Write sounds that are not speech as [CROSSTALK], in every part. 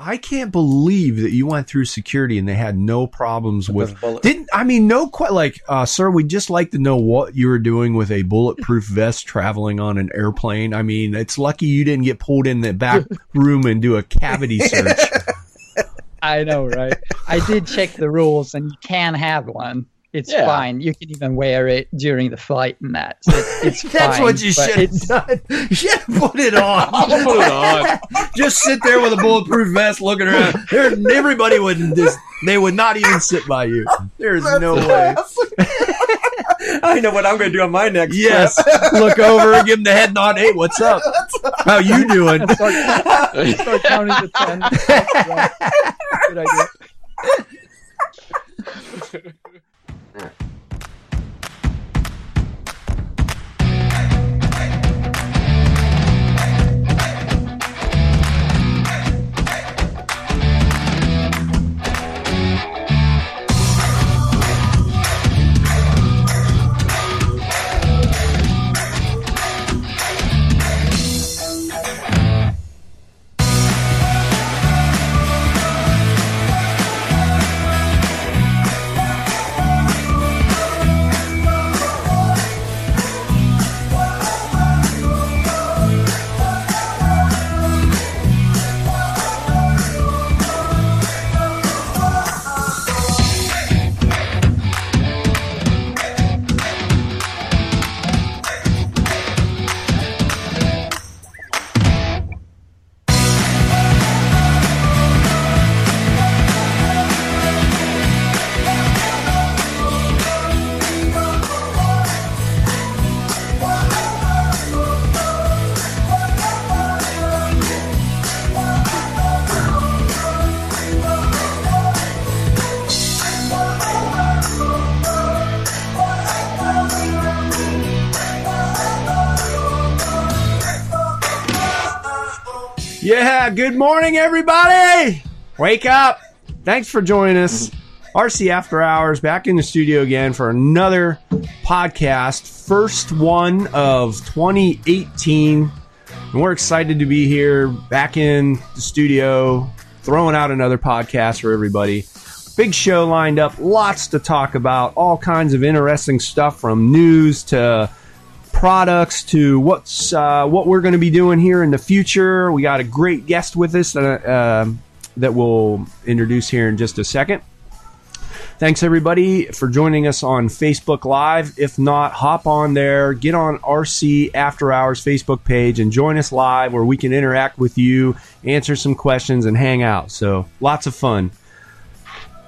I can't believe that you went through security and they had no problems with. With Didn't I mean no quite like, uh, sir? We'd just like to know what you were doing with a bulletproof [LAUGHS] vest traveling on an airplane. I mean, it's lucky you didn't get pulled in the back room and do a cavity [LAUGHS] search. I know, right? I did check the rules, and you can have one. It's Yeah. fine. You can even wear it during the flight and that. So it, [LAUGHS] it's That's fine, what you should have done. You should have put it on. [LAUGHS] Put it on. just sit there with a bulletproof vest, looking around. There, everybody would just. They would not even sit by you. There's no way. [LAUGHS] I know what I'm going to do on my next Yes. trip. Look over and give him the head nod. Hey, what's up? How you doing? and start, start counting to ten. Yeah. Good idea. Good morning, everybody. Wake up. Thanks for joining us. RC After Hours back in the studio again for another podcast. First one of 2018. And we're excited to be here back in the studio, throwing out another podcast for everybody. Big show lined up, lots to talk about, all kinds of interesting stuff from news to products to what's uh, what we're going to be doing here in the future. We got a great guest with us that, uh, that we'll introduce here in just a second. Thanks everybody for joining us on Facebook Live. If not, hop on there, get on RC After Hours Facebook page, and join us live where we can interact with you, answer some questions, and hang out. So lots of fun.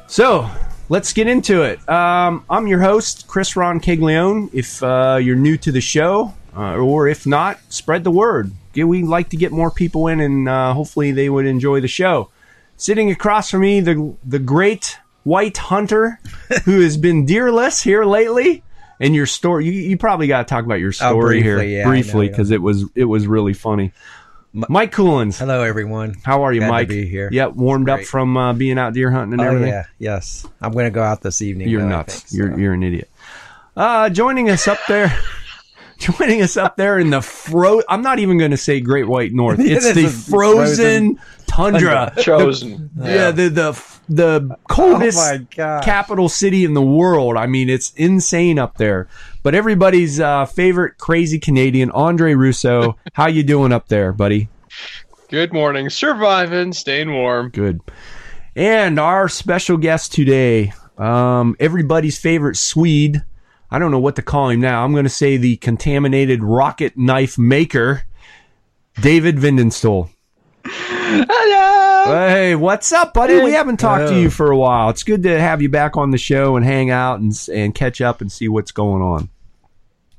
So let's get into it. Um, I'm your host, Chris Ron Caglione. If uh, you're new to the show, uh, or if not, spread the word. We like to get more people in, and uh, hopefully they would enjoy the show. Sitting across from me, the the great White Hunter, [LAUGHS] who has been deerless here lately. And your story, you, you probably got to talk about your story here briefly, yeah, briefly because it was it was really funny. Mi- Mike Coolins, Hello, everyone. how are you, Glad to Mike? be here. Yep, warmed up from uh, being out deer hunting and Oh everything. yeah, yes. I'm going to go out this evening. You're though, nuts. think, You're so. you're an idiot. Uh, joining us up there, [LAUGHS] joining us up there in the fro. I'm not even going to say Great White North. [LAUGHS] It's the is a frozen, tundra. [LAUGHS] Chosen. Yeah, the the the coldest Oh my capital city in the world. I mean, it's insane up there. But everybody's uh, favorite crazy Canadian, Andre Russo. [LAUGHS] How you doing up there, buddy? Good morning. Surviving, staying warm. Good. And our special guest today, um, everybody's favorite Swede. I don't know what to call him now. I'm going to say the contaminated rocket knife maker, David Windestål. Hello. Hey, what's up, buddy? We haven't talked to you for a while. It's good to have you back on the show and hang out and and catch up and see what's going on.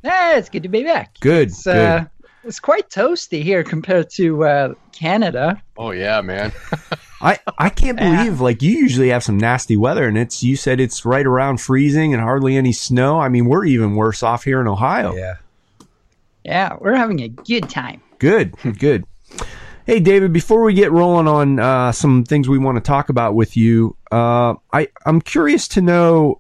Yeah, it's good to be back. Good, It's, good. uh, it's quite toasty here compared to uh, Canada. Oh yeah, man. [LAUGHS] I, I can't Yeah. believe like you usually have some nasty weather and it's you said it's right around freezing and hardly any snow. I mean, we're even worse off here in Ohio. Yeah. Yeah, we're having a good time. Good, good. Hey, David, before we get rolling on uh, some things we want to talk about with you, uh, I, I'm curious to know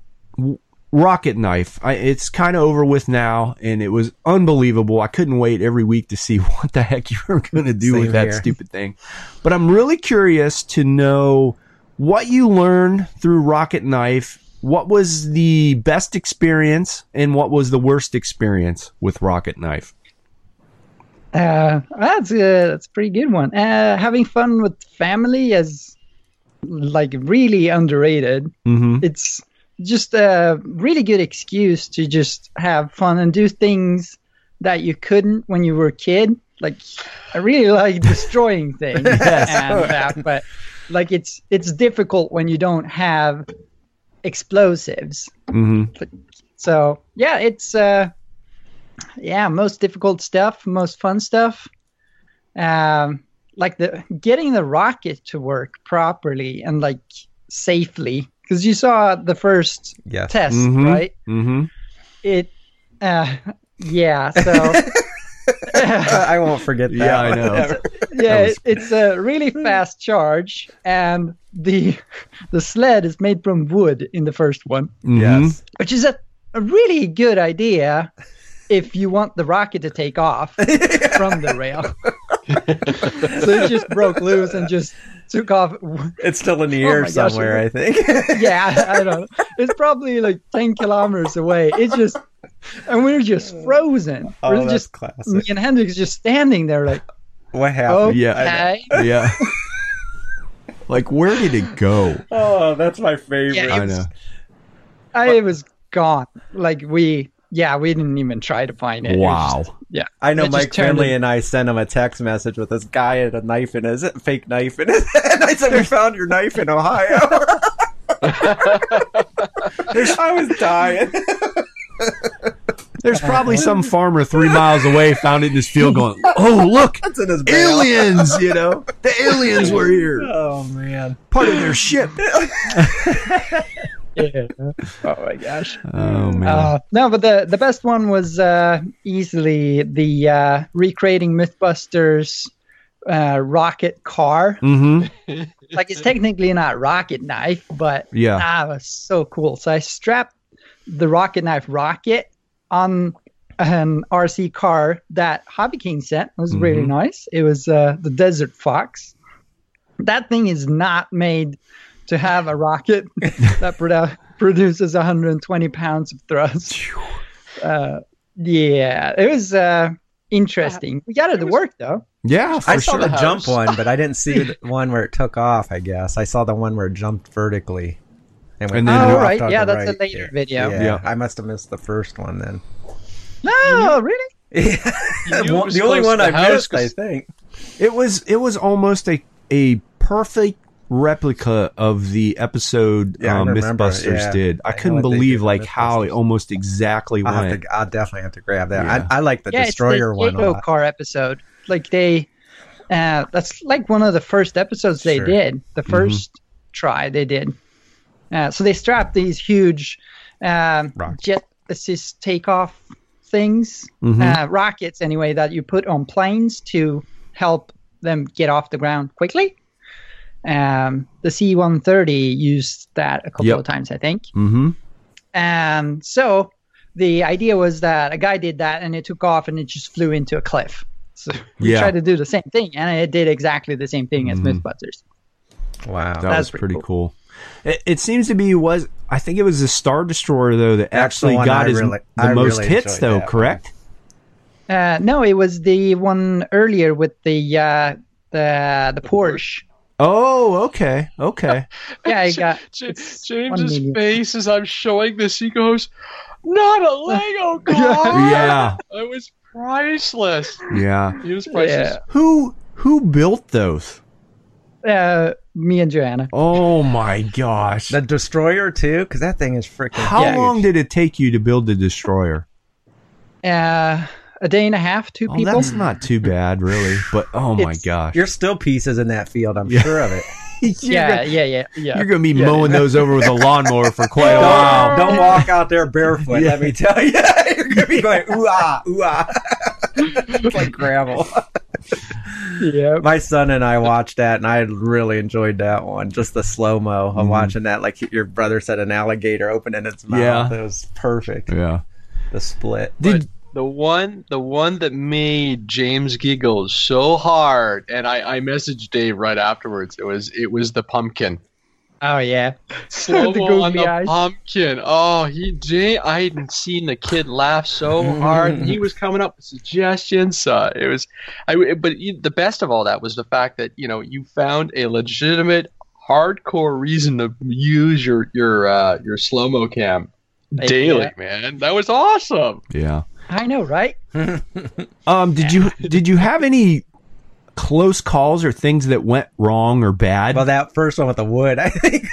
Rocket Knife. I, it's kind of over with now, and it was unbelievable. I couldn't wait every week to see [LAUGHS] what the heck you were going to do Same with that here. stupid thing. But I'm really curious to know what you learned through Rocket Knife. What was the best experience, and what was the worst experience with Rocket Knife? Uh, that's a that's a pretty good one. Uh, having fun with family is like really underrated. Mm-hmm. It's just a really good excuse to just have fun and do things that you couldn't when you were a kid. Like I really like destroying [LAUGHS] things Yes. and that, but like it's it's difficult when you don't have explosives. Mm-hmm. So yeah, it's uh, yeah, most difficult stuff, most fun stuff. Um, like the getting the rocket to work properly and like safely, because you saw the first Yes. test, Mhm. right? Mm-hmm. It, uh, yeah. So [LAUGHS] I won't forget that. Yeah, I know. Yeah, was- it, it's a really [LAUGHS] fast charge, and the the sled is made from wood in the first one. Yes. which is a, a really good idea if you want the rocket to take off [LAUGHS] from the rail. so it just broke loose and just took off. It's still in the Oh air my gosh, somewhere, I think. [LAUGHS] Yeah, I don't know. It's probably like 10 kilometers away. It just, and we're just frozen. oh, we're that's just, classic. me and Hendrix just standing there like, What happened? Yeah. okay. Yeah. [LAUGHS] like, where did it go? Oh, that's my favorite. Yeah, I it was- know. I was gone. Like we, yeah, we didn't even try to find it. It Wow. just- yeah. I know It Mike turned Finley and I sent him a text message with this guy had a knife in his fake knife in his [LAUGHS] and I said we found your knife in Ohio. [LAUGHS] I was dying. There's probably some farmer three miles away found it in his field going, oh, look, It's in his aliens, you know? The aliens were here. Oh man. Part of their ship. [LAUGHS] Yeah. [LAUGHS] Oh my gosh. Oh, man. Uh, no, but the the best one was uh, easily the uh, recreating MythBusters uh, rocket car. mm-hmm. [LAUGHS] Like it's technically not rocket knife, but Yeah. ah, it was so cool. So I strapped the rocket knife rocket on an RC car that Hobby King sent. It was really Mhm. nice. It was uh, the Desert Fox. That thing is not made to have a rocket [LAUGHS] that produ- produces 120 pounds of thrust. Uh, yeah, it was uh, interesting. We got it to work though. Yeah, for I saw sure. the jump one, but I didn't see [LAUGHS] the one where it took off. I guess I saw the one where it jumped vertically. And went then- Oh, right. Yeah, the that's a later Yeah. video. Yeah. Yeah. I must have missed the first one then. No, really? [LAUGHS] knew it One- was the only one I missed, I 'cause- think. It was it was almost a a perfect replica of the episode Yeah, I um, Mythbusters yeah. did. I, I couldn't what they did believe like how it almost exactly I'll, have went. to, I'll definitely have to grab that. Yeah. I, I like the yeah, destroyer it's one the a Jago lot. car episode. Like they, uh, that's like one of the first episodes they Sure. did. The 1st try they did. Uh, so they strapped these huge um, jet assist takeoff things, Mhm. uh, rockets anyway, that you put on planes to help them get off the ground quickly. Um, the C-130 used that a couple Yep. of times, I think. mm-hmm. And so the idea was that a guy did that and it took off and it just flew into a cliff. So [LAUGHS] we Yeah. tried to do the same thing and it did exactly the same thing as Mhm. Mythbusters. Wow. That That's was pretty pretty cool. It, it seems to be was I think it was the Star Destroyer though that That's actually one got I his really- the I most really hits though. that Correct? Uh, no, it was the one earlier with the uh, the the Porsche. Oh, okay, okay. [LAUGHS] Yeah, I got J- it's James's face as I'm showing this, he goes, "Not a Lego [LAUGHS] car." yeah, it was priceless. yeah. It was priceless. yeah. Who who built those? Uh, me and Joanna. Oh my gosh! The destroyer too, because that thing is freaking. How Yeah. long did it take you to build the destroyer? Uh, a day and a half, two Oh, people. that's not too bad, really. But oh my gosh, You're still pieces in that field. I'm Yeah. sure of it. [LAUGHS] yeah, gonna, yeah, yeah, yeah. you're gonna be mowing those over with a lawnmower for [LAUGHS] quite a Don't, while. don't walk out there barefoot. Yeah. Let me tell you, [LAUGHS] you're gonna be going ooh ah ooh ah. it's like gravel. yeah. My son and I watched that, and I really enjoyed that one. Just the slow mo of watching that, like your brother said, an alligator opening its mouth. Yeah. It was perfect. Yeah. The split. Did The one, the one that made James giggle so hard, and I, I messaged Dave right afterwards. It was, it was the pumpkin. Oh yeah. Slow [LAUGHS] The mo on the eyes. pumpkin. Oh, he, Jay, I hadn't seen the kid laugh so hard. he was coming up with suggestions. Uh, it was, I. But you- the best of all that was the fact that you know you found a legitimate, hardcore reason to use your your uh, your slow mo cam daily, Yeah. man. That was awesome. yeah. I know, right? [LAUGHS] Um. Did you did you have any close calls or things that went wrong or bad? Well, that first one with the wood, [LAUGHS] I think.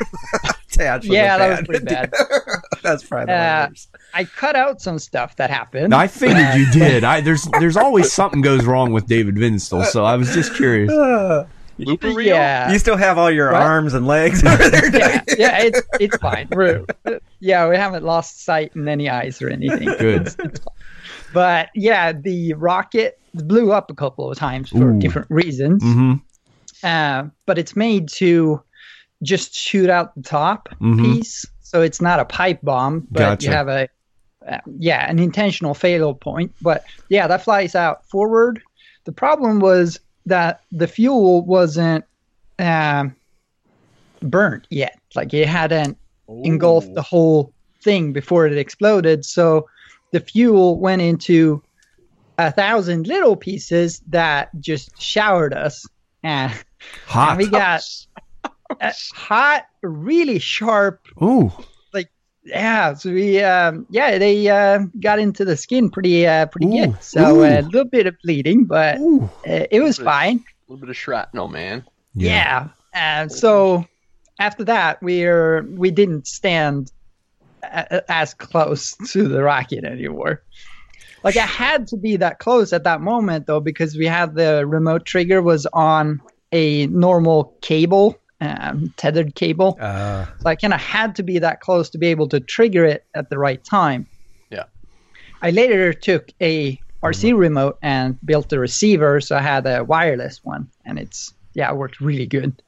Tatch Yeah, that was pretty bad. [LAUGHS] That's probably the Uh, worst. I cut out some stuff that happened. I figured you did. I there's there's always something goes wrong with David Vinstel, so I was just curious. Uh, Blooper reel. yeah. you still have all your What? arms and legs over there. yeah, yeah, it's it's fine. We're, yeah, we haven't lost sight in any eyes or anything. Good. But yeah, the rocket blew up a couple of times for Ooh. different reasons. Mm-hmm. Uh, but it's made to just shoot out the top Mhm. piece, so it's not a pipe bomb, but Gotcha. you have a uh, yeah an intentional failure point. But yeah, that flies out forward. The problem was that the fuel wasn't um, burnt yet. Like it hadn't engulfed the whole thing before it exploded. So the fuel went into a thousand little pieces that just showered us. And Hot. we got [LAUGHS] uh, hot, really sharp. Ooh. Like, yeah, so we um, yeah they uh, got into the skin pretty uh, pretty Ooh, good. So ooh. uh, a little bit of bleeding, but uh, it was fine. A little bit of shrapnel, man. Yeah. And so after that, we're we didn't stand a- as close [LAUGHS] to the rocket anymore. Like I had to be that close at that moment though because we had the remote trigger was on a normal cable, um, tethered cable. Uh, So I kind of had to be that close to be able to trigger it at the right time. Yeah. I later took a RC remote and built a receiver, so I had a wireless one, and it's yeah, it worked really good.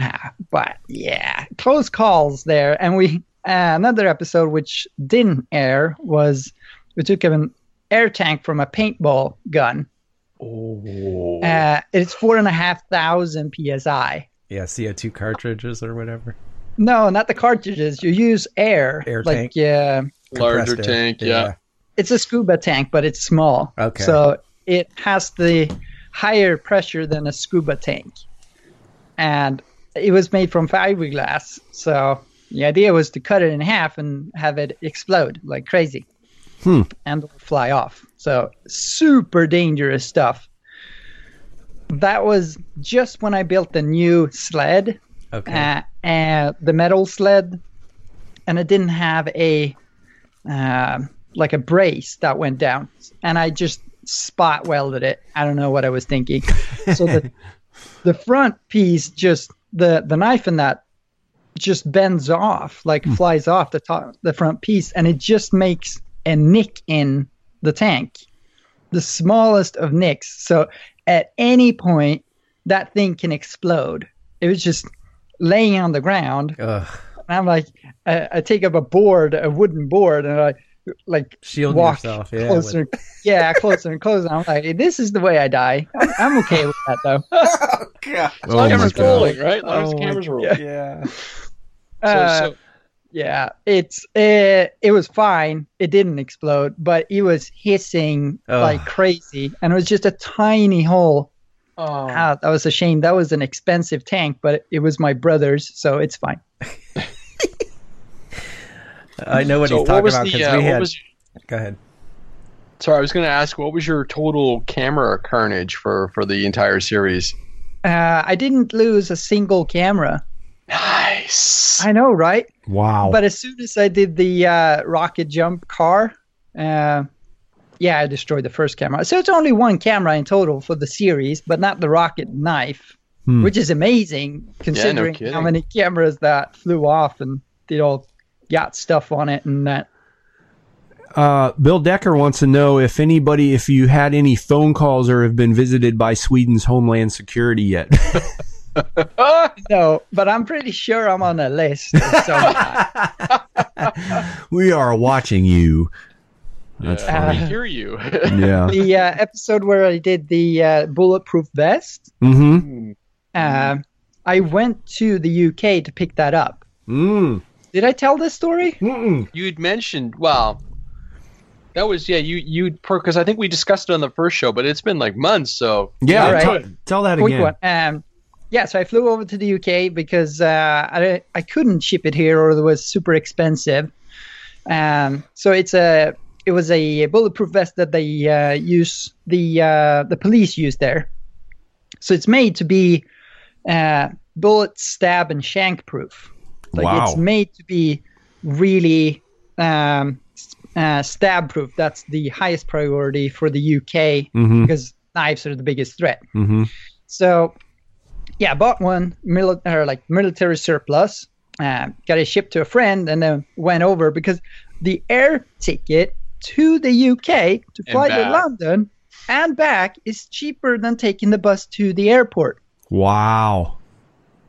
Ah, but yeah, close calls there, and we uh, another episode which didn't air was we took an air tank from a paintball gun. Oh. Uh, it's four and a half thousand psi. yeah, CO2 cartridges or whatever. No, not the cartridges. You use air. Air like, tank? Yeah, Larger air. tank, yeah. it's a scuba tank, but it's small. Okay. So it has the higher pressure than a scuba tank, and it was made from fiberglass. So the idea was to cut it in half and have it explode like crazy, Hmm. and fly off. So super dangerous stuff. That was just when I built the new sled Okay. uh, uh, the metal sled, and it didn't have a um like a brace that went down, and I just spot welded it. I don't know what I was thinking. so the [LAUGHS] the front piece just the the knife in that just bends off, like hmm. flies off the top the front piece, and it just makes a nick in the tank, the smallest of nicks. So at any point, that thing can explode. It was just laying on the ground. Ugh. And I'm like, I, I take up a board, a wooden board, and I like Shield walk yourself. Yeah. closer, yeah, closer and closer. I'm like, this is the way I die. I'm, I'm okay with that though. [LAUGHS] Oh, God. Oh camera's rolling, right? As long Oh the camera's rolling. Yeah. So, Uh, so, yeah, it's it, it was fine. It didn't explode, but it was hissing Ugh. like crazy, and it was just a tiny hole. oh, Ah, that was a shame. That was an expensive tank, but it was my brother's, so it's fine. [LAUGHS] I know what so he's what talking was about the, because uh, we had. was, Go ahead. sorry, I was going to ask, what was your total camera carnage for for the entire series? Uh, I didn't lose a single camera. Nice. I know, right? Wow. But as soon as I did the uh, rocket jump car, uh, yeah, I destroyed the first camera. So it's only one camera in total for the series, but not the rocket knife, Hmm. which is amazing considering how many cameras that flew off and did all got stuff on it and that. Uh, Bill Decker wants to know if anybody, if you had any phone calls or have been visited by Sweden's Homeland Security yet. [LAUGHS] No, but I'm pretty sure I'm on a list. [LAUGHS] we are watching you. That's Yeah, we funny. hear you. Yeah. the uh, episode where I did the uh, bulletproof vest, Mm-hmm. uh, I went to the UK to pick that up. Mm. Did I tell this story? Mm-mm. You'd mentioned, well, that was yeah. You you because I think we discussed it on the first show, but it's been like months. So Yeah. All right. Tell, tell that Quick again. one. Um, yeah, so I flew over to the UK because uh, I I couldn't ship it here or it was super expensive. Um, so it's a it was a bulletproof vest that they uh, use the uh, the police use there. So it's made to be uh, bullet, stab, and shank proof. Like Wow. it's made to be really um, uh, stab proof. That's the highest priority for the UK Mm-hmm. because knives are the biggest threat. Mm-hmm. So, yeah, bought one mili- or like military surplus. Uh, got it shipped to a friend, and then went over because the air ticket to the UK to fly to. London and back is cheaper than taking the bus to the airport. Wow.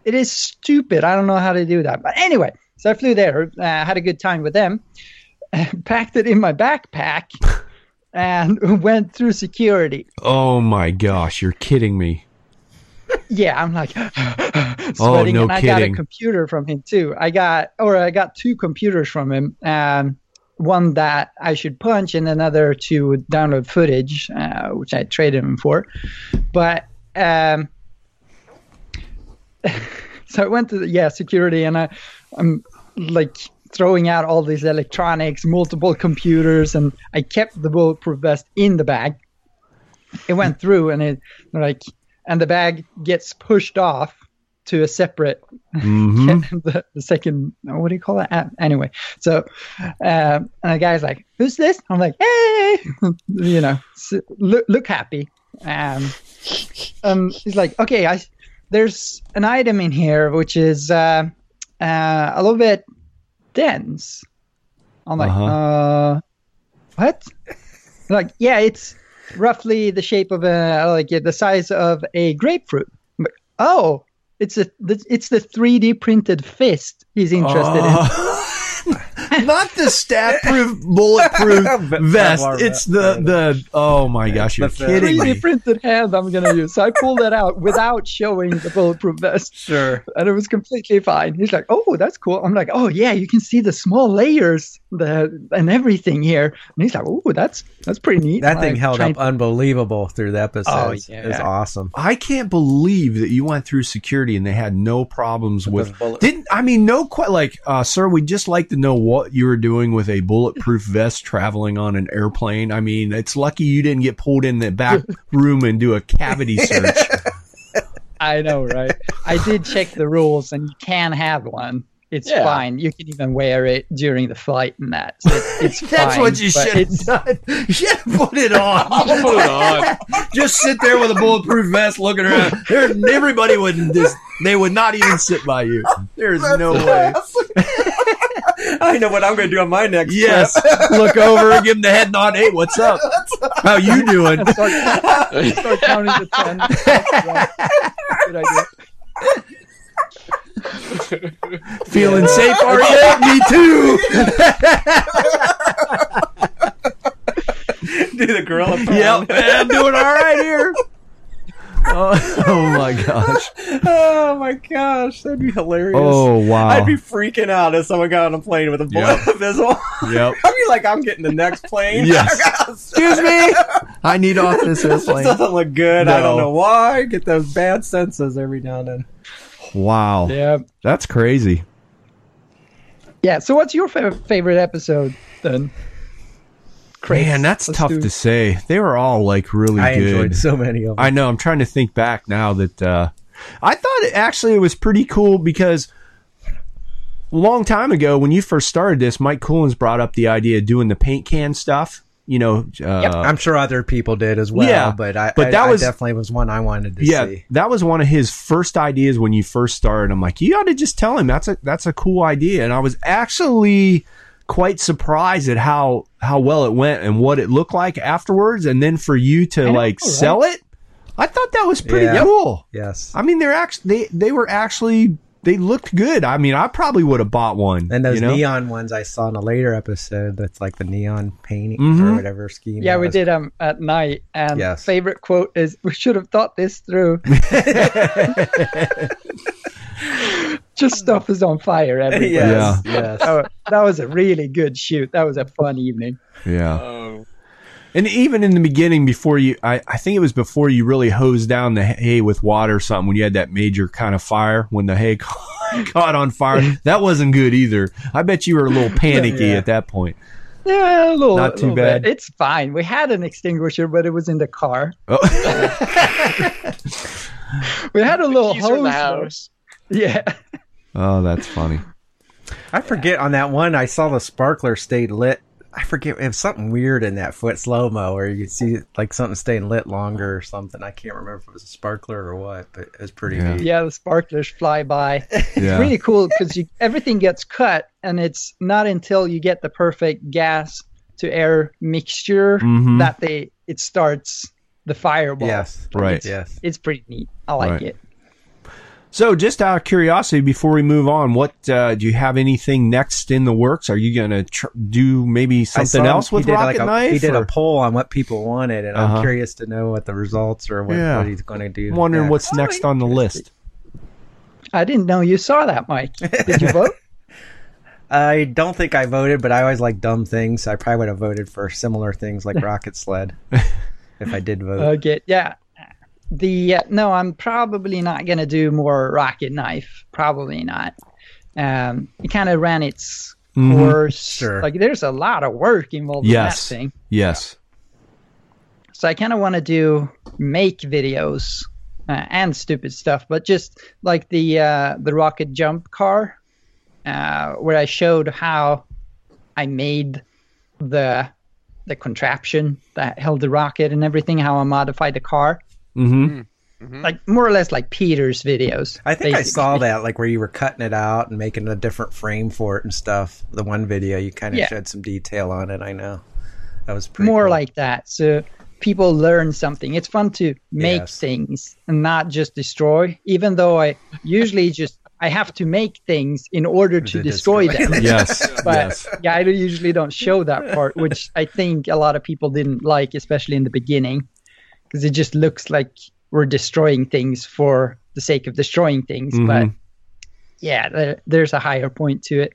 It is stupid. I don't know how to do that, but anyway, so I flew there, uh, had a good time with them, [LAUGHS] packed it in my backpack, [LAUGHS] and [LAUGHS] went through security. Oh my gosh, you're kidding me. Yeah, I'm like sweating, [GASPS] Oh, no and I got a computer from him too. I got, or I got two computers from him. Um, one that I should punch, and another to download footage, uh, which I traded him for. But um, [LAUGHS] so I went to the, yeah security, and I, I'm like throwing out all these electronics, multiple computers, and I kept the bulletproof vest in the bag. It went through, and it like, and the bag gets pushed off to a separate Mm-hmm. [LAUGHS] the, the second what do you call that? Uh, anyway so um, and the guy's like who's this? I'm like hey! [LAUGHS] You know s look, look happy. Um, um he's like okay i there's an item in here which is uh, uh, a little bit dense. I'm like Uh-huh. uh what? Like yeah it's roughly the shape of a like the size of a grapefruit oh it's a it's the 3D printed fist he's interested in. Uh, [LAUGHS] Not the stab proof [LAUGHS] bulletproof vest. It's the the oh my gosh, you're The kidding 3D me. printed hand I'm gonna use. So I pulled that out without showing the bulletproof vest, Sure. and it was completely fine. He's like, "Oh, that's cool." I'm like, "Oh yeah, you can see the small layers, the and everything here." And he's like, "Oh, that's that's pretty neat." That I'm thing like, held trying up unbelievable through the episodes. yeah. It was awesome. I can't believe that you went through security and they had no problems with. those bullet- Didn't I mean no quite like, uh, sir? We'd just like to know what you were doing with a bulletproof [LAUGHS] vest traveling on an airplane. I mean, it's lucky you didn't get pulled in the back [LAUGHS] room and do a cavity [LAUGHS] search. I know, right? I did check the rules, and you can have one. It's Yeah. fine. You can even wear it during the flight and that. It- it's [LAUGHS] That's fine, what you should have done. You should have put it on. [LAUGHS] put it on. just sit there with a bulletproof vest looking around. There, everybody would just, they would not even sit by you. There's no way. [LAUGHS] I know what I'm going to do on my next Yes. Look over and give them the head nod. Hey, what's up? How you doing? start, start counting to ten. Good idea. Feeling safe? Are you? Me too. do the gorilla. Yep. I'm doing all right here. Oh, oh my gosh. Oh my gosh, that'd be hilarious. Oh wow. I'd be freaking out if someone got on a plane with a bullet Yeah. visual. Yep. [LAUGHS] I'd be like, I'm getting the next plane. Yes. [LAUGHS] [LAUGHS] Excuse me. I need off this This doesn't look good. I don't know why. I get those bad senses every now and then. Wow. Yeah. That's crazy. Yeah. So, what's your fa- favorite episode then? Chris, Man, that's let's tough do- to say. They were all like really I good. enjoyed so many of them. I know. I'm trying to think back now that uh, I thought it, actually it was pretty cool because a long time ago when you first started this, Mike Coolins brought up the idea of doing the paint can stuff. You know, uh, I'm sure other people did as well, Yeah, but I, but that I was- definitely was one I wanted to yeah, see. that was one of his first ideas when you first started. I'm like, you ought to just tell him that's a that's a cool idea, and I was actually quite surprised at how how well it went and what it looked like afterwards, and then for you to know, like right? sell it, I thought that was pretty Yeah. cool. Yes. I mean, they're actually they they were actually they looked good. I mean, I probably would have bought one. And those you know? neon ones I saw in a later episode. That's like the neon painting Mhm. or whatever scheme. Yeah, we did them at night. And Yes. favorite quote is, "We should have thought this through." [LAUGHS] [LAUGHS] Just stuff is on fire everywhere. yes. Yes. Oh, that was a really good shoot. That was a fun evening. Yeah. Oh. And even in the beginning, before you, I, I think it was before you really hosed down the hay with water or something, when you had that major kind of fire, when the hay [LAUGHS] caught on fire, [LAUGHS] that wasn't good either. I bet you were a little [LAUGHS] panicky Yeah. at that point. Yeah, a little. Not too little bad. bit. It's fine. We had an extinguisher, but it was in the car. Oh. We had a little Keys are in hose. the house. Yeah. oh, that's funny. I forget on that one. I saw the sparkler stayed lit. I forget it was something weird in that foot slow mo where you could see like something staying lit longer or something. I can't remember if it was a sparkler or what, but it was pretty Yeah. neat. Yeah, the sparklers fly by. [LAUGHS] It's Yeah. really cool because everything gets cut, and it's not until you get the perfect gas to air mixture Mhm. that they it starts the fireball. Yes. Right. Yes. It's pretty neat. I like Right. it. So, just out of curiosity, before we move on, what uh, do you have anything next in the works? Are you going to tr- do maybe something else with Rocket like a, Knife? He did or- a poll on what people wanted, and Uh-huh. I'm curious to know what the results or what, Yeah. what he's going to do. wondering next. what's next on the list. I didn't know you saw that, Mike. Did you vote? [LAUGHS] I don't think I voted, but I always like dumb things. So I probably would have voted for similar things like [LAUGHS] Rocket Sled [LAUGHS] if I did vote. Okay, yeah. The uh, no, I'm probably not gonna do more rocket knife. Probably not. Um, it kind of ran its Mhm. course. Sure. Like there's a lot of work involved Yes. in that thing. Yes. So I kind of want to do make videos uh, and stupid stuff, but just like the uh, the rocket jump car, uh, where I showed how I made the the contraption that held the rocket and everything, how I modified the car, hmm like more or less like Peter's videos. I think I saw that, like where you were cutting it out and making a different frame for it and stuff. The one video you kind of Yeah. showed some detail on it. I know that was pretty more cool. like that. So people learn something. It's fun to make Yes. things and not just destroy. Even though I usually just I have to make things in order to To destroy, destroy. them. Yes. [LAUGHS] But yes. yeah, I usually don't show that part, which I think a lot of people didn't like, especially in the beginning, because it just looks like we're destroying things for the sake of destroying things. But Mhm. yeah, there, there's a higher point to it.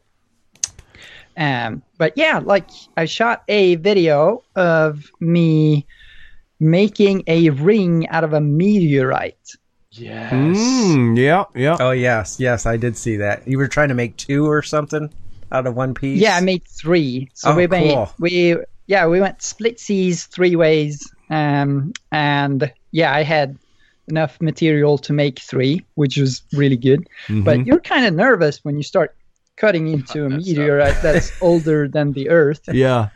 Um, but yeah, like I shot a video of me making a ring out of a meteorite. Yes. Mm, yeah. Yeah. Oh yes, yes, I did see that. You were trying to make two or something out of one piece. Yeah, I made three. So Oh, we made cool. we yeah we went split seas three ways. Um, and yeah, I had enough material to make three, which was really good. Mhm. But you're kind of nervous when you start cutting [LAUGHS] into a meteorite that's [LAUGHS] older than the Earth. yeah.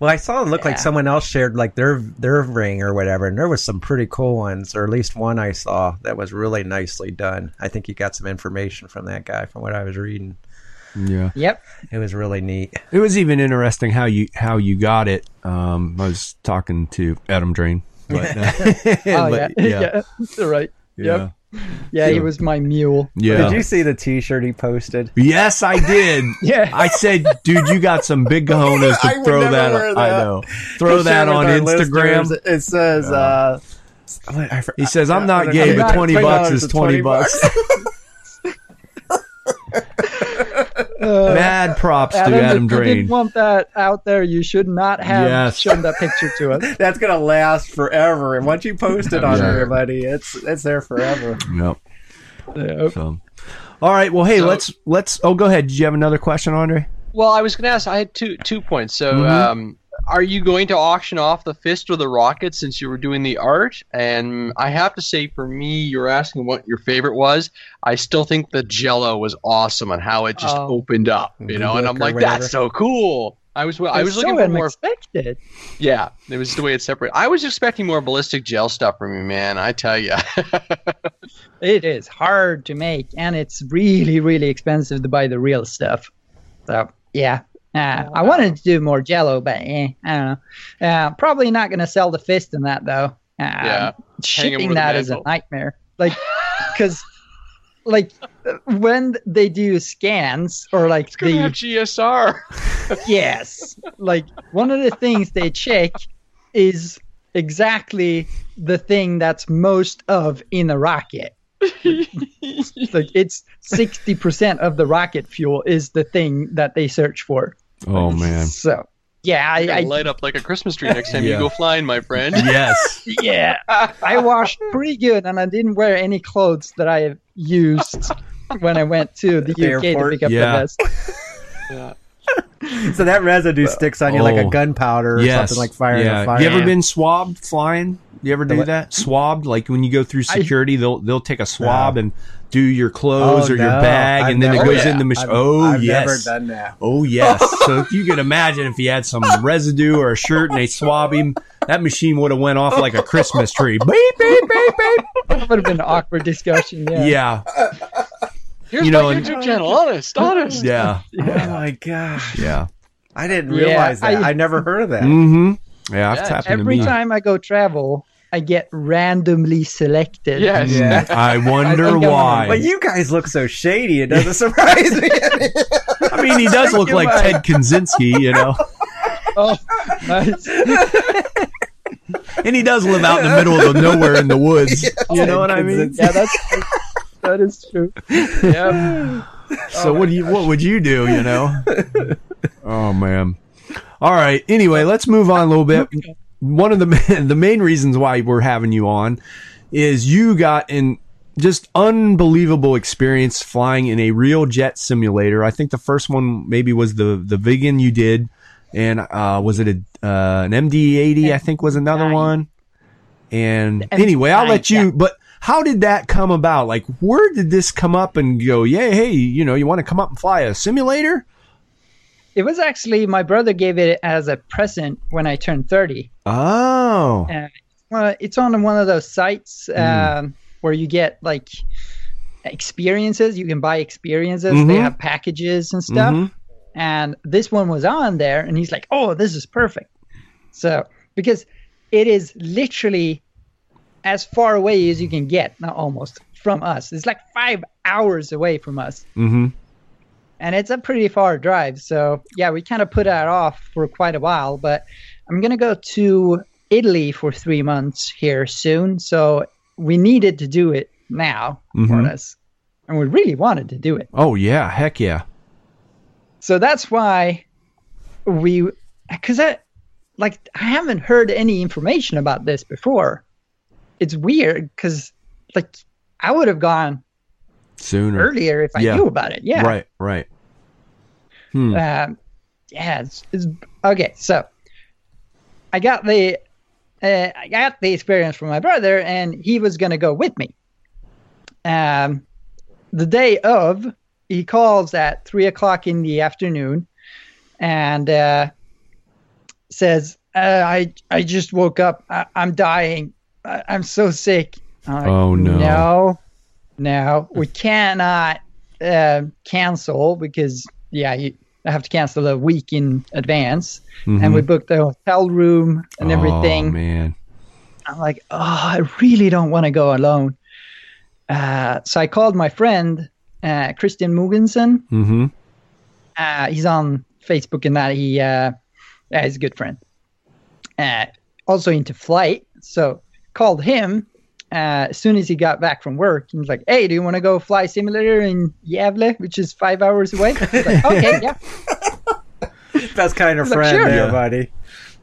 Well, I saw it look like someone else shared like their their ring or whatever, and there was some pretty cool ones, or at least one I saw that was really nicely done. I think you got some information from that guy from what I was reading. Yeah. Yep. It was really neat. It was even interesting how you how you got it. Um, I was talking to Adam Drain. But, [LAUGHS] uh, Oh [LAUGHS] but, [LAUGHS] yeah, yeah. yeah, right. yeah. Yeah, he was my mule. Yeah. Did you see the T-shirt he posted? Yes, I did. Yeah. I said, dude, you got some big cojones to throw that, on. I know. Throw that on Instagram. listeners. It says, uh, for- He says, I'm not uh, gay, uh, but 20 bucks is 20 bucks. Uh, Mad props Adam, to Adam if you didn't want that out there, you should not have Yes. shown that picture to us. [LAUGHS] That's gonna last forever, and once you post it on Yeah. everybody, it's it's there forever. Yep. Yeah. So, all right. Well, hey, So- let's let's. Oh, go ahead. Did you have another question, Andre? Well, I was going to ask. I had two two points. So, Mhm. um, are you going to auction off the fist or the rocket since you were doing the art? And I have to say, for me, you were asking what your favorite was. I still think the Jello was awesome and how it just Oh. opened up. You know, and I'm like, whatever. that's so cool. I was I was It's looking for more. unexpected. Yeah, it was the way it separated. I was expecting more ballistic gel stuff from you, man. I tell you. [LAUGHS] It is hard to make, and it's really, really expensive to buy the real stuff. So yeah. Uh, I wanted to do more Jello, but eh, I don't know. Uh, probably not going to sell the fist in that though. Uh, Yeah. shipping that is a is a mantle. nightmare. Like, [LAUGHS] because like when they do scans or like It's the have GSR. [LAUGHS] yes, like one of the things they check is exactly the thing that's most of in a rocket. Like it's 60% of the rocket fuel is the thing that they search for. Oh man. So, yeah, I, I light up like a Christmas tree next time Yeah. you go flying, my friend. [LAUGHS] Yes. yeah, I washed pretty good and I didn't wear any clothes that I used when I went to the The UK airport? to pick up Yeah. the vest. Yeah. [LAUGHS] So that residue uh, sticks on you like a Oh. gunpowder or yes. something like firing yeah. a fire. Have you ever been swabbed flying? You ever do what? that? Swabbed, like when you go through I- security, they'll they'll take a swab No. and do your clothes Oh, or your bag, I've and then it goes Oh, in the machine. Oh I've yes. never done that. Oh yes. [LAUGHS] so if you could imagine if he had some residue or a shirt and they swab him, that machine would have went off like a Christmas tree. Beep beep beep beep. That would have been an awkward discussion. Yeah. Yeah. Here's You know, my and- YouTube channel. Honest, honest. Yeah. [LAUGHS] Oh my gosh. Yeah. I didn't Yeah, realize that. I- I, never heard of that. Mm-hmm. Yeah, I've Yeah, tapped Every into me. time I go travel, I get randomly selected. Yes. Yeah. [LAUGHS] I wonder I why. But you guys look so shady. It doesn't [LAUGHS] surprise me. I mean, he does look like Ted Kaczynski, you know, Oh, nice. and he does live out in the middle of the nowhere in the woods. You know what I mean? yeah, that's that is true. [LAUGHS] Yep. So what do you? What would you do? You know? [LAUGHS] Oh man. All right. Anyway, let's move on a little bit. One of the [LAUGHS] the main reasons why we're having you on is you got an just unbelievable experience flying in a real jet simulator. I think the first one maybe was the the Viggen you did, and uh, was it a uh, an MD80? I think was another one. And anyway, I'll let you. But how did that come about? Like, where did this come up and go? Yeah, hey, you know, you want to come up and fly a simulator? It was actually my brother gave it as a present when I turned thirty. Oh, Uh, well, it's on one of those sites Mm. um, where you get like experiences. You can buy experiences. They Mhm. have packages and stuff. Mhm. And this one was on there, and he's like, "Oh, this is perfect." So because it is literally as far away as you can get, not almost from us. It's like five hours away from us, Mm-hmm. and it's a pretty far drive. So yeah, we kind of put that off for quite a while. But I'm gonna go to Italy for three months here soon, so we needed to do it now, more or Mhm. less, and we really wanted to do it. Oh yeah, heck yeah. So that's why we, because I, like, I haven't heard any information about this before. It's weird because, like, I would have gone Sooner. earlier if I Yeah. knew about it. Yeah. Right, right. Hmm. Um, yeah. It's, it's okay. So I got the, uh, I got the experience from my brother, and he was gonna go with me. Um, the day of, he calls at three o'clock in the afternoon, and uh, says, uh, "I I just woke up. I, I'm dying. I, I'm so sick." Like, Oh, no. No, no, we cannot uh, cancel because yeah, you I have to cancel a week in advance, and we booked the hotel room and everything. Oh, everything. man. I'm like, oh, I really don't want to go alone. Uh, so I called my friend uh, Christian Mugensen. Mm-hmm. Uh, he's on Facebook and that. He, uh, yeah, he's a good friend. Uh, also into flight. So called him uh, as soon as he got back from work. He was like, "Hey, do you want to go fly simulator in Gävle, which is five hours away?" Like, "Okay, yeah." Best kind of Like, friend sure. there, Yeah. buddy.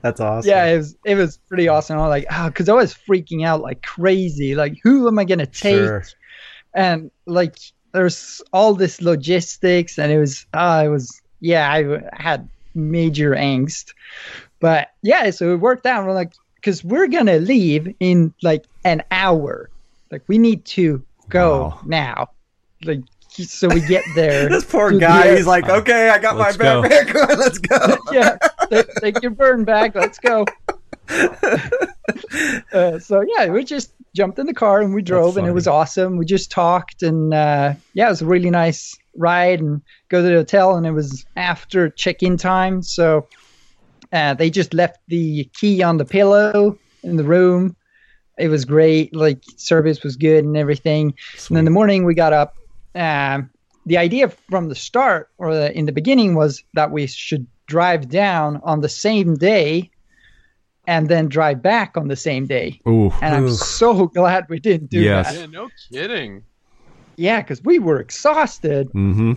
That's awesome. Yeah, it was it was pretty awesome. I was like, oh, because I was freaking out like crazy. Like, who am I gonna take? Sure. And like, there's all this logistics, and it was, uh, it was, yeah, I had major angst. But yeah, so it worked out. We're like, because we're gonna leave in like an hour. Like, we need to go Wow. now. Like, so we get there. [LAUGHS] This poor to the guy, he's like, okay, I got my Let's go. backpack [LAUGHS] on, let's go. [LAUGHS] yeah, take, take your burn bag. Let's go. uh, so yeah, we just jumped in the car and we drove, and it was awesome. We just talked, and uh, yeah, it was a really nice, ride and go to the hotel, and it was after check-in time, so uh, they just left the key on the pillow in the room. It was great. Like service was good and everything. And in the morning we got up. Um, the idea from the start or the, in the beginning was that we should drive down on the same day and then drive back on the same day. Ooh. And I'm Oof. so glad we didn't do Yes. that. Yeah, no kidding. Yeah, because we were exhausted Mm-hmm.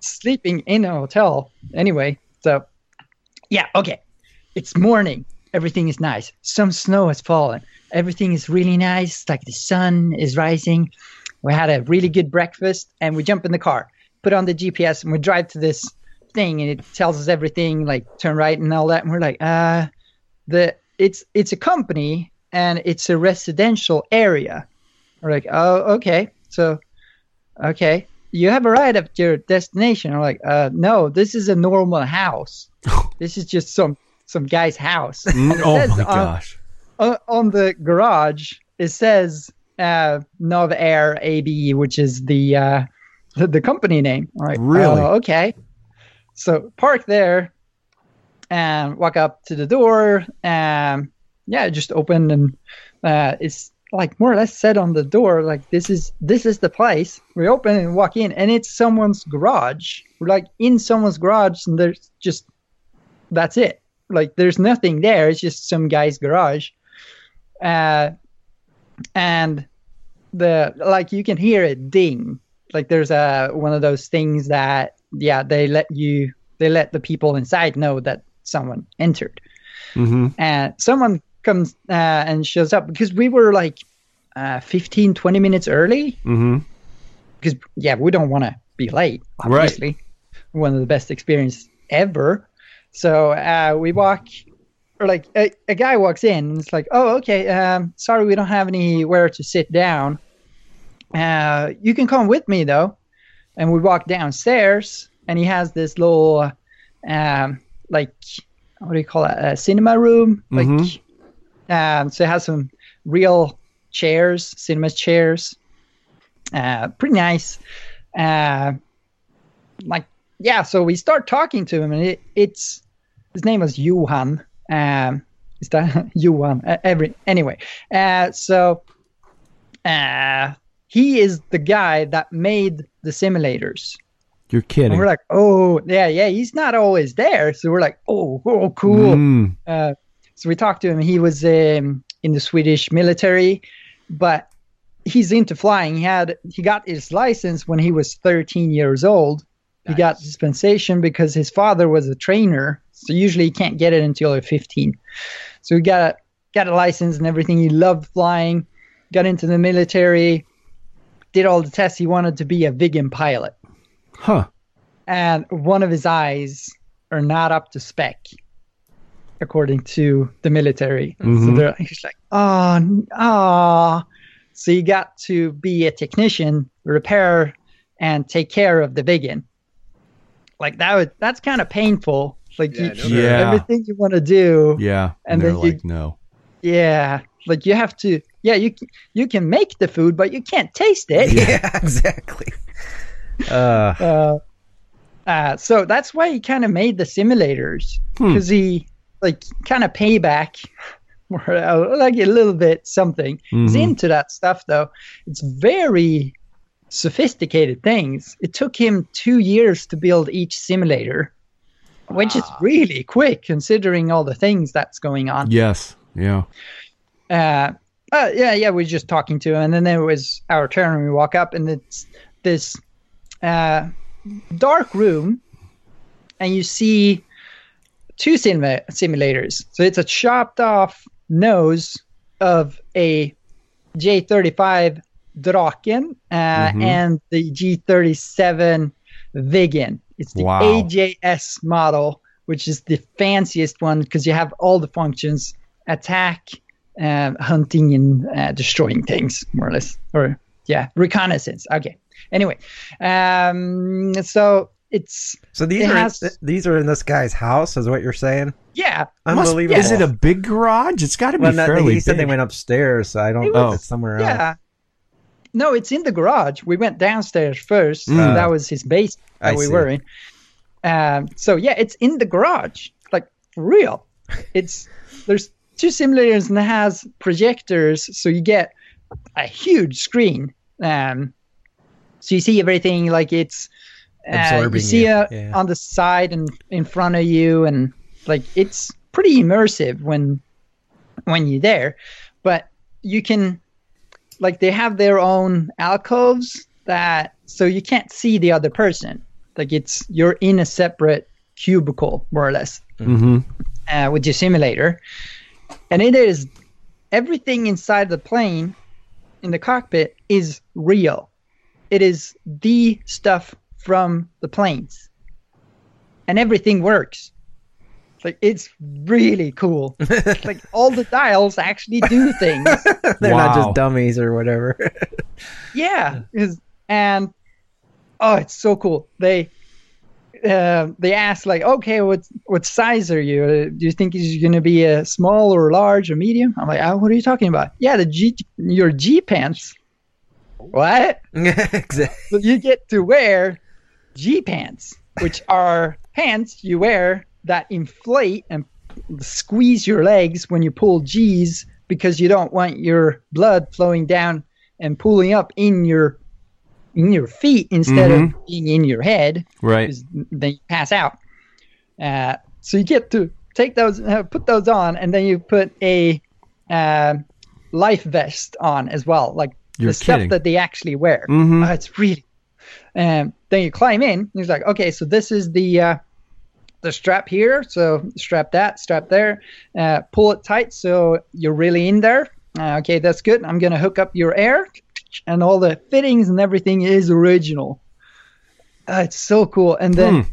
sleeping in a hotel. Anyway, so yeah, okay. It's morning. Everything is nice. Some snow has fallen. Everything is really nice. Like the sun is rising. We had a really good breakfast and we jump in the car, put on the GPS, and we drive to this thing and it tells us everything, like turn right and all that. And we're like, uh, the it's it's a company and it's a residential area. We're like, oh, okay. So okay, you have arrived at your destination. I'm like, uh, no, this is a normal house. [LAUGHS] this is just some some guy's house. And oh my on- gosh. on, on the garage, it says uh, Nov Air AB, which is the uh, the, the company name. I'm Really? "Oh, okay. So park there and walk up to the door. Um, yeah, just open and uh, it's like more or less said on the door, like this is this is the place. We open and walk in, and it's someone's garage. We're like in someone's garage, and there's just that's it. Like there's nothing there. It's just some guy's garage. Uh, and the like you can hear it ding. Like there's a one of those things that yeah they let you they let the people inside know that someone entered Mm-hmm. and someone comes uh, and shows up because we were like uh, 15 20 minutes early Mm-hmm. because yeah we don't want to be late Right. obviously one of the best experience ever so uh, we walk or like a, a guy walks in and it's like oh okay um, sorry we don't have anywhere to sit down. Uh, you can come with me though. And we walk downstairs and he has this little um, like what do you call it a cinema room like Mhm. um, so it has some real chairs cinema chairs. Uh, pretty nice. Uh, like yeah so we start talking to him and it, it's his name was Johan um, is that [LAUGHS] Johan uh, every anyway uh, so uh, he is the guy that made the simulators You're kidding. and we're like oh yeah yeah he's not always there so we're like oh, oh cool Mm. uh, so we talked to him. He was um, in the Swedish military, but he's into flying. He had he got his license when he was 13 years old. He got dispensation because his father was a trainer. So usually he can't get it until you're 15. So he got a got a license and everything. He loved flying. Got into the military. Did all the tests. He wanted to be a Viggen pilot Huh. and one of his eyes are not up to spec according to the military so Mhm. they're he's like oh oh so he got to be a technician repair and take care of the Viggen like that would that's kind of painful like Yeah, you, no. Yeah. everything you want to do Yeah. And they're then you- like, no. yeah like you have to yeah you c- you can make the food but you can't taste it yeah, [LAUGHS] exactly. Uh, uh, uh, so that's why he kind of made the simulators Hmm. because he like kind of payback [LAUGHS] or uh, like a little bit something he's Mhm. into that stuff though it's very sophisticated things it took him two years to build each simulator which is really quick considering all the things that's going on Yes. Yeah. uh, uh, yeah, yeah, we were just talking to him, and then it was our turn, and we walk up, and it's this uh, dark room, and you see two simula- simulators. So it's a chopped off nose of a J35 Draken uh, Mhm. and the G37 Viggen. It's the Wow. AJS model, which is the fanciest one because you have all the functions attack, uh, hunting, and uh, destroying things, more or less. Or, yeah, reconnaissance. Okay. Anyway, um, so it's, so these It are has- th- these are in this guy's house, is what you're saying? yeah, Must- Unbelievable. Is it a big garage? It's got to be Well, not- fairly he said they went upstairs, so I don't It know was- it's somewhere else. No, it's in the garage. We went downstairs first. so Mm. that was his base that I we see. were in. Um, so yeah, it's in the garage, like for real. [LAUGHS] It's there's two simulators and it has projectors, so you get a huge screen. Um, so you see everything like it's uh, you see it yeah. on the side and in front of you, and like it's pretty immersive when when you're there. But you can like they have their own alcoves that so you can't see the other person. Like it's you're in a separate cubicle more or less Mm-hmm. uh, with your simulator, and it is everything inside the plane in the cockpit is real. It is the stuff from the planes, and everything works. Like it's really cool. [LAUGHS] like all the dials actually do things. [LAUGHS] They're not just dummies or whatever. [LAUGHS] Yeah, is and oh, it's so cool. They uh, they ask like, okay, what what size are you? Uh, do you think is going to be a small or large or medium? I'm like, oh, what are you talking about? Yeah, the G your G pants. What? exactly. So you get to wear G pants, which are pants you wear that inflate and squeeze your legs when you pull G's because you don't want your blood flowing down and pulling up in your in your feet instead of being in your head Right. then you pass out. Uh, so you get to take those, uh, put those on, and then you put a uh, life vest on as well, like You're the stuff that they actually wear. Mhm. Oh, it's really. Um, then you climb in. And he's like, okay, so this is the uh, the strap here. So strap that, strap there. Uh, pull it tight so you're really in there. Uh, okay, that's good. I'm gonna hook up your air, and all the fittings and everything is original. Uh, it's so cool. And then, Hmm.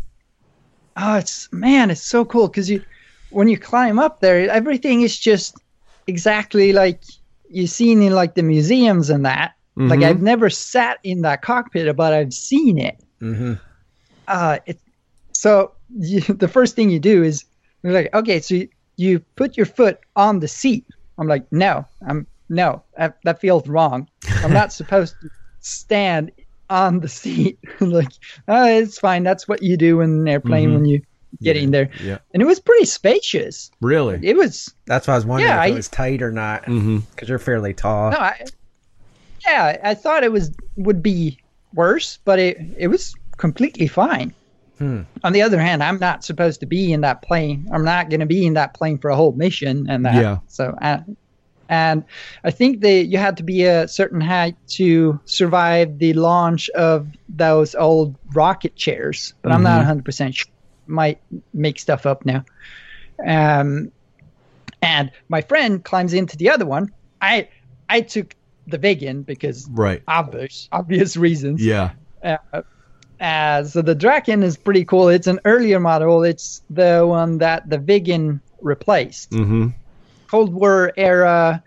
oh, it's man, it's so cool because you, when you climb up there, everything is just exactly like you've seen in like the museums and that. Like Mhm. I've never sat in that cockpit, but I've seen it. hmm Uh, it so you, [LAUGHS] the first thing you do is you're like, okay, so you, you put your foot on the seat. I'm like, no, I'm no, that, that feels wrong. I'm not [LAUGHS] supposed to stand on the seat. [LAUGHS] like, oh, it's fine. That's what you do in an airplane Mhm. when you get in there. Yeah. And it was pretty spacious. Really. It was That's why I was wondering Yeah, if it was tight or not. Mm-hmm. Because you're fairly tall. no, I, yeah, I thought it was would be worse, but it it was completely fine. Hmm. On the other hand, I'm not supposed to be in that plane. I'm not going to be in that plane for a whole mission, and that. Yeah. So, uh, and I think that you had to be a certain height to survive the launch of those old rocket chairs, but I'm not 100 percent sure. Might make stuff up now. Um, and my friend climbs into the other one. I I took the Viggen because Right. obvious obvious reasons. Yeah. Uh, uh, so the Draken is pretty cool. It's an earlier model. It's the one that the Viggen replaced. Mm-hmm. Cold War era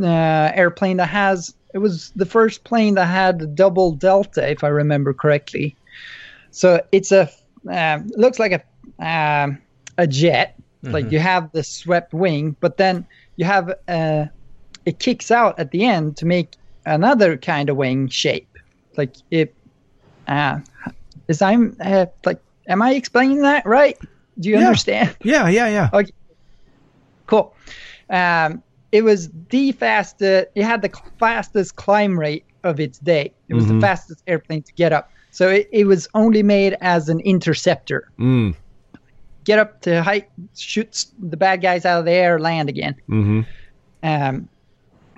uh, airplane that has. It was the first plane that had a double delta, if I remember correctly. So it's a um, looks like a um, a jet. Like you have the swept wing, but then you have uh, it kicks out at the end to make another kind of wing shape. Like it. Uh, is I'm uh, like, am I explaining that right? Do you Yeah. understand? [LAUGHS] Yeah. Yeah. Yeah. Okay. Cool. Um, it was the fastest. It had the fastest climb rate of its day. It was Mhm. the fastest airplane to get up. So it, it was only made as an interceptor. Mm. Get up to height, shoots the bad guys out of the air, land again. Mm-hmm. Um,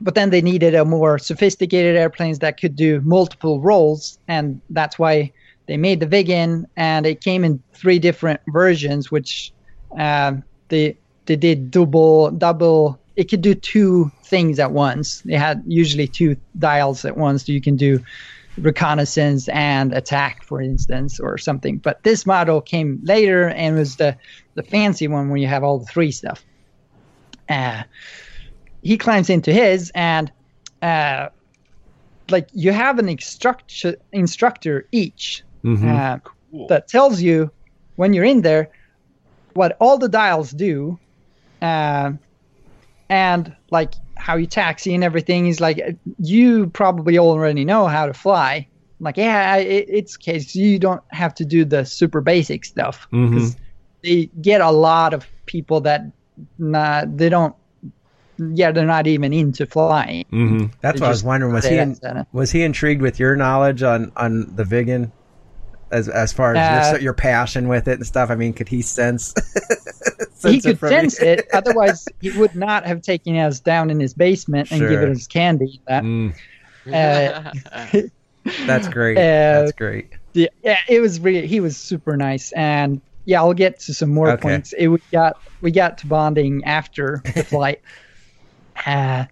but then they needed a more sophisticated airplanes that could do multiple roles, and that's why they made the Viggen, and it came in three different versions, which um, they they did double double. It could do two things at once. They had usually two dials at once, so you can do reconnaissance and attack, for instance, or something. But this model came later and was the the fancy one when you have all the three stuff. Uh, he climbs into his and uh, like you have an instructor instructor each Mm-hmm. uh, Cool. that tells you when you're in there what all the dials do uh, and like how you taxi and everything. He's like, you probably already know how to fly. I'm like, yeah, it, it's case you don't have to do the super basic stuff Mhm. they get a lot of people that not they don't. Yeah, they're not even into flying. hmm That's They what I was wondering. Was he in, was he intrigued with your knowledge on on the Viggen, as as far as Uh, your, your passion with it and stuff? I mean, could he sense? [LAUGHS] he sense it could from sense you? it. Otherwise, he would not have taken us down in his basement and Sure. given us candy. That Mm. Uh, [LAUGHS] That's great. [LAUGHS] Uh, That's great. yeah, yeah, it was really he was super nice, and yeah, I'll get to some more Okay. points. It, we got we got to bonding after the flight. Uh,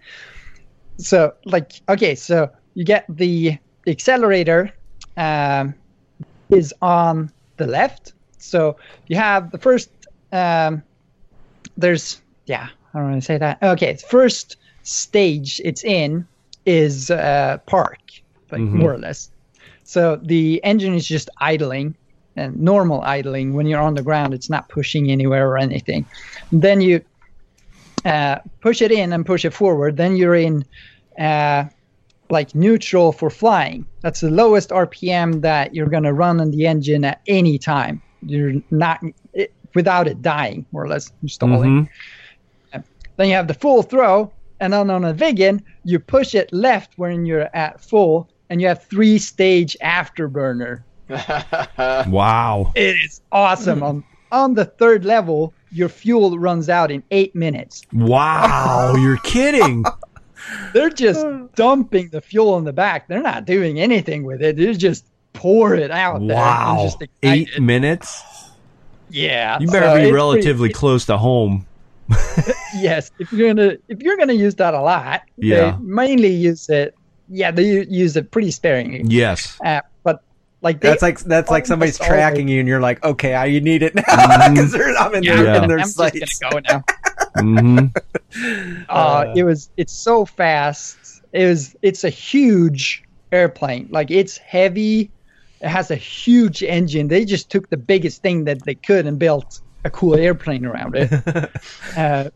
so like okay, so you get the accelerator um, is on the left. So you have the first um, there's yeah I don't want to say that. Okay, first stage it's in is uh, park, like Mhm. more or less. So the engine is just idling, and normal idling. When you're on the ground, it's not pushing anywhere or anything. Then you uh, push it in and push it forward. Then you're in uh, like neutral for flying. That's the lowest RPM that you're gonna run on the engine at any time. You're not it, without it dying, more or less stalling. Mhm. Then you have the full throw, and then on a Viggen, you push it left when you're at full, and you have three stage afterburner. [LAUGHS] Wow. It is awesome. on on the third level, your fuel runs out in eight minutes. Wow. [LAUGHS] You're kidding. They're just dumping the fuel in the back. They're not doing anything with it. They just pour it out there. Wow. Eight minutes? Yeah. You better it's be pretty- relatively close to home. [LAUGHS] yes if you're gonna if you're gonna use that a lot Yeah. they mainly use it yeah they use it pretty sparingly Yes. uh, but like they, That's like that's like somebody's almost always- tracking you, and you're like, okay, I, you need it now. [LAUGHS] Because I'm in yeah, their Yeah. in their I'm sights. just gonna go now. [LAUGHS] Hmm uh, it was it's so fast. It was it's a huge airplane. Like it's heavy. It has a huge engine. They just took the biggest thing that they could and built a cool airplane around it. [LAUGHS] Uh,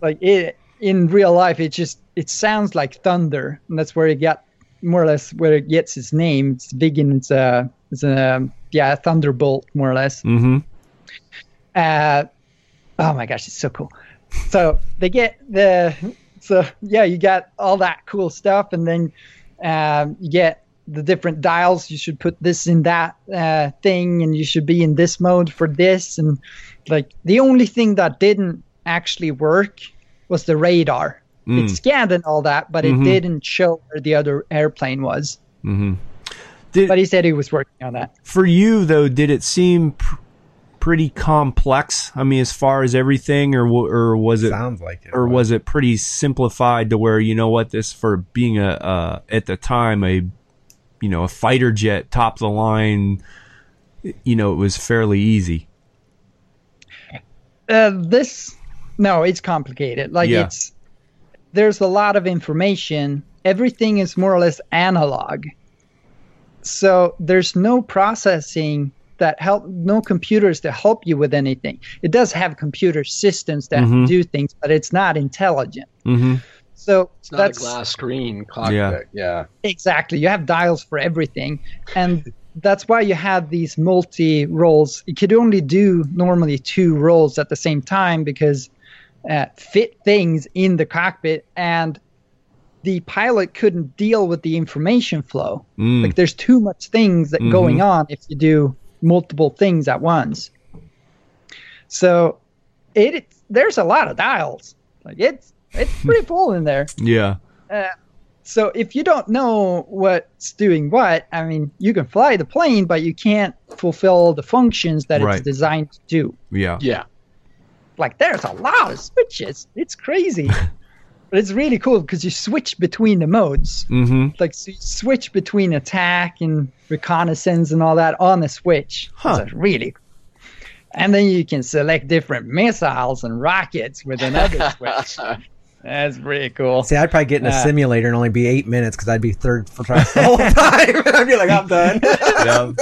like it in real life it just it sounds like thunder and that's where it got more or less where it gets its name it's big and it's a it's a yeah a thunderbolt more or less hmm uh, oh my gosh, it's so cool. So they get the so yeah, you got all that cool stuff, and then um, you get the different dials. You should put this in that uh, thing, and you should be in this mode for this. And like the only thing that didn't actually work was the radar. Mm. It scanned and all that, but Mhm. it didn't show where the other airplane was. hmm Did, But he said he was working on that. for you though, did it seem pr- pretty complex? I mean, as far as everything, or or was it, Sounds like it. or was it pretty simplified to where you know what this for being a uh, at the time a you know a fighter jet top of the line, you know it was fairly easy. uh, this no it's complicated like Yeah. it's there's a lot of information everything is more or less analog so there's no processing that help no computers to help you with anything it does have computer systems that Mhm. do things but it's not intelligent hmm so It's not that's a glass screen cockpit. Yeah. Yeah. Exactly. You have dials for everything. And that's why you have these multi roles. You could only do normally two roles at the same time because uh, fit things in the cockpit and the pilot couldn't deal with the information flow. Mm. Like there's too much things that Mhm. going on if you do multiple things at once. So it it's- there's a lot of dials. Like it's it's pretty [LAUGHS] full in there. yeah. So if you don't know what's doing what, I mean, you can fly the plane, but you can't fulfill the functions that Right. it's designed to do. Yeah. Yeah. Like there's a lot of switches. It's crazy. [LAUGHS] but it's really cool because you switch between the modes. hmm Like so you switch between attack and reconnaissance and all that on the switch. Huh. So really. And then you can select different missiles and rockets with another [LAUGHS] switch. That's pretty cool. See, I'd probably get in a Uh, simulator and only be eight minutes because I'd be third for the whole [LAUGHS] time. I'd be like, I'm done. Yeah.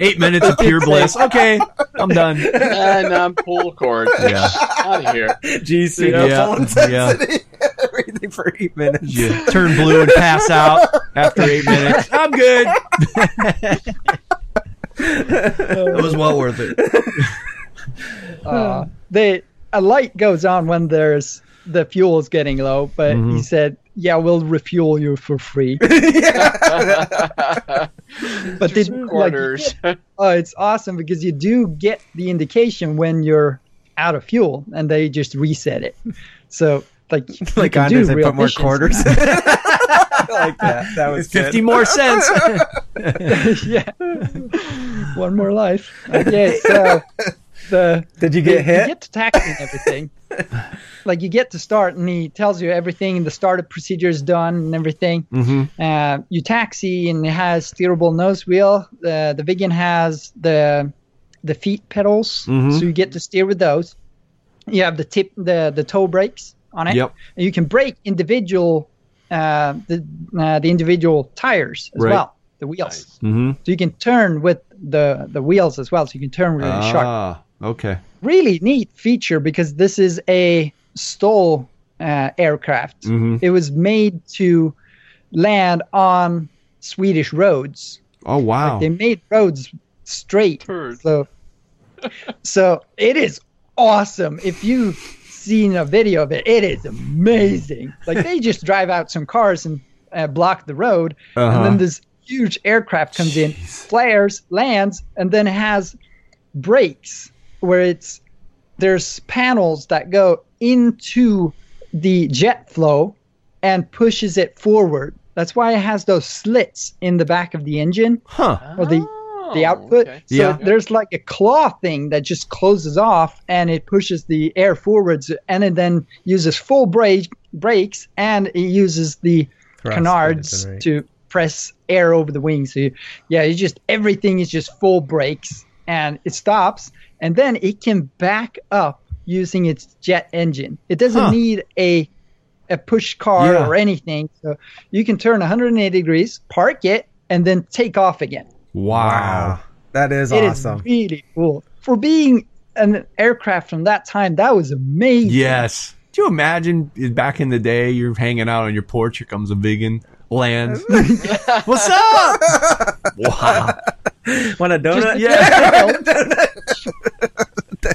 Eight minutes of pure bliss. Okay, I'm done. and I'm pull cord. Yeah. Out of here. GC, Yeah, full intensity. [LAUGHS] everything for eight minutes. You turn blue and pass out after eight minutes. I'm good. [LAUGHS] It was well worth it. [LAUGHS] uh, they a light goes on when there's the fuel is getting low, but he said, "Yeah, we'll refuel you for free." [LAUGHS] but they, Two like, you quarters. get- oh, it's awesome because you do get the indication when you're out of fuel, and they just reset it. So, like, you Like can Anders, do they real put more missions quarters. now. [LAUGHS] I like that. That was It's 50 good. more cents. [LAUGHS] yeah, one more life. Okay, so the Did you you, get hit? You get to taxi and everything. [LAUGHS] like you get to start, and he tells you everything, and the startup procedure is done, and everything. hmm Uh, you taxi, and it has steerable nose wheel. The the Viggen has the the feet pedals, Mhm. so you get to steer with those. You have the tip, the the toe brakes on it. Yep. And you can brake individual, uh, the uh, the individual tires as Right. well, the wheels. Nice. hmm So you can turn with the the wheels as well. So you can turn really sharp Ah, okay. Really neat feature because this is a STOL uh, aircraft. hmm It was made to land on Swedish roads. Oh, wow. They made roads straight. Turd. So, [LAUGHS] so it is awesome. If you've seen a video of it, it is amazing. Like they just drive out some cars and uh, block the road, Uh-huh. and then this huge aircraft comes in, flares, lands, and then has brakes where it's there's panels that go into the jet flow and pushes it forward. That's why it has those slits in the back of the engine Huh. or the the Oh, output. okay. So Yeah. there's like a claw thing that just closes off and it pushes the air forwards and it then uses full brake brakes and it uses the Thrust canards engine, right. to press air over the wings. So you, yeah, it's just everything is just full brakes and it stops and then it can back up using its jet engine. It doesn't Huh. need a a push car Yeah. or anything. So you can turn 180 degrees, park it, and then take off again. Wow. That is It is awesome. really cool. For being an aircraft from that time, that was amazing. Yes. Do you imagine back in the day, you're hanging out on your porch, here comes a Viggen, lands. [LAUGHS] What's up? wow. Want a donut? Yeah. [LAUGHS] Donut.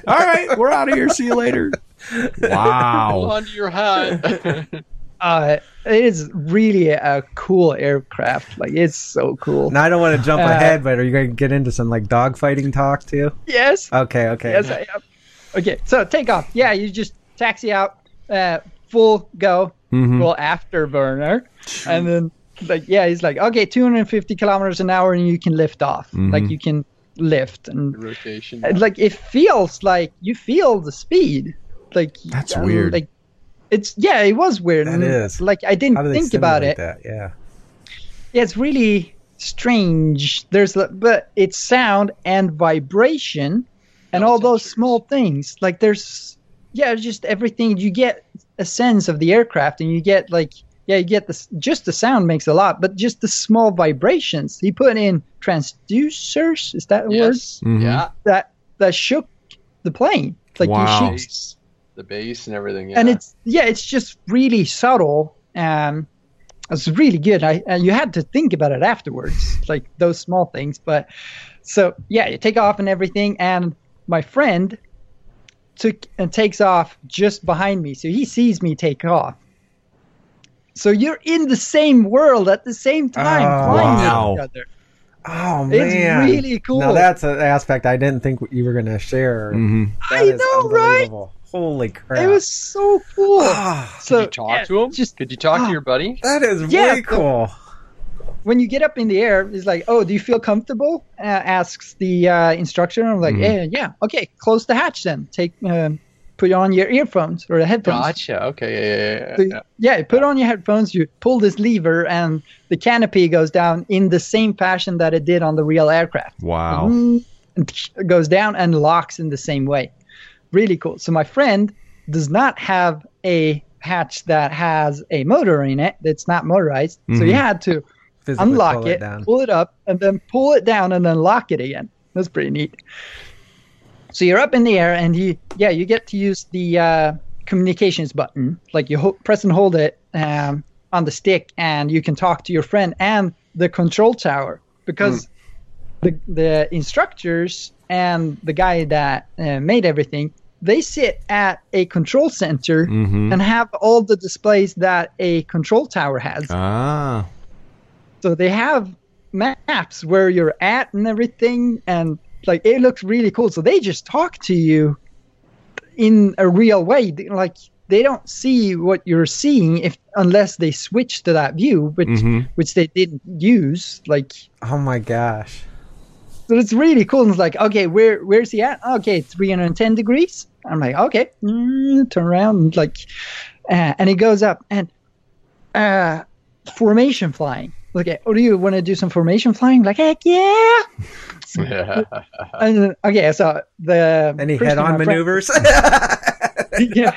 All right, we're out of here. See you later. Hold Wow. on to your hat. [LAUGHS] Uh, it is really a cool aircraft. Like it's so cool. Now I don't want to jump Uh, ahead, but are you going to get into some like dogfighting talk too? yes. Okay, okay. Yes, I am. Okay, so take off. Yeah, you just taxi out, uh, full go, Mhm. full afterburner, and then like yeah, he's like okay, 250 kilometers an hour, and you can lift off. Mhm. Like you can lift, and Rotation. and, like it feels like you feel the speed. Like That's um, weird. Like it's yeah, it was weird. That and, is. Like I didn't How do they think about it. That? Yeah. Yeah, it's really strange. There's but it's sound and vibration and No all those small things. Like there's yeah, just everything you get a sense of the aircraft and you get like yeah, you get this just the sound makes a lot, but just the small vibrations. He put in transducers, is that a word? yes. Mhm. Yeah. That that shook the plane. Like Wow. you shook Base. The base and everything. Yeah. and it's yeah, it's just really subtle. Um, it's really good. I and you had to think about it afterwards, like those small things. But so yeah, you take off and everything. And my friend took and takes off just behind me, so he sees me take off. So you're in the same world at the same time, Oh, flying wow. with each other. Oh It's man, really cool. Now that's an aspect I didn't think you were going to share. Mhm. I know, right? Holy crap! It was so cool. Ah, so Did you talk yeah, to him? Just Could you talk ah. to your buddy? that is Yeah, way so- cool. When you get up in the air, it's like, oh, do you feel comfortable? Uh, asks the uh, instructor. I'm like, Mhm. yeah, yeah, okay, close the hatch then. Take, um, put on your earphones or the headphones. Gotcha. Okay. Yeah. Yeah. yeah, So, yeah. yeah, put on your headphones. You pull this lever, and the canopy goes down in the same fashion that it did on the real aircraft. Wow. And it [LAUGHS] goes down and locks in the same way. Really cool. So my friend does not have a hatch that has a motor in it. That's not motorized. So he Mhm. had to unlock pull it, down. pull it up, and then pull it down and then lock it again. That's pretty neat. So you're up in the air, and you yeah you get to use the uh, communications button. Like you ho- press and hold it, um, on the stick, and you can talk to your friend and the control tower because the the instructors and the guy that uh, made everything they sit at a control center Mm-hmm. and have all the displays that a control tower has. Ah. So they have maps where you're at and everything, and like it looks really cool. So they just talk to you in a real way. Like they don't see what you're seeing if unless they switch to that view, which Mhm. which they didn't use. Like Oh my gosh. so it's really cool. And it's like, okay, where where's he at? Okay, 310 degrees. I'm like, okay, mm, turn around and like, uh, and he goes up and uh, formation flying. Look at, oh, do you want to do some formation flying? Like, heck yeah. [LAUGHS] Yeah. And, then- okay, so the Any head-on my friend- maneuvers? [LAUGHS] yeah.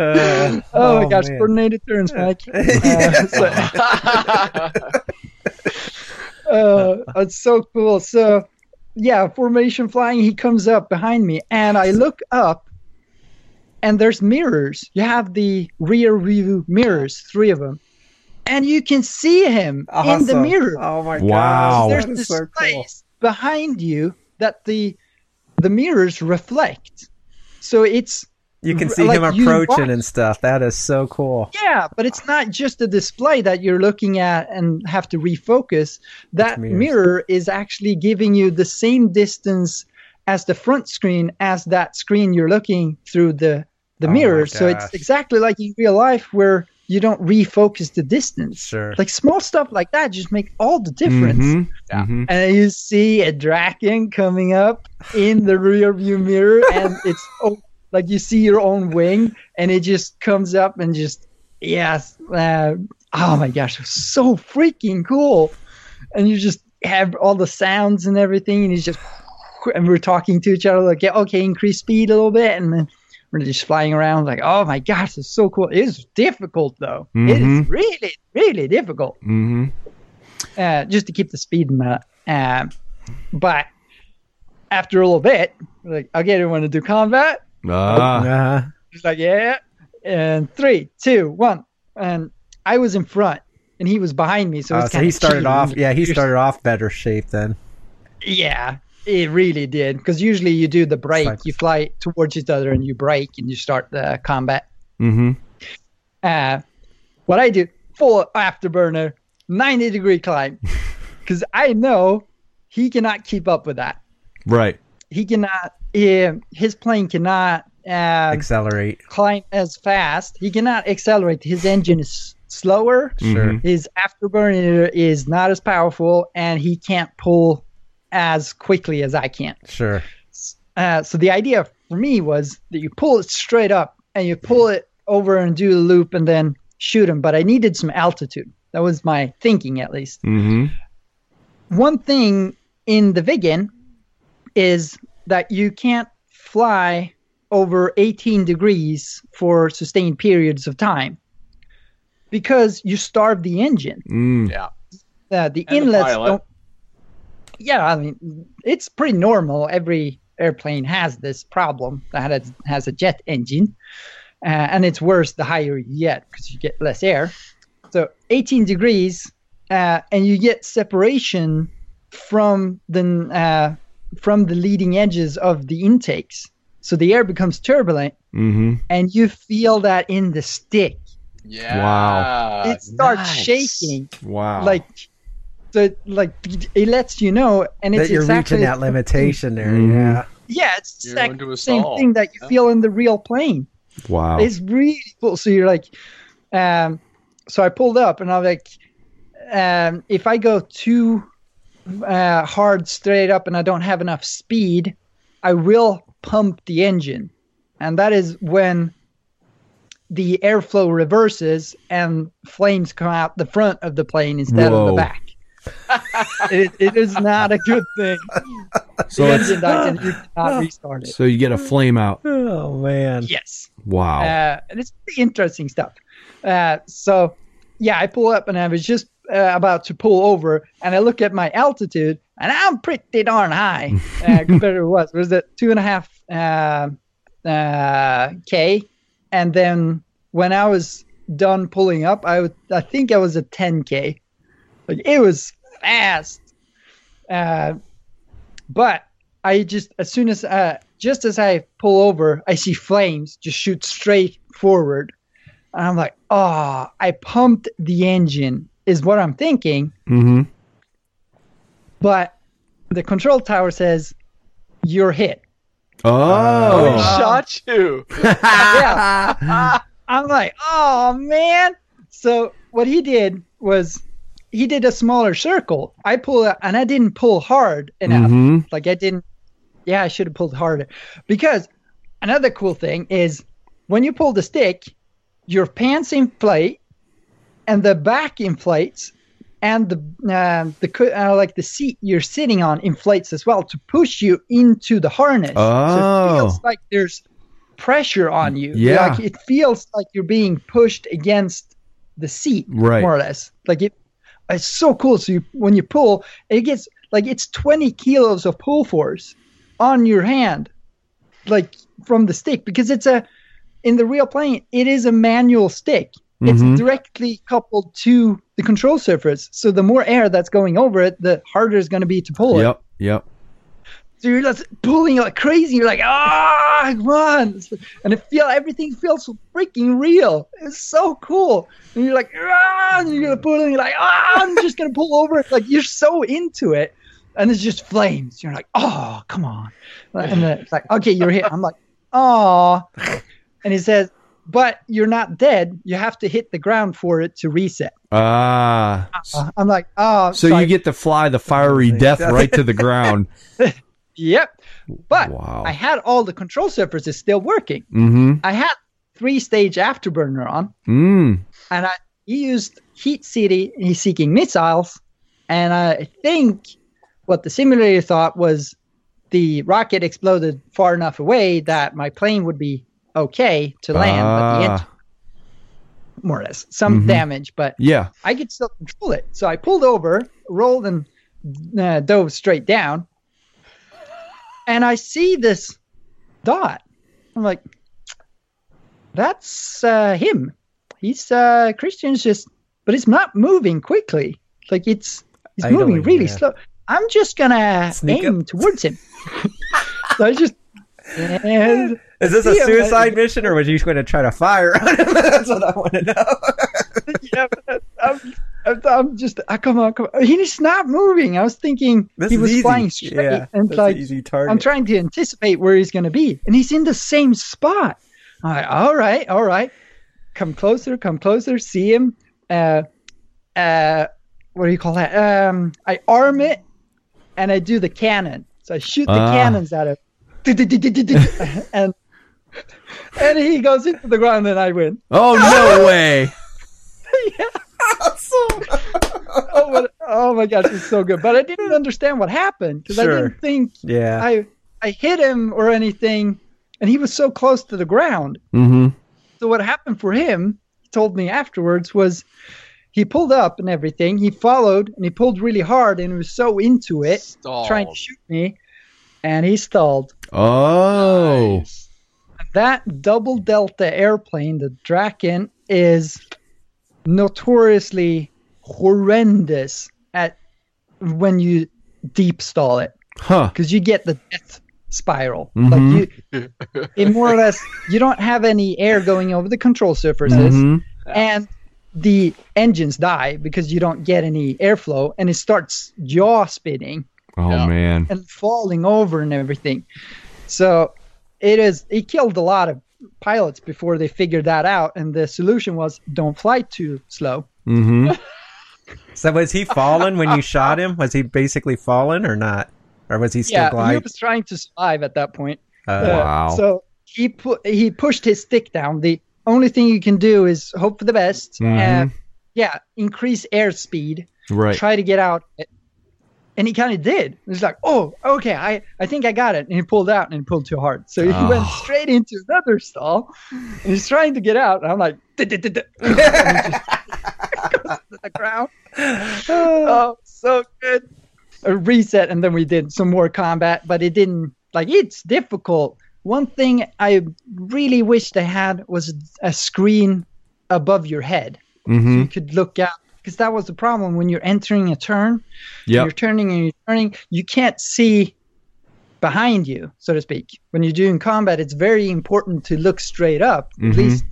Uh, Oh, my gosh, man. coordinated turns, Mike. [LAUGHS] Uh, so- uh, it's so cool. So, yeah, formation flying. He comes up behind me, and I look up, and there's mirrors. You have the rear view mirrors, three of them, and you can see him in the mirror. Oh my Wow. gosh. there's that is so displays cool. behind you that the the mirrors reflect. So it's You can see like him you approaching and stuff. That is so cool. Yeah, but it's not just a display that you're looking at and have to refocus. That mirror is actually giving you the same distance as the front screen as that screen you're looking through the the Oh mirror. So it's exactly like in real life where you don't refocus the distance. Sure. Like small stuff like that just make all the difference. Mhm. Yeah. Mhm. And you see a Draken coming up in the rear view mirror, [LAUGHS] and it's oh, like you see your own wing, and it just comes up and just yes, uh, oh my gosh, it was so freaking cool. And you just have all the sounds and everything, and it's just and we're talking to each other like, yeah, okay, increase speed a little bit, and then we're just flying around like, oh my gosh, it's so cool. It is difficult though. It is Mhm. really, really difficult Mhm. uh, just to keep the speed in that. Um, but after a little bit, like, okay, do you want to do combat? Ah. Uh-huh. He's like, yeah. And three, two, one. And I was in front, and he was behind me. So, Uh, so he started cheating. off. Yeah, he started off better shape then. Yeah, it really did. Because usually you do the break, like- you fly towards each other, and you break, and you start the combat. Mhm. Uh, what I do, full afterburner, 90 degree climb. [LAUGHS] Because I know he cannot keep up with that. Right. he cannot uh, his plane cannot um, Accelerate. climb as fast he cannot accelerate his engine is slower Sure. His afterburner is not as powerful and he can't pull as quickly as i can Sure. uh, so the idea for me was that you pull it straight up and you pull it over and do the loop and then shoot him but i needed some altitude that was my thinking at least Mhm. one thing in the Viggen is that you can't fly over 18 degrees for sustained periods of time because you starve the engine. Mm. Yeah. Uh, the And inlets pilot. don't. Yeah, I mean, it's pretty normal. Every airplane has this problem that has, has a jet engine, uh, and it's worse the higher you get because you get less air. So 18 degrees, uh, and you get separation from the uh, from the leading edges of the intakes. So the air becomes turbulent, Mhm. and you feel that in the stick. Yeah. Wow. it starts nice. shaking Wow. like so like it lets you know and it's That you're exactly reaching that limitation there. Mhm. Yeah. yeah it's the exact same thing that you Yeah. feel in the real plane wow. it's really cool so you're like um so i pulled up and i'm like um if i go too uh hard straight up and i don't have enough speed i will pump the engine and that is when the airflow reverses and flames come out the front of the plane instead of the back it, it is not a good thing so the engine dies and you cannot restart it so you get a flame out. Oh man. yes Wow. uh, and it's pretty interesting stuff. Uh, so, yeah, I pull up and I was just uh, about to pull over, and I look at my altitude, and I'm pretty darn high uh, [LAUGHS] compared to what was it two and a half uh, uh, k, and then when I was done pulling up, I would, I think I was a 10k. Like it was fast. Uh, but I just as soon as uh, just as I pull over, I see flames just shoot straight forward. And I'm like, oh, I pumped the engine, is what I'm thinking. Mm-hmm. But the control tower says, you're hit. Oh, he Oh. shot you. [LAUGHS] yeah. [LAUGHS] I'm like, oh man. So what he did was he did a smaller circle. I pull it and I didn't pull hard enough. Mhm. Like I didn't yeah, I should have pulled harder. Because another cool thing is when you pull the stick, your pants inflate and the back inflates and the uh, the uh, like the seat you're sitting on inflates as well to push you into the harness. So Oh. it feels like there's pressure on you. Yeah. Like it feels like you're being pushed against the seat, Right. more or less. Like it, it's so cool. So you, when you pull, it gets like it's 20 kilos of pull force on your hand, like from the stick, because it's a in the real plane, it is a manual stick. It's Mhm. directly coupled to the control surface. So the more air that's going over it, the harder it's going to be to pull it. Yep. Yep. So you're just pulling like crazy. You're like, ah, come on. And it feel everything feels so freaking real. It's so cool. And you're like, ah, and you're gonna pull and you're like, ah, I'm just gonna pull over. It's like you're so into it. And it's just flames. You're like, oh, come on. And then it's like, okay, you're hit. I'm like, oh. And he says, but you're not dead. You have to hit the ground for it to reset. Ah. Uh, I'm like, oh, so sorry. you get to fly the fiery death right to the ground. [LAUGHS] Yep. But Wow. I had all the control surfaces still working. Mm-hmm. I had three stage afterburner on, Mm. and I he used heat city seeking missiles, and I think what the simulator thought was the rocket exploded far enough away that my plane would be okay to land, but the engine more or less some Mhm. damage, but Yeah. I could still control it. So I pulled over, rolled, and uh, dove straight down. And I see this dot. I'm like, that's uh, him. He's uh, Christian's just, but it's not moving quickly. Like it's he's Idling, moving really yeah. slow. I'm just gonna Sneak aim towards him. [LAUGHS] so I just. And Is this a him, suicide mission, or was you going to try to fire on him? [LAUGHS] That's what I want to know. [LAUGHS] yeah, I'm, I'm, just, I come on, come on. He's not moving. I was thinking This he was easy. flying straight, Yeah, and like an. I'm trying to anticipate where he's going to be, and he's in the same spot. I'm like, all right, all right, come closer, come closer, see him. Uh, uh, what do you call that? Um, I arm it, and I do the cannon. So I shoot the Ah. cannons at him, [LAUGHS] and and he goes into the ground, and I win. Oh no [LAUGHS] way. [LAUGHS] oh, but, oh my gosh, it's so good. But I didn't understand what happened because I didn't think yeah. I I hit him or anything, and he was so close to the ground. Mm-hmm. So what happened for him? He told me afterwards was he pulled up and everything. He followed and he pulled really hard and he was so into it, Stalled. trying to shoot me, and he stalled. Oh. Nice. That double delta airplane, the Draken, is notoriously horrendous at when you deep stall it Huh. because you get the death spiral. Mhm. Like you, [LAUGHS] it more or less, you don't have any air going over the control surfaces, Mhm. and the engines die because you don't get any airflow, and it starts yaw spinning Oh Yeah. man. and falling over and everything. So it is it killed a lot of pilots before they figured that out and the solution was don't fly too slow. Mm-hmm. [LAUGHS] So was he fallen when you [LAUGHS] shot him? Was he basically fallen or not? Or was he still yeah, he was trying to survive at that point. Uh, Uh, Wow. So he put he pushed his stick down. The only thing you can do is hope for the best. Mhm. Uh, yeah, increase airspeed. Right. Try to get out. And he kind of did. It's like, oh, okay, I, I think I got it. And he pulled out and he pulled too hard. So he Oh. went straight into another stall. And he's trying to get out. And I'm like, "Duh, duh, duh, duh." [LAUGHS] and he just goes to the ground. [SIGHS] Oh, so good. A reset. And then we did some more combat, but it didn't, like, it's difficult. One thing I really wish they had was a screen above your head. Mm-hmm. you could look out because that was the problem when you're entering a turn. Yep. You're turning and you're turning. You can't see behind you, so to speak. When you're doing combat, it's very important to look straight up. Mhm. At least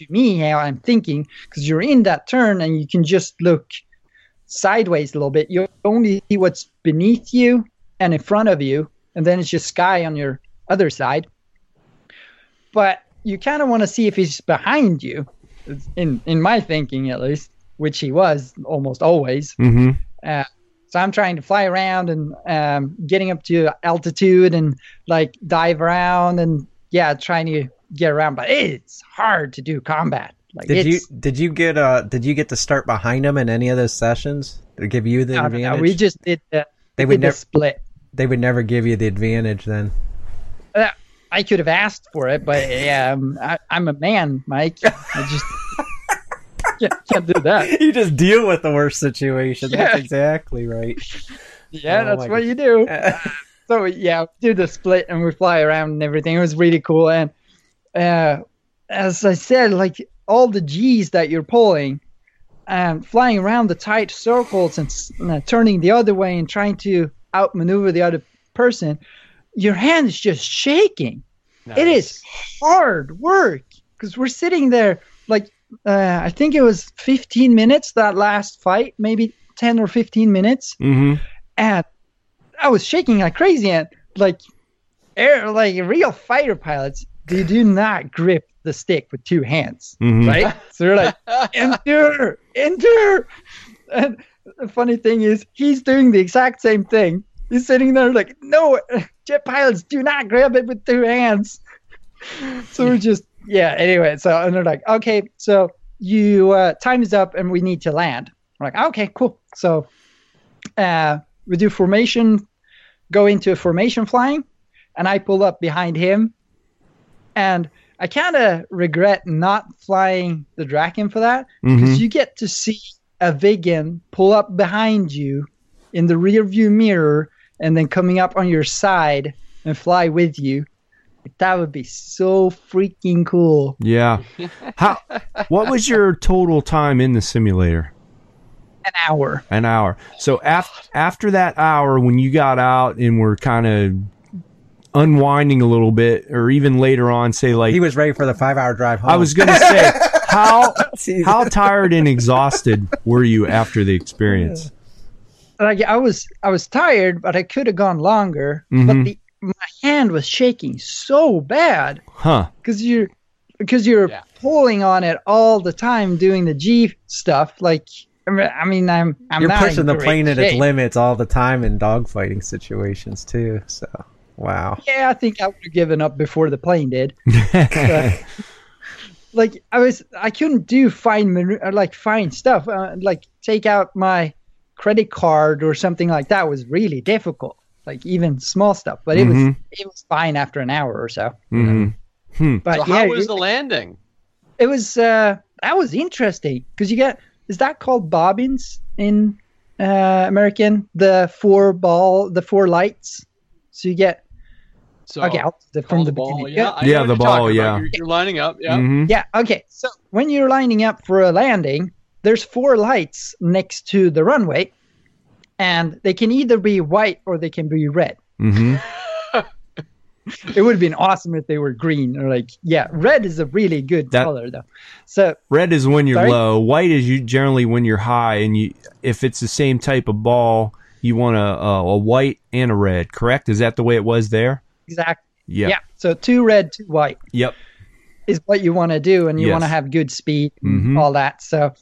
to me, how I'm thinking, because you're in that turn and you can just look sideways a little bit. You only see what's beneath you and in front of you, and then it's just sky on your other side. But you kind of want to see if he's behind you, in in my thinking at least, which he was almost always. Mm-hmm. Uh, so I'm trying to fly around and um, getting up to altitude and like dive around and yeah, trying to get around. But it's hard to do combat. Like Did you did you get uh did you get to start behind him in any of those sessions? To give you the advantage? know, we just did the, They would the never- split. they would never give you the advantage then. Uh, I could have asked for it, but yeah, um, I, I'm a man, Mike. I just [LAUGHS] can't, can't do that. [LAUGHS] you just deal with the worst situation. Yeah. That's exactly right. Yeah, Oh that's what God. you do. [LAUGHS] so yeah, we do the split and we fly around and everything. It was really cool. And uh, as I said, like all the G's that you're pulling and flying around the tight circles and uh, turning the other way and trying to outmaneuver the other person, your hand is just shaking. It is hard work because we're sitting there like uh, I think it was 15 minutes that last fight, maybe 10 or 15 minutes Mm-hmm. and I was shaking like crazy. And like, air, like real fighter pilots, they do not grip the stick with two hands, Mhm. right? so they're like, enter, enter. And the funny thing is, he's doing the exact same thing. He's sitting there like, no, jet pilots do not grab it with two hands. So we're just, yeah. Anyway, so and they're like, okay, so you uh, time is up and we need to land. We're like, okay, cool. So uh, we do formation, go into a formation flying, and I pull up behind him. And I kind of regret not flying the Draken for that because Mhm. you get to see a Viggen pull up behind you in the rear view mirror and then coming up on your side and fly with you. That would be so freaking cool. Yeah. [LAUGHS] How? What was your total time in the simulator? An hour. An hour. So after after that hour, when you got out and were kind of unwinding a little bit, or even later on, say like He was ready for the five hour drive home. I was gonna say, [LAUGHS] how how tired and exhausted were you after the experience? like I was I was tired, but I could have gone longer. Mhm. But the, my hand was shaking so bad Huh? because you're because you're Yeah. pulling on it all the time doing the G stuff. Like I mean, I mean I'm I'm You're not in pushing the great plane at its limits all the time in dogfighting situations too. So wow. Yeah, I think I would have given up before the plane did. [LAUGHS] like I was, I couldn't do fine, manu- uh, like fine stuff. Uh, like take out my credit card or something like that was really difficult. Like even small stuff, but it was Mhm. it was fine after an hour or so. hmm But So yeah, how was you- the landing? it was uh, that was interesting because you get is that called bobbins in uh, American the four ball the four lights. So you get So okay I'll, the, from call the, ball, beginning. yeah, I Yeah, the ball, yeah. You're, you're lining up, yeah. hmm Yeah, okay. So when you're lining up for a landing, there's four lights next to the runway, and they can either be white or they can be red. hmm [LAUGHS] [LAUGHS] It would have been awesome if they were green or like, yeah, red is a really good That- color though. So Red is when you're Sorry? low. White is you generally when you're high, and you if it's the same type of ball, you want a, a, a white and a red. Correct? Is that the way it was there? exactly, Yeah. yeah. So two red, two white Yep. is what you want to do, and you Yes. want to have good speed, and Mhm. all that. So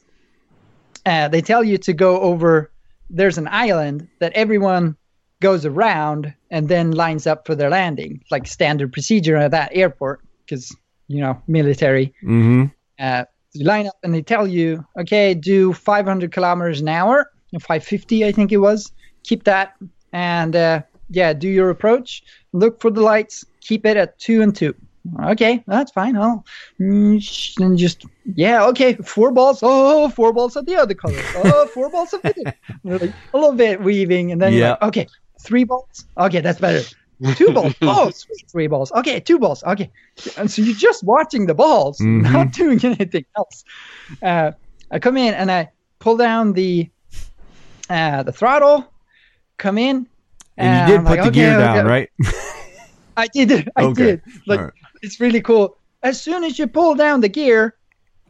uh, they tell you to go over. There's an island that everyone goes around and then lines up for their landing, like standard procedure at that airport, because you know military. hmm Uh, you line up and they tell you, okay, do 500 kilometers an hour, 550, I think it was. Keep that, and uh, yeah, do your approach. Look for the lights. Keep it at two and two. Okay, that's fine. I'll mm, and just yeah, okay. Four balls. Oh, four balls of the other color. Oh, four balls of the. [LAUGHS] Like a little bit weaving, and then Yeah. like, okay, three balls. Okay, that's better. two balls. [LAUGHS] Oh, sweet, three balls. Okay, two balls. Okay, and so you're just watching the balls, Mhm. not doing [LAUGHS] anything else. Uh, I come in and I pull down the uh, the throttle. Come in, And you did I'm put like, the okay, gear down, okay. right? I did. I Okay. did. Like right. It's really cool. As soon as you pull down the gear,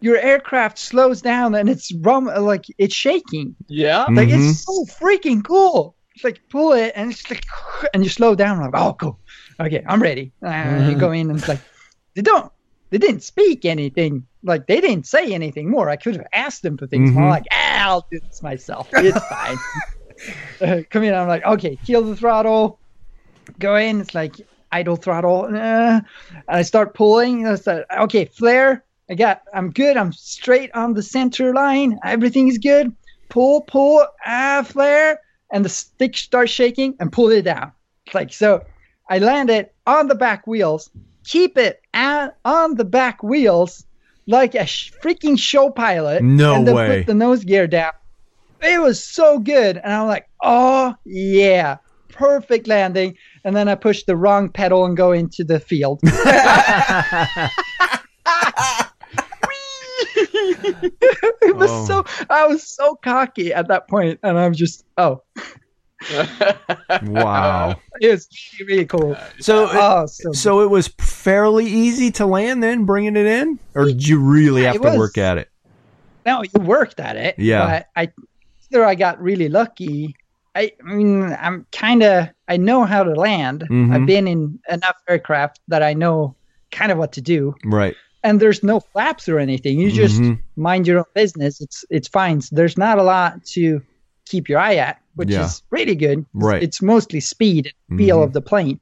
your aircraft slows down and it's rum like it's shaking. Yeah. Like Mhm. it's so freaking cool. It's like pull it and it's like [LAUGHS] and you slow down. I'm like, oh cool. Okay, I'm ready. Uh, You go in and it's like they don't they didn't speak anything. Like they didn't say anything more. I could have asked them for things more. Mhm. Like, ah, I'll do this myself. It's [LAUGHS] fine. [LAUGHS] uh, come in. I'm like, okay, kill the throttle. Go in. It's like idle throttle. Uh, and I start pulling. I start, okay, flare. I got. I'm good. I'm straight on the center line. Everything is good. Pull, pull. Ah, flare. And the stick starts shaking and pull it down. Like so. I land it on the back wheels. Keep it at, on the back wheels like a sh- freaking show pilot. No and then way. Put the nose gear down. It was so good, and I'm like, oh yeah, perfect landing. And then I push the wrong pedal and go into the field. [LAUGHS] [LAUGHS] it was Oh. so I was so cocky at that point, and I'm just oh, wow. it was really, really cool. Uh, so, Oh, so, so it was fairly easy to land then, bringing it in, or did you really have to was. work at it? no, you worked at it. Yeah. but I either I got really lucky. I, I mean, I'm kind of I know how to land. Mhm. I've been in enough aircraft that I know kind of what to do. Right. And there's no flaps or anything. You just Mhm. mind your own business. It's it's fine. So there's not a lot to keep your eye at, which Yeah. is really good. Right. It's mostly speed and feel Mhm. of the plane.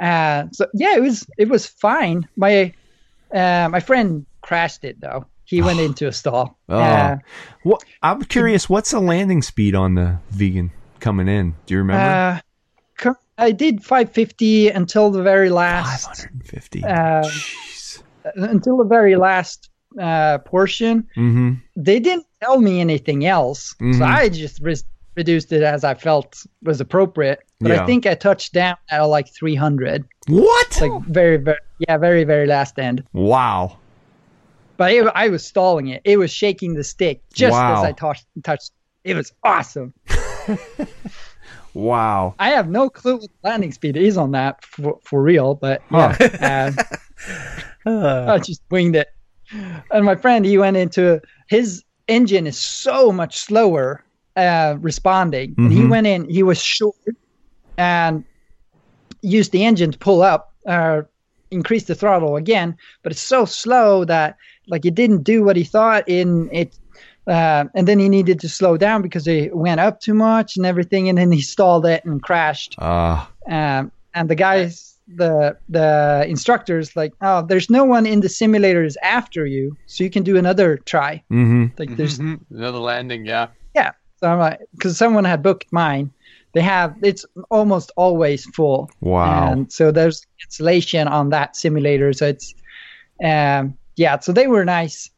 Uh, so yeah, it was it was fine. My uh, my friend crashed it though. He went into a stall. Oh. Uh, What? I'm curious. What's the landing speed on the Viggen coming in? Do you remember? uh, I did 550 until the very last 550. uh, until the very last uh, portion. Mm-hmm. they didn't tell me anything else, Mhm. so I just re- reduced it as I felt was appropriate. But Yeah. I think I touched down at like 300, What? like very, very, yeah, very, very last end. wow. But it, I was stalling it; it was shaking the stick just Wow. as I touched. Touched. It was awesome. Wow. I have no clue what the landing speed is on that for, for real, but Huh. yeah, [LAUGHS] uh, I just winged it. And my friend, he went into his engine is so much slower uh, responding. And he Mhm. went in, he was short and used the engine to pull up, uh, increase the throttle again, but it's so slow that like it didn't do what he thought in it. Uh, and then he needed to slow down because it went up too much and everything. And then he stalled it and crashed Uh, um, and the guys the the instructors like oh there's no one in the simulators after you so you can do another try mm-hmm. like there's Mhm. another landing. Yeah. yeah so i'm like because someone had booked mine they have it's almost always full Wow. and so there's cancellation on that simulator so it's um yeah so they were nice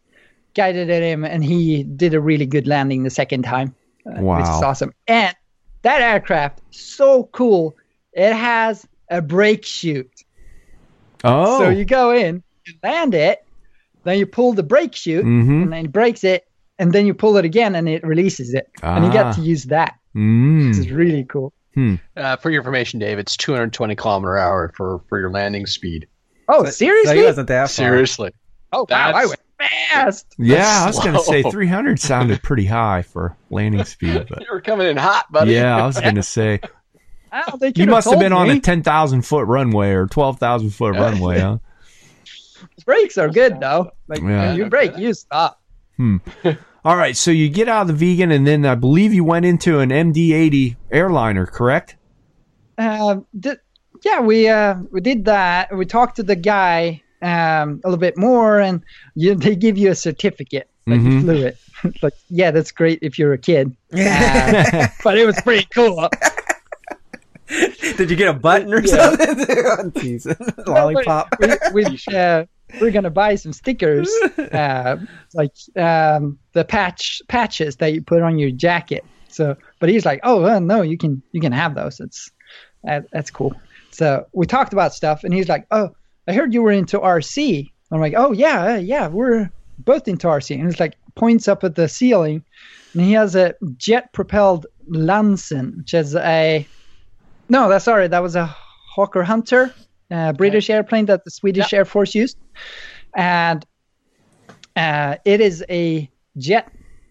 guided at him and he did a really good landing the second time uh, which is awesome and that aircraft so cool it has a brake chute oh. so you go in you land it then you pull the brake chute mm-hmm. and then it breaks it and then you pull it again and it releases it and you Ah. get to use that Mm. this is really cool Uh, for your information, Dave, it's 220 kilometer hour for, for your landing speed. oh So seriously he wasn't that far. Seriously. Oh wow i went fast Yeah, I was going to say 300 sounded pretty high for landing [LAUGHS] speed, but You were coming in hot, buddy. yeah, I was going to say [LAUGHS] Oh, they you could've must have told been on a 10,000 foot runway or 12,000 foot runway, huh? [LAUGHS] brakes are good though like Yeah. you brake you stop Hmm. All right, so you get out of the Viggen, and then I believe you went into an MD80 airliner, correct? uh, di- yeah we uh we did that we talked to the guy um a little bit more and you, they give you a certificate that Mhm. you flew it [LAUGHS] like yeah that's great if you're a kid Uh, [LAUGHS] but it was pretty cool Did you get a button or Yeah. something? [LAUGHS] Lollipop. we, we, uh, we're gonna buy some stickers, uh, like um, the patch patches that you put on your jacket. So, but he's like, "Oh uh, no, you can you can have those. It's that, that's cool. So we talked about stuff, and he's like, "Oh, I heard you were into RC." I'm like, "Oh yeah, uh, yeah, we're both into RC." And it's like points up at the ceiling, and he has a jet-propelled Lansen, which is a no, that's sorry, that was a Hawker Hunter, a British airplane that the Swedish Air Force used, and uh, it is a jet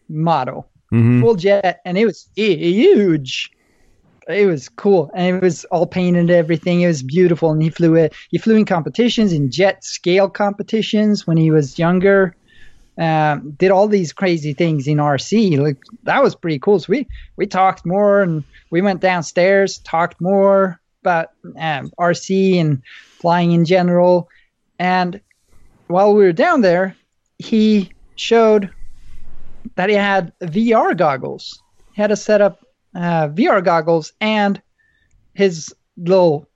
model, Mhm. full jet, and it was huge. It was cool, and it was all painted and everything. It was beautiful, and he flew it. He flew in competitions, in jet scale competitions when he was younger. Um, did all these crazy things in RC. Like that was pretty cool. So we we talked more, and we went downstairs, talked more about um, RC and flying in general. And while we were down there, he showed that he had VR goggles. He had a set up uh, VR goggles and his little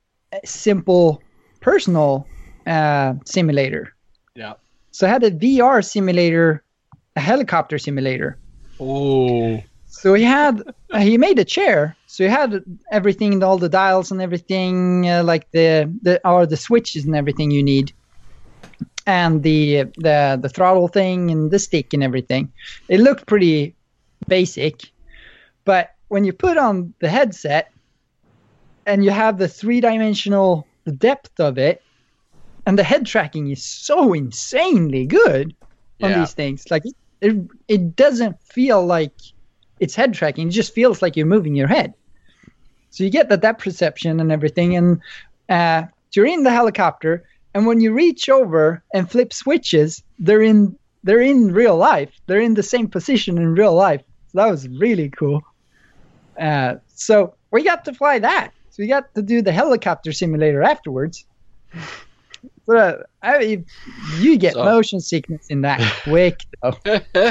simple personal uh, simulator. Yeah. So I had a VR simulator, a helicopter simulator. Oh. So he had uh, [LAUGHS] he made a chair. So he had everything, all the dials and everything, uh, like the the or the switches and everything you need, and the the the throttle thing and the stick and everything. It looked pretty basic, but when you put on the headset and you have the three dimensional depth of it, and the head tracking is so insanely good on Yeah. these things. Like it, it, doesn't feel like it's head tracking. It just feels like you're moving your head. So you get the depth perception and everything, and uh, you're in the helicopter. And when you reach over and flip switches, they're in they're in real life. They're in the same position in real life. So that was really cool. Uh, so we got to fly that. So we got to do the helicopter simulator afterwards. So uh, I, you get So- motion sickness in that [LAUGHS] quick. though.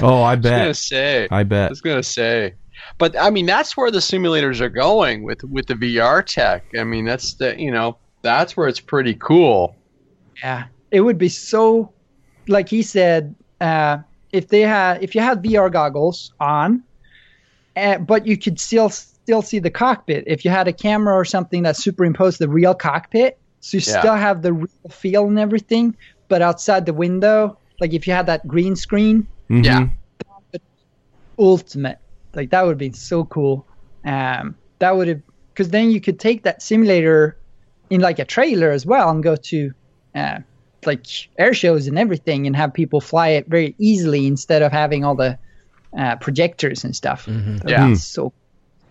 Oh, I bet. I was gonna bet. say. I bet. I was gonna say, but I mean that's where the simulators are going with with the VR tech. I mean that's the you know that's where it's pretty cool. Yeah, it would be so, like he said, uh, if they had, if you had VR goggles on, uh, but you could still still see the cockpit. If you had a camera or something that superimposed the real cockpit, so you Yeah. still have the real feel and everything, but outside the window, like if you had that green screen, Mhm. Yeah. ultimate. Like that would be so cool. Um, that would have because then you could take that simulator in like a trailer as well and go to uh, like air shows and everything and have people fly it very easily instead of having all the uh, projectors and stuff. That would Yeah. be so.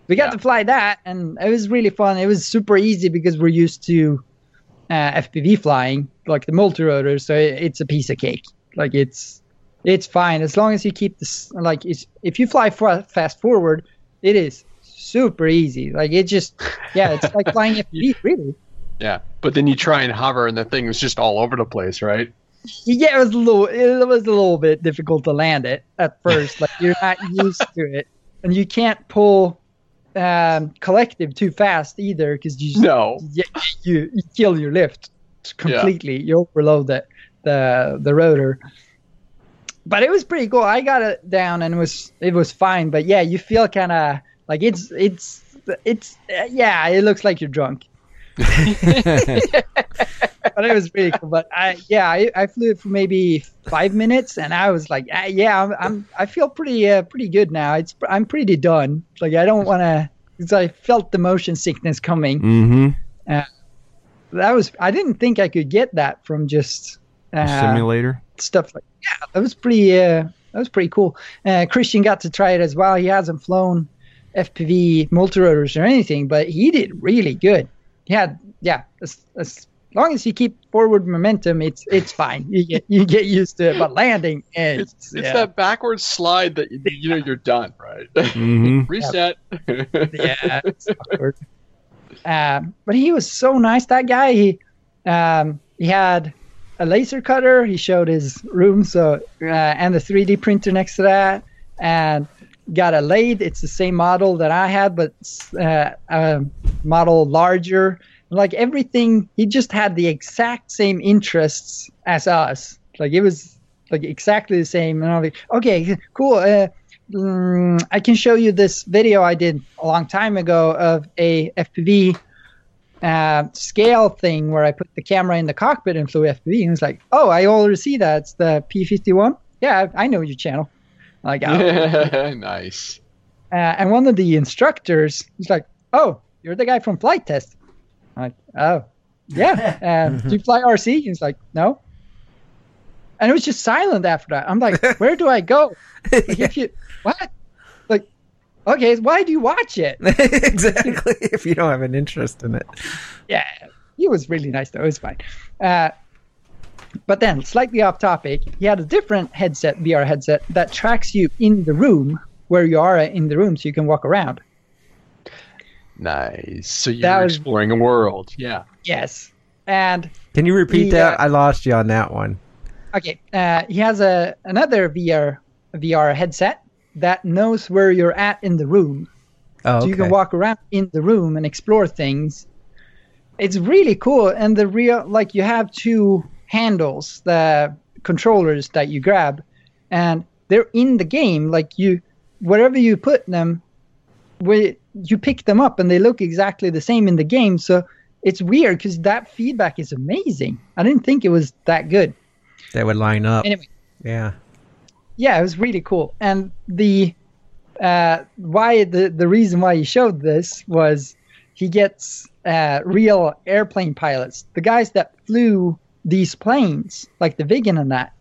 We got Yeah. to fly that and it was really fun. It was super easy because we're used to uh, FPV flying, like the multi-rotor, so it, it's a piece of cake. Like it's it's fine as long as you keep this like it's, if you fly fa- fast forward it is super easy like it just yeah it's like [LAUGHS] flying fpv really Yeah, but then you try and hover and the thing is just all over the place, right? Yeah it was a little it was a little bit difficult to land it at first like you're not [LAUGHS] used to it and you can't pull um collective too fast either because you just No. you, you, you kill your lift completely. You overload the, the the rotor. But it was pretty cool. I got it down and it was it was fine. But yeah, you feel kind of like it's it's it's uh, yeah. It looks like you're drunk. [LAUGHS] [LAUGHS] but it was really cool. But I yeah, I, I flew it for maybe five minutes, and I was like, ah, yeah, I'm, I'm I feel pretty uh, pretty good now. It's I'm pretty done. Like I don't want to. Because I felt the motion sickness coming Mm-hmm. that was I didn't think I could get that from just uh, Simulator. stuff like yeah that was pretty uh, that was pretty cool. Uh, Christian got to try it as well. He hasn't flown FPV multirotors or anything, but he did really good. He had yeah long as you keep forward momentum, it's it's fine. You get you get used to it. But landing, it's, It's it's yeah, that backwards slide that you, you know you're done, right? [LAUGHS] Mm-hmm. [LAUGHS] Reset. [LAUGHS] yeah, it's awkward. Um, but he was so nice. That guy, he um, he had a laser cutter. He showed his room, so uh, and the 3D printer next to that, and got a lathe. It's the same model that I had, but uh, a model larger. Like everything, he just had the exact same interests as us. Like it was like exactly the same. And I'm like, okay, cool. Uh, mm, I can show you this video I did a long time ago of a FPV uh, scale thing where I put the camera in the cockpit and flew FPV. And was like, "Oh, I already see that. It's the P51. Yeah, I I know your channel." Like, oh. [LAUGHS] nice. uh, and one of the instructors was like, "Oh, you're the guy from Flite Test." I'm like, "Oh, yeah. [LAUGHS] Um, do you fly RC?" And He's like, "No." And it was just silent after that. I'm like, [LAUGHS] "Where do I go? Like, if [LAUGHS] you what? Like, okay, why do you watch it?" exactly. If you don't have an interest in it. yeah, he was really nice though. It was fine. Uh, but then, slightly off topic, he had a different headset, VR headset, that tracks you in the room where you are in the room, so you can walk around. Nice. So you're That was- exploring a world. Yeah. Yes, and Can you repeat Yeah. that? I lost you on that one. okay, uh, he has a another VR VR headset that knows where you're at in the room, Oh, so you can walk around in the room and explore things. It's really cool, and the real like you have two handles, the controllers that you grab, and they're in the game. Like you, wherever you put them, where you pick them up, and they look exactly the same in the game. So it's weird because that feedback is amazing. I didn't think it was that good. That would line up. Anyway, Yeah. yeah, it was really cool. And the uh, why the the reason why he showed this was he gets uh, real airplane pilots, the guys that flew these planes, like the Viggen and that.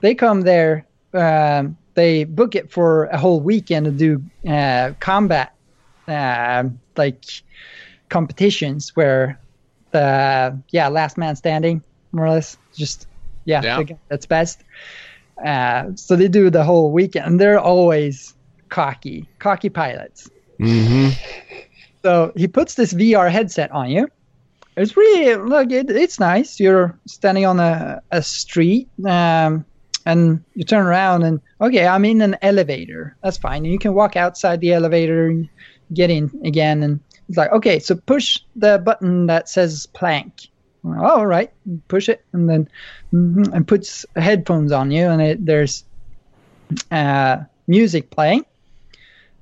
They come there, um, they book it for a whole weekend to do uh, combat, uh, like competitions where the yeah last man standing more or less just yeah, Yeah. that's best. Uh, so they do the whole weekend, and they're always cocky, cocky pilots. Mm-hmm. So he puts this VR headset on you. It's really look, it, it's nice. You're standing on a, a street, um, and you turn around and okay, I'm in an elevator. That's fine. And you can walk outside the elevator and get in again. And it's like okay, so push the button that says plank. Oh, all right, push it, and then mhm, and puts headphones on you, and it, there's uh, music playing,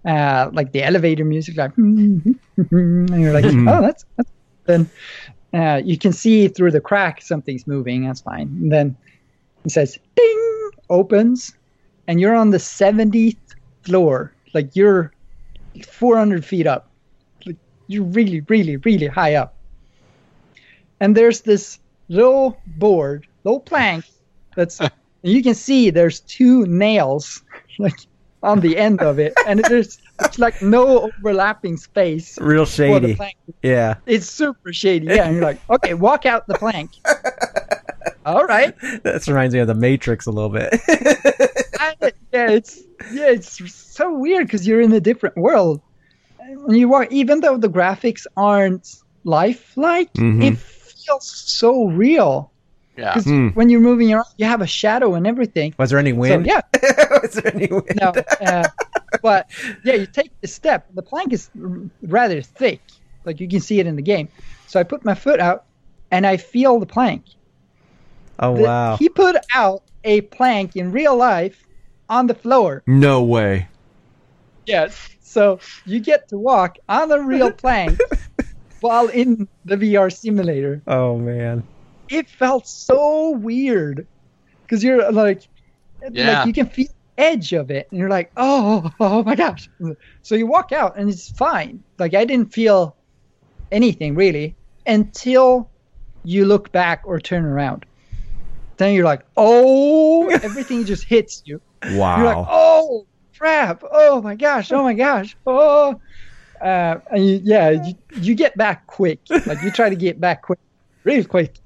uh, like the elevator music, like, [LAUGHS] and you're like, oh, that's, that's then uh, you can see through the crack something's moving. That's fine. And then it says, ding, opens, and you're on the 70th floor, like you're 400 feet up, like you're really, really, really high up. And there's this little board, little plank that's [LAUGHS] and you can see there's two nails [LAUGHS] like on the end of it, and there's it's like no overlapping space. Real for the shady. plank. Yeah. It's super shady. Yeah, and you're like, okay, walk out the plank. [LAUGHS] All right. That reminds me of the Matrix a little bit. I- [LAUGHS] yeah, it's yeah, it's so weird because you're in a different world. When you walk, even though the graphics aren't lifelike, Mhm. it feels so real. Yeah. Because Hmm. when you're moving around, you have a shadow and everything. Was there any So wind? yeah, [LAUGHS] Was there any wind? no, uh, but yeah, you take the step. The plank is r- rather thick, like you can see it in the game. So I put my foot out, and I feel the plank. Oh The- wow. He put out a plank in real life on the floor. No way. Yes. So you get to walk on a real [LAUGHS] plank while in the VR simulator. Oh man. It felt so weird because you're like, Yeah. like you can feel the edge of it, and you're like, oh, oh my gosh. So you walk out, and it's fine. Like I didn't feel anything really until you look back or turn around. Then you're like, oh, everything just hits you. Wow. You're like, oh crap! Oh my gosh! Oh my gosh! Oh, uh, and you, yeah, you, you get back quick. Like you try to get back quick, really quick.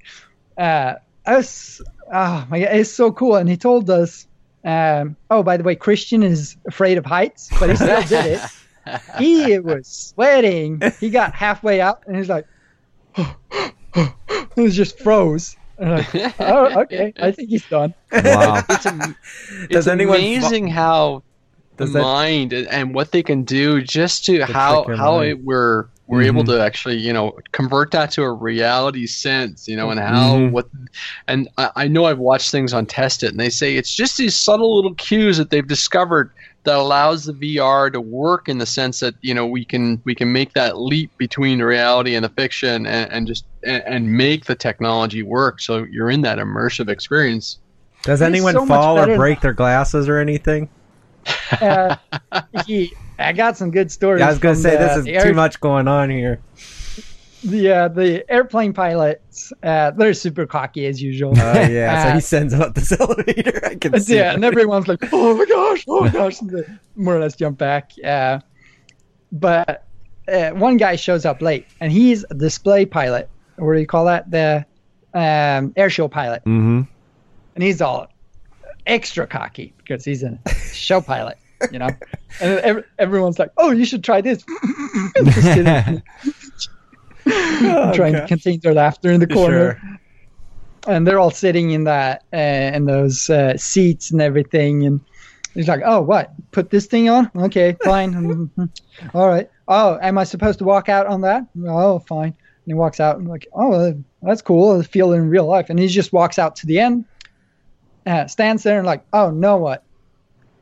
Uh, was, oh my god, it's so cool. And he told us, um, oh, by the way, Christian is afraid of heights, but he still did it. [LAUGHS] He was sweating. He got halfway out, and he's like, [GASPS] he was just froze. And I'm like, oh, [LAUGHS] okay, I think he's done. wow. [LAUGHS] It's, am- Does it's anyone fo- amazing how the Does that- mind and- and what they can do just to how how it, we're we're able Mhm. to actually you know convert that to a reality sense you know and how Mhm. what and I, I know i've watched things on test it and they say it's just these subtle little cues that they've discovered that allows the vr to work in the sense that you know we can we can make that leap between the reality and the fiction and, and just and, and make the technology work so you're in that immersive experience Does He's anyone so fall better or than- break their glasses or anything? Uh, [LAUGHS] he, I got some good stories. Yeah, I was gonna say the- this is the air- too much going on here. The uh, the airplane pilots, uh, they're super cocky as usual. Uh, yeah, so he sends out this [LAUGHS] elevator. I can see. yeah, it. and everyone's like, "Oh my gosh, oh my gosh!" they more or less jump back. Uh, but uh, one guy shows up late, and he's a display pilot. What do you call that? The um, air show pilot, Mm-hmm. and he's all extra cocky because he's a show pilot, you know. And ev- everyone's like, "Oh, you should try this." Oh, [LAUGHS] trying to contain their laughter in the corner. Sure. and they're all sitting in that uh, in those uh, seats and everything. And he's like oh what? Put this thing on? Okay fine. [LAUGHS] All right. Oh am i supposed to walk out on that? Oh fine. And he walks out. And like oh that's cool. I feel it in real life. And he just walks out to the end uh, stands there and like oh no what?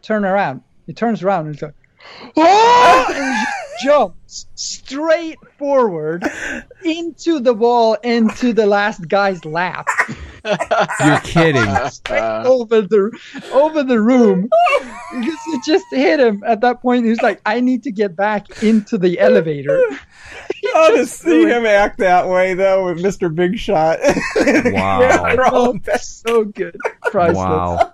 Turn around. He turns around and he's like [LAUGHS] oh! and he jumps straight forward [LAUGHS] into the wall into the last guy's lap You're kidding. [LAUGHS] [LAUGHS] straight Uh, over the over the room because it just hit him at that point. He was like, "I need to get back into the elevator." [LAUGHS] Oh, to see threw it. him act that way though with Mr. Big Shot. Wow. Oh, that's so good, priceless. Wow.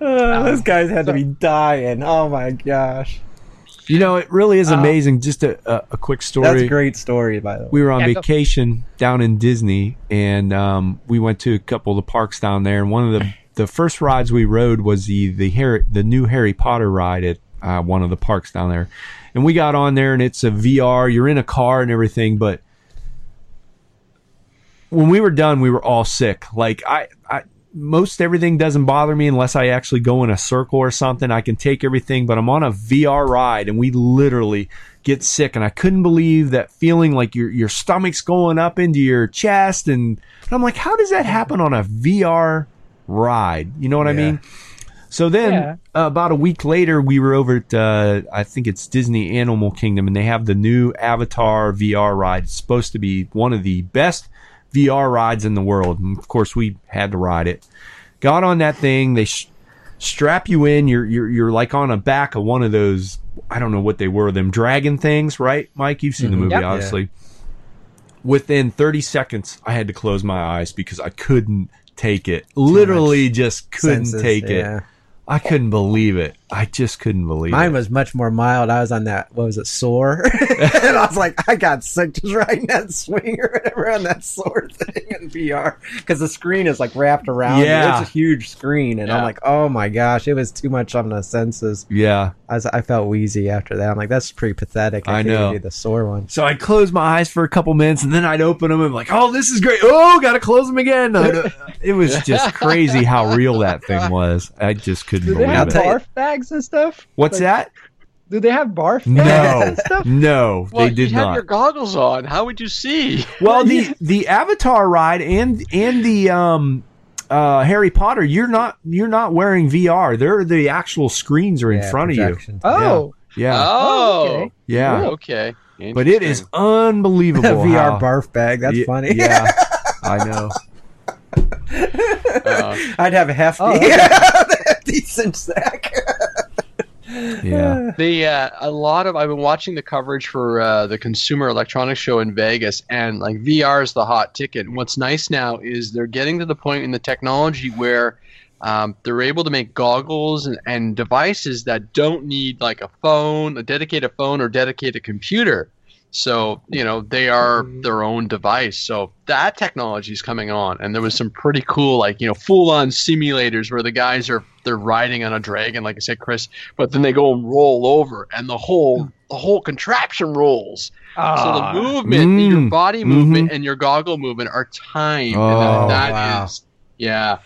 Uh, those guys had to be dying. Oh my gosh, You know, it really is Uh, amazing. Just a, a, a quick story. that's a great story by the way. we were on Yeah, go- vacation down in Disney, and um, we went to a couple of the parks down there. And one of the the first rides we rode was the the Harry, the new Harry Potter ride at uh, one of the parks down there. And we got on there, and it's a VR. You're in a car and everything, but when we were done, we were all sick. Like I, I most everything doesn't bother me unless I actually go in a circle or something. I can take everything, but I'm on a VR ride and we literally get sick. And I couldn't believe that feeling like your your stomach's going up into your chest, and, and I'm like, how does that happen on a VR ride? You know what I mean? So then, Yeah. uh, about a week later, we were over at uh, I think it's Disney Animal Kingdom, and they have the new Avatar VR ride. It's supposed to be one of the best VR rides in the world. And of course, we had to ride it. Got on that thing. They sh- strap you in. You're you're you're like on a back of one of those. I don't know what they were. Them dragon things, right, Mike? You've seen the mm-hmm. movie, Yep. obviously. Within 30 seconds, I had to close my eyes because I couldn't take it. Literally, just couldn't Senses, take yeah. it. I couldn't believe it. I just couldn't believe Mine it. was much more mild. I was on that. What was it? sore? [LAUGHS] and I was like, I got sick just riding that swing or whatever on that sore thing in VR because the screen is like wrapped around. Yeah. it's a huge screen, and I'm like, oh my gosh, it was too much on the senses. yeah. I, was, I felt wheezy after that. I'm like, that's pretty pathetic. I couldn't know. do the sore one. So I'd close my eyes for a couple minutes and then I'd open them and be like, oh, this is great. Oh, got to close them again. [LAUGHS] It was just crazy how real that thing was. I just couldn't they believe it. tell you- barf bags and stuff? What's Like, that? Do they have barf bags No, and stuff? no, well, they did you have not. your goggles on. How would you see? Well, the the Avatar ride and and the um uh Harry Potter, you're not you're not wearing VR. They're the actual screens are in Yeah, front projection. Oh, of you. Oh, yeah, Oh, okay. yeah. okay. But it is Interesting. unbelievable. [LAUGHS] VR how- barf bag. That's Ye- funny. Yeah, [LAUGHS] I know. Uh, I'd have a hefty, Oh, [LAUGHS] decent sack. Yeah, [SIGHS] the uh, a lot of I've been watching the coverage for uh, the Consumer Electronics Show in Vegas, and like VR is the hot ticket. And what's nice now is they're getting to the point in the technology where um, they're able to make goggles and, and devices that don't need like a phone, a dedicated phone, or dedicated computer. So you know they are their own device. So that technology is coming on, and there was some pretty cool, like you know, full-on simulators where the guys are they're riding on a dragon, like I said, Chris, but then they go and roll over, and the whole the whole contraption rolls. so Ah. the movement, Mm. your body movement, and your goggle movement are timed. Oh, and that, that wow. is- yeah.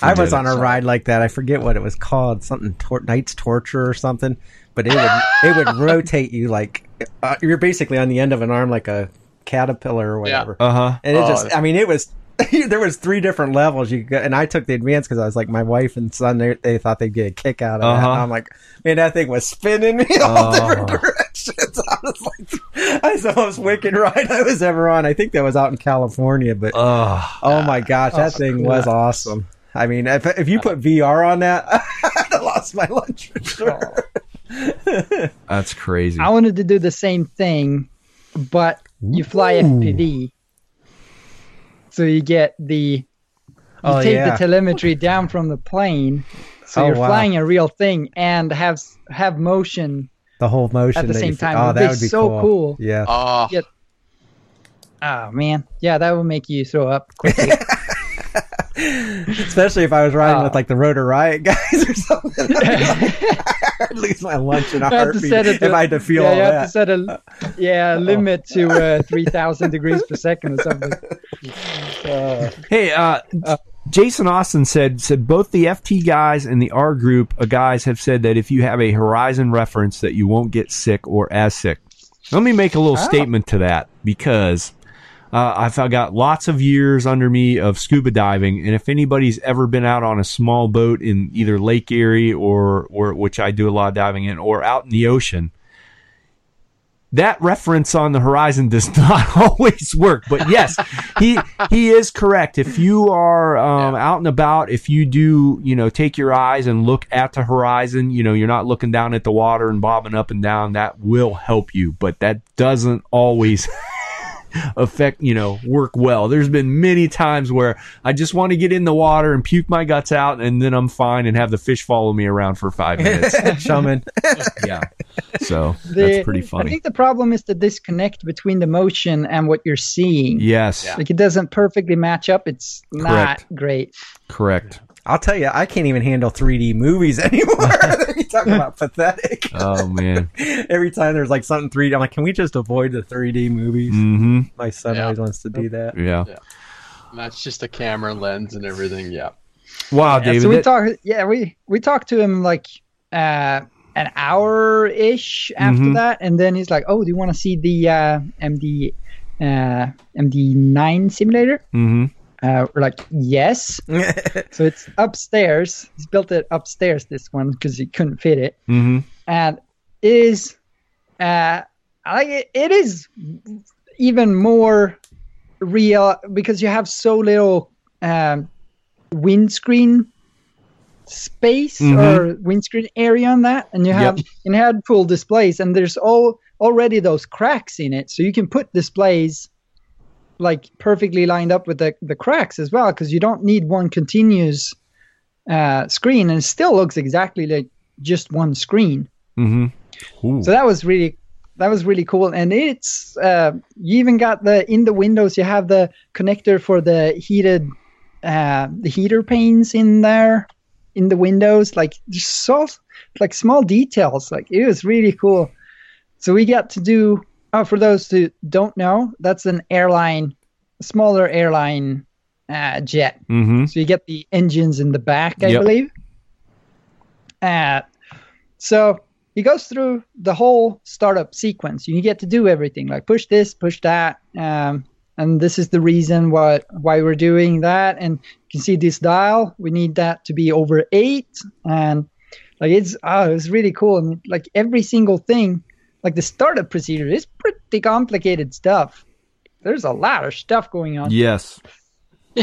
I was on a ride like that. I forget what it was called, something tor- Knight's Torture or something. But it would it would [LAUGHS] rotate you like uh, you're basically on the end of an arm like a caterpillar or whatever. Yeah. Uh huh. And it Oh, just, I mean, it was, [LAUGHS] there was three different levels you could and I took the advance because I was like, my wife and son, they, they thought they'd get a kick out of Uh-huh. that. And I'm like, man, that thing was spinning me [LAUGHS] all Oh. different directions. [LAUGHS] I was like, that's the most wicked ride I was ever on. I think that was out in California, but Oh, oh my gosh, that thing was awesome. I mean, if, if you put VR on that, I'd have lost my lunch for sure. That's crazy. I wanted to do the same thing, but you fly FPV. So you get the you Oh, take yeah. the telemetry down from the plane. So Oh, you're wow. flying a real thing and have have motion. The whole motion At the same time, Oh, it'd that be would be so cool. cool. Yeah. Ah. Oh, Yeah. Oh man, yeah, that will make you throw up quickly. [LAUGHS] Especially if I was riding Uh, with like the Rotor Riot [LAUGHS] guys or something. [LAUGHS] I'd lose my lunch in a You have to heartbeat set if I had to feel yeah, all you have that. to set a yeah [LAUGHS] limit to uh, three thousand degrees per second or something. Hey, uh, Jason Austin said said both the FT guys and the R group uh, guys have said that if you have a Horizon reference that you won't get sick or as sick. Let me make a little statement to that because uh, I've I got lots of years under me of scuba diving, and if anybody's ever been out on a small boat in either Lake Erie or or which I do a lot of diving in, or out in the ocean, that reference on the horizon does [LAUGHS] not always work. But yes, he he is correct. If you are um, out and about, if you do, you know, take your eyes and look at the horizon, you know, you're not looking down at the water and bobbing up and down. That will help you, but that doesn't always. [LAUGHS] affect you know work well there's been many times where i just want to get in the water and puke my guts out and then i'm fine and have the fish follow me around for five [LAUGHS] minutes Shaman. yeah so The- that's pretty funny. I think the problem is the disconnect between the motion and what you're seeing. yes Like it doesn't perfectly match up. It's not great. correct I'll tell you, I can't even handle 3D movies [LAUGHS] anymore. [LAUGHS] [LAUGHS] you talk about pathetic. oh man Every time there's like something 3D, I'm like, can we just avoid the 3D movies? mm-hmm My son Yeah. always wants to do that. yeah that's just a camera lens and everything. Yeah. wow Yeah, david so we that- talk. Yeah, we we talked to him like uh, an hour ish after Mhm. that, and then he's like, "Oh, do you want to see the uh, MD uh, MD9 simulator?" mhm. Uh, we're like, "Yes." [LAUGHS] so it's upstairs. He's built it upstairs. This one because he couldn't fit it, Mhm. and it is uh, I like it. It is even more real because you have so little um, windscreen space Mhm. or windscreen area on that, and you have you had full displays, and there's all already those cracks in it, so you can put displays like perfectly lined up with the, the cracks as well because you don't need one continuous uh, screen and it still looks exactly like just one screen. Mhm. So that was really that was really cool. And it's uh, you even got the in the windows you have the connector for the heated uh, the heater panes in there in the windows like just so like small details. Like it was really cool. So we got to do oh for those who don't know that's an airline smaller airline uh, jet Mhm. so you get the engines in the back, I Yep. believe. Uh, so he goes through the whole startup sequence. You get to do everything, like push this, push that, um, and this is the reason why why we're doing that. And you can see this dial. We need that to be over eight, and like it's oh, it's really cool. And like every single thing, like the startup procedure is pretty complicated stuff. There's a lot of stuff going on. yes [LAUGHS]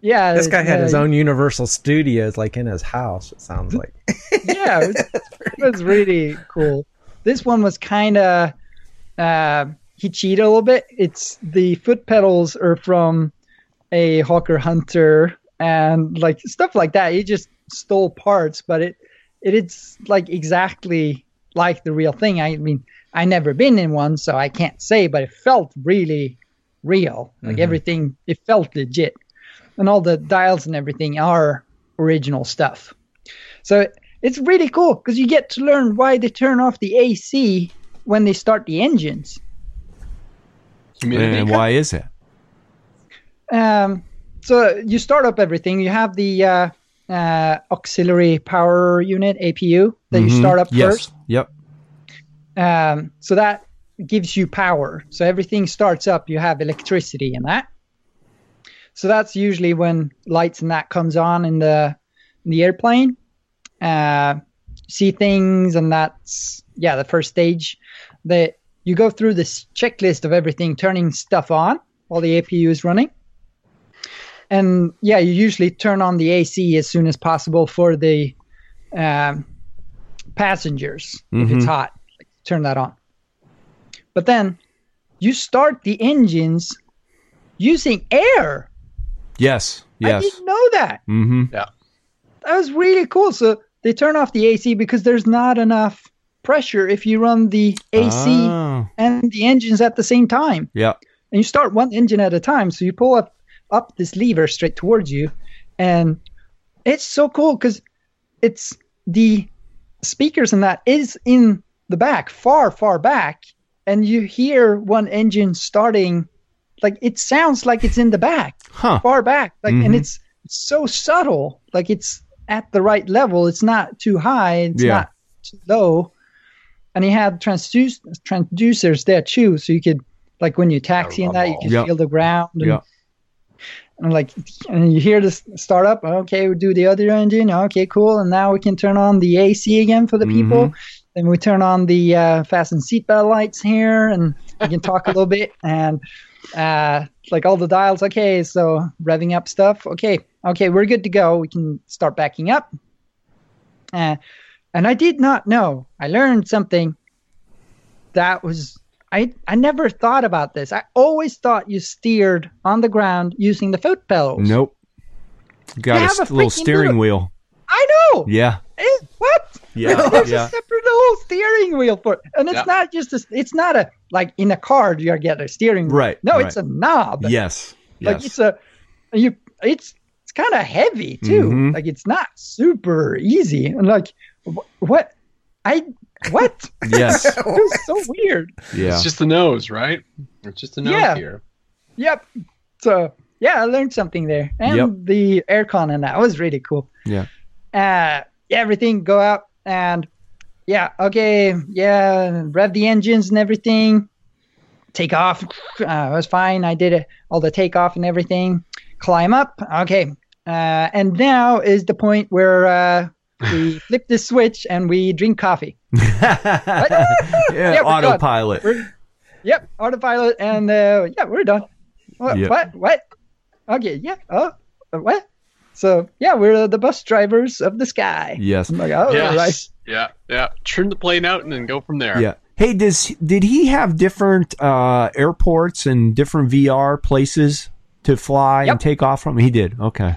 Yeah, This guy had uh, his own Universal Studios, like in his house. It sounds like. [LAUGHS] yeah, it was, [LAUGHS] it was really cool. This one was kind of uh, he cheated a little bit. It's the foot pedals are from a Hawker Hunter and like stuff like that. He just stole parts, but it it it's like exactly like the real thing. I mean, I never been in one, so I can't say, but it felt really real. Like everything, it felt legit, and all the dials and everything are original stuff. So it's really cool because you get to learn why they turn off the AC when they start the engines. and why is it? Um, so you start up everything. You have the uh, uh, auxiliary power unit APU that you Mhm. start up yes first. Yep Um, so that gives you power. So everything starts up. You have electricity in that. So that's usually when lights and that comes on in the in the airplane. Uh, see things, and that's yeah the first stage. That you go through this checklist of everything, turning stuff on while the APU is running. And yeah, you usually turn on the AC as soon as possible for the um, passengers if it's Mhm. hot. Turn that on. But then you start the engines using air. Yes. Yes. I didn't know that. Mm-hmm. That was really cool. So they turn off the AC because there's not enough pressure if you run the AC Oh, and the engines at the same time. yeah. And you start one engine at a time. So you pull up up this lever straight towards you, and it's so cool because it's the speakers and that is in the back, far far back, and you hear one engine starting, like it sounds like it's in the back Huh. far back like and Mhm. it's, it's so subtle like it's at the right level it's not too high it's Yeah. not too low and he had transduce, transducers there too so you could like when you taxi and that you can Yeah. feel the ground and, Yeah. And like and you hear this startup okay we do the other engine okay cool and now we can turn on the ac again for the people. Mm-hmm. then we turn on the uh, fasten seatbelt lights here and we can talk a little bit and uh, like all the dials okay so revving up stuff okay okay we're good to go. We can start backing up. Uh, and i did not know. I learned something that was I, I never thought about this i always thought you steered on the ground using the foot pedals Nope. Got They a have s- a little steering little- wheel. i know Yeah. Eh, what Yeah. there's yeah. a separate little steering wheel for it. And it's Yeah. not just a, it's not a like in a car you get a steering wheel. Right, No, right. it's a knob. Yes. Like Yes. it's a you it's it's kind of heavy too. Mhm. Like it's not super easy. And like wh- what I what? yes. [LAUGHS] it was so weird. Yeah. It's just the nose, right? It's just the nose Yeah. here. Yep. So yeah, I learned something there. And Yep. the aircon and that was really cool. Yeah. uh, everything go out and yeah, okay, yeah, rev the engines and everything. Take off. Uh, it was fine. I did it, all the takeoff and everything. Climb up. Okay. Uh, and now is the point where uh, we [LAUGHS] flip the switch and we drink coffee. [LAUGHS] yeah, we're autopilot. Yep, autopilot, and uh, yeah, we're done. What? Yeah. What? What? Okay, yeah. Oh, uh, what? So yeah, we're the bus drivers of the sky. Yes. I'm like, oh, yes. right. Yeah. Yeah. Turn the plane out and then go from there. Yeah. Hey, does did he have different uh, airports and different VR places to fly and take off from? He did. Okay.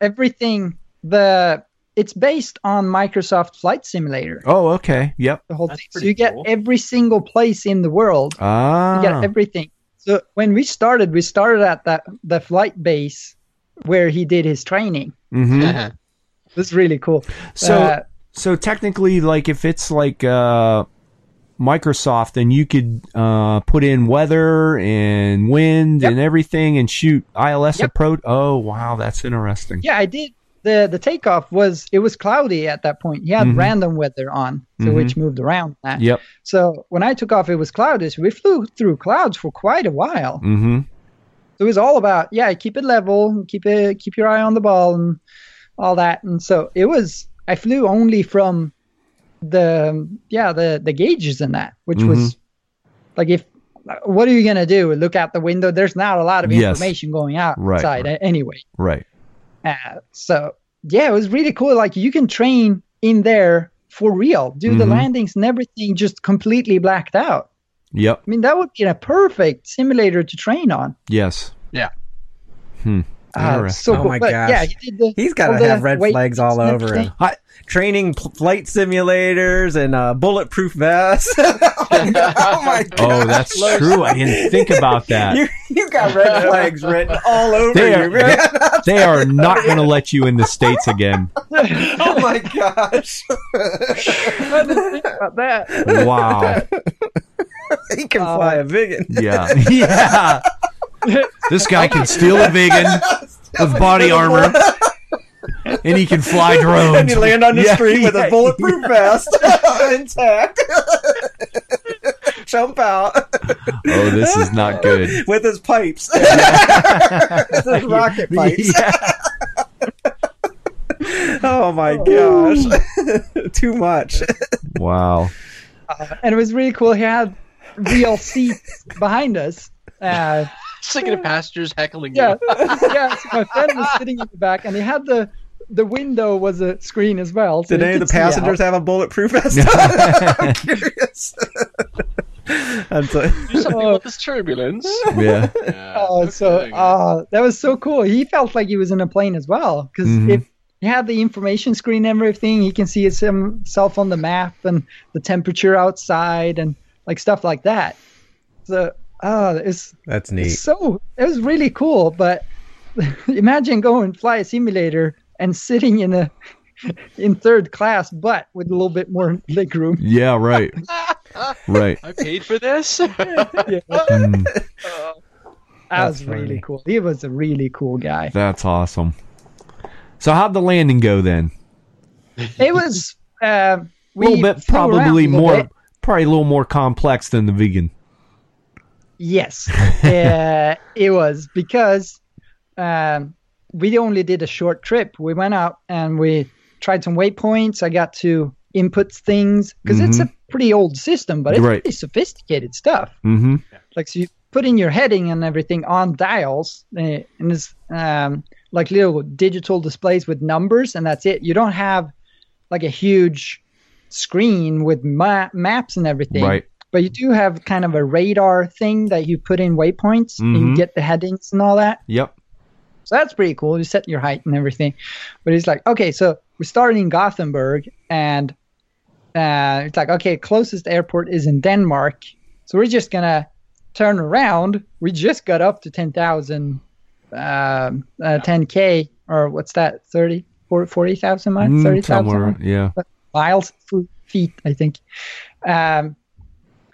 Everything the it's based on Microsoft Flight Simulator. Oh, okay. Yep. The whole That's thing. So pretty you get cool. every single place in the world. Ah. You get everything. So when we started, we started at that the flight base where he did his training. Mm-hmm. [LAUGHS] It was really cool. So, Uh, so technically, like if it's like uh, Microsoft, then you could uh, put in weather and wind Yep. and everything and shoot ILS Yep. approach. Oh, wow, that's interesting. Yeah, I did. The The takeoff was it was cloudy at that point. He had Mhm. random weather on, so Mhm. which moved around that. Yep. So when I took off, it was cloudy. So we flew through clouds for quite a while. Mm-hmm. So it was all about yeah, keep it level, keep it, keep your eye on the ball, and all that. And so it was. I flew only from the yeah the the gauges in that, which Mm-hmm. was like if what are you gonna do? Look out the window. There's not a lot of Yes. information going out Right, outside right. anyway. Right. Uh, so yeah, it was really cool. Like you can train in there for real, do the Mhm. landings and everything just completely blacked out. Yep. I mean, that would be a perfect simulator to train on. Yes. Yeah. Hmm. Uh, Interesting. so Oh cool. my But gosh. yeah, he did the, He's got all to the have red flags all over him. everything. Hi. Training pl- flight simulators and uh, bulletproof vests. [LAUGHS] oh my god! [LAUGHS] Oh, that's true. I didn't think about that. [LAUGHS] You you got red flags written all over They you, are, man. they are not going to let you in the states again. oh my gosh! I didn't think about that. Wow. he can Uh, fly a Viggen. Yeah. Yeah. This guy can steal a Viggen [LAUGHS] with body armor, and he can fly [LAUGHS] drones. and you land on the Yeah, street with a bulletproof [LAUGHS] vest intact. jump out Oh, this is not good. with his pipes. With his rocket pipes. Oh my gosh. Too much. Wow. and it was really cool. He had real seats behind us. Uh, Second of the passengers heckling yeah, you. yeah. [LAUGHS] So my friend was sitting in the back, and he had the the window was a screen as well. So Did any of the could see out. passengers have a bulletproof [LAUGHS] vest? [LAUGHS] I'm curious. I'm so- Do something with this turbulence. Yeah. Yeah, Oh, no so kidding. uh, that was so cool. He felt like he was in a plane as well because Mhm. if he had the information screen and everything, he can see his- himself on the map and the temperature outside and like stuff like that. So, uh, it's, That's it's neat. so it was really cool. But [LAUGHS] imagine going fly a simulator and sitting in a [LAUGHS] in third class, but with a little bit more leg room. Yeah, right. [LAUGHS] Right. I paid for this. Yeah, Mm, that That's was really funny. cool. He was a really cool guy. that's awesome. So how'd the landing go then? It was uh, A little bit, flew around a probably little more, bit. probably a little more complex than the Viggen. Yes, [LAUGHS] uh, it was because um, we only did a short trip. We went out and we tried some waypoints. I got to input things because it's a pretty old system, but it's Right. pretty sophisticated stuff. Mm-hmm. Like so, you put in your heading and everything on dials, uh, and it's um, like little digital displays with numbers, and that's it. You don't have like a huge screen with ma- maps and everything Right. But you do have kind of a radar thing that you put in waypoints and Mhm. you get the headings and all that. Yep. So that's pretty cool. You set your height and everything. But it's like, okay, so we're starting in Gothenburg and uh, it's like, okay, closest airport is in Denmark. So we're just going to turn around. We just got up to 10,000, um, uh, 10K, or what's that, 30, 40,000 miles? Mm, 30,000 somewhere. Yeah. miles, feet, I think. Um,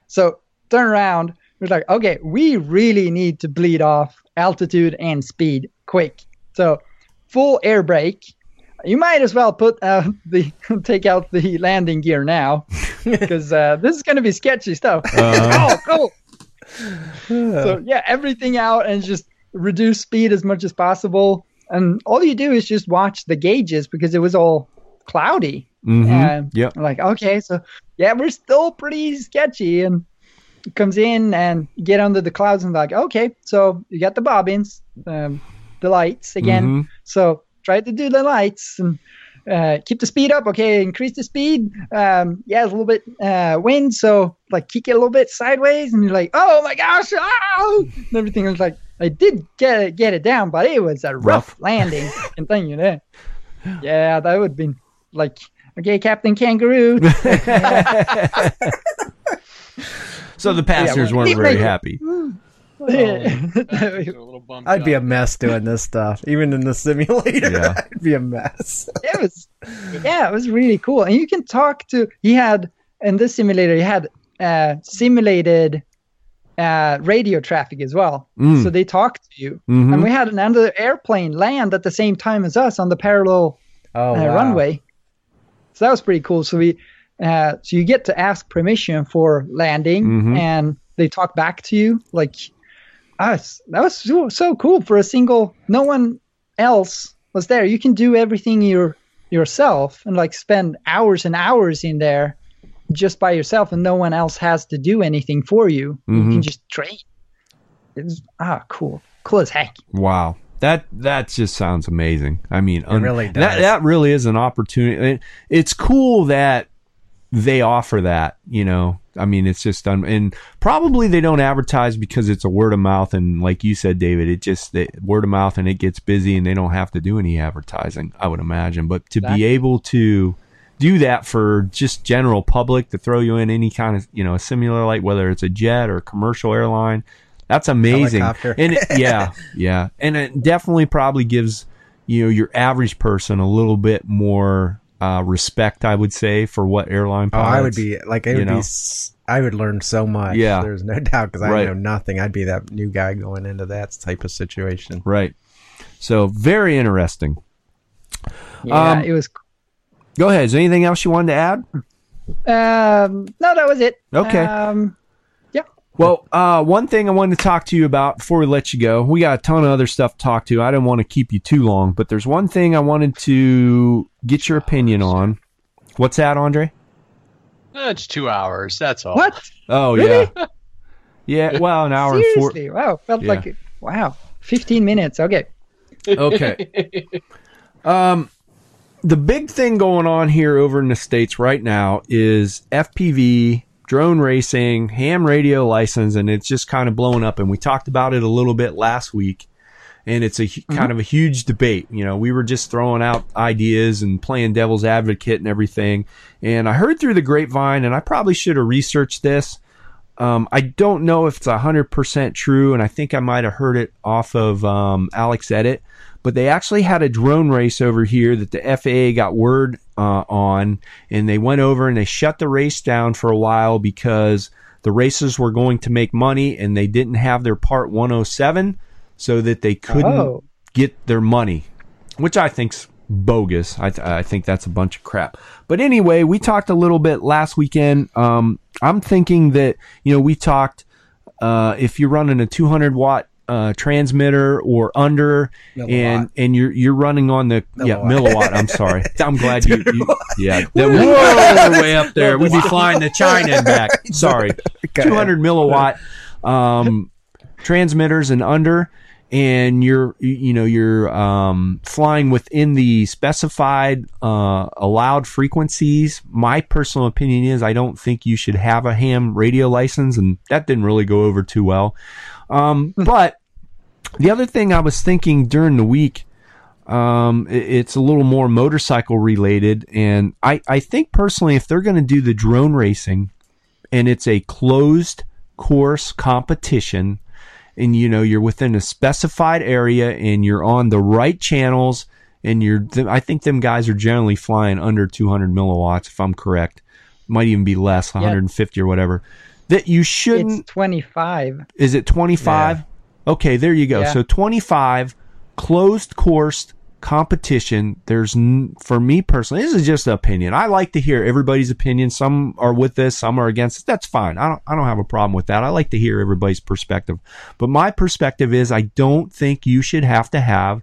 so turn around. We're like, okay, we really need to bleed off altitude and speed quick. So full air brake. You might as well put uh, [LAUGHS] the [LAUGHS] take out the landing gear now [LAUGHS] because uh, this is going to be sketchy stuff. Uh, oh, cool. [SIGHS] so yeah, everything out and just reduce speed as much as possible. And all you do is just watch the gauges because it was all cloudy. Mhm. Um, Yep. Like, okay, so yeah, we're still pretty sketchy. And comes in and get under the clouds and like, okay, so you got the bobbins, um, the lights again. Mhm. So try to do the lights and uh, keep the speed up. Okay, increase the speed. Um, yeah, it's a little bit uh, wind, so like kick it a little bit sideways, and you're like, oh my gosh, ah! and everything was like, I did get it, get it down, but it was a rough, Rough. landing. [LAUGHS] Can tell you know, Yeah, that would have been like, okay, Captain Kangaroo. [LAUGHS] So the passengers well, weren't very made happy. Passengers are a little bummed I'd be a mess doing this stuff, even in the simulator. Yeah. [LAUGHS] I'd be a mess. it was yeah it was really cool and you can talk to he had in this simulator he had uh simulated uh radio traffic as well Mm. so they talked to you Mhm. and we had another airplane land at the same time as us on the parallel Oh, uh, wow. runway so that was pretty cool. So we uh so you get to ask permission for landing Mhm. and they talk back to you. Like us that was so, so cool for a single no one else was there. You can do everything your yourself and like spend hours and hours in there just by yourself and no one else has to do anything for you. You Mhm. can just train. It's ah cool. Cool as heck. Wow. That that just sounds amazing. I mean, un- really That that really is an opportunity. It- it's cool that they offer that. You know, I mean, it's just un- and probably they don't advertise because it's a word of mouth and like you said, David, it just they, word of mouth and it gets busy and they don't have to do any advertising. I would imagine, but to be able to do that for just general public to throw you in any kind of you know a simulator like whether it's a jet or a commercial airline that's amazing Helicopter. and it, yeah [LAUGHS] yeah and it definitely probably gives you know your average person a little bit more uh, respect i would say for what airline Oh, I would be like it you would know? be. s- I would learn so much. Yeah. there's no doubt because I Right. know nothing. I'd be that new guy going into that type of situation. right so very interesting yeah Um, it was go ahead is there anything else you wanted to add Um, no, that was it. Okay. Um, Well, uh, one thing I wanted to talk to you about before we let you go, we got a ton of other stuff to talk to. I didn't want to keep you too long, but there's one thing I wanted to get your opinion on. What's that, Andre? Eh, It's two hours. That's all. What? Oh Really? yeah, [LAUGHS] yeah. Well, an hour and four. Seriously? Wow. Felt Yeah. like it. Wow. 15 minutes. Okay. Okay. um, the big thing going on here over in the states right now is FPV, drone racing, ham radio license, and it's just kind of blowing up. And we talked about it a little bit last week, and it's a hu- kind of a huge debate. You know, we were just throwing out ideas and playing devil's advocate and everything. And I heard through the grapevine, and I probably should have researched this. Um, I don't know if it's hundred percent true, and I think I might have heard it off of um, Alex Edit, but they actually had a drone race over here that the FAA got word uh, on, and they went over and they shut the race down for a while because the races were going to make money and they didn't have their Part 107, so that they couldn't Oh. get their money, which I think's bogus. I, th- I think that's a bunch of crap. But anyway, we talked a little bit last weekend. Um, I'm thinking that you know we talked uh, if you're running a 200 watt uh, transmitter or under, and Milliwatt. and you're you're running on the yeah Milliwatt. milliwatt. I'm sorry. [LAUGHS] I'm glad you, you yeah. The, whoa, way up there. We'd be flying to China and back. [LAUGHS] Sorry, 200 milliwatt um, transmitters and under and you're you- you know you're um, flying within the specified uh, allowed frequencies my personal opinion is i don't think you should have a ham radio license and that didn't really go over too well um, but the other thing i was thinking during the week um, i- it's a little more motorcycle related. And i, I think personally if they're going to do the drone racing and it's a closed course competition and you know you're within a specified area and you're on the right channels and you're th- i think them guys are generally flying under 200 milliwatts if i'm correct. Might even be less 150 or whatever that you shouldn't It's 25. is it 25 okay there you go. Yeah. so 25 closed course competition. There's n- for me personally this is just an opinion. I like to hear everybody's opinion. Some are with this some are against it. That's fine. I don't i don't have a problem with that. I like to hear everybody's perspective. But my perspective is i don't think you should have to have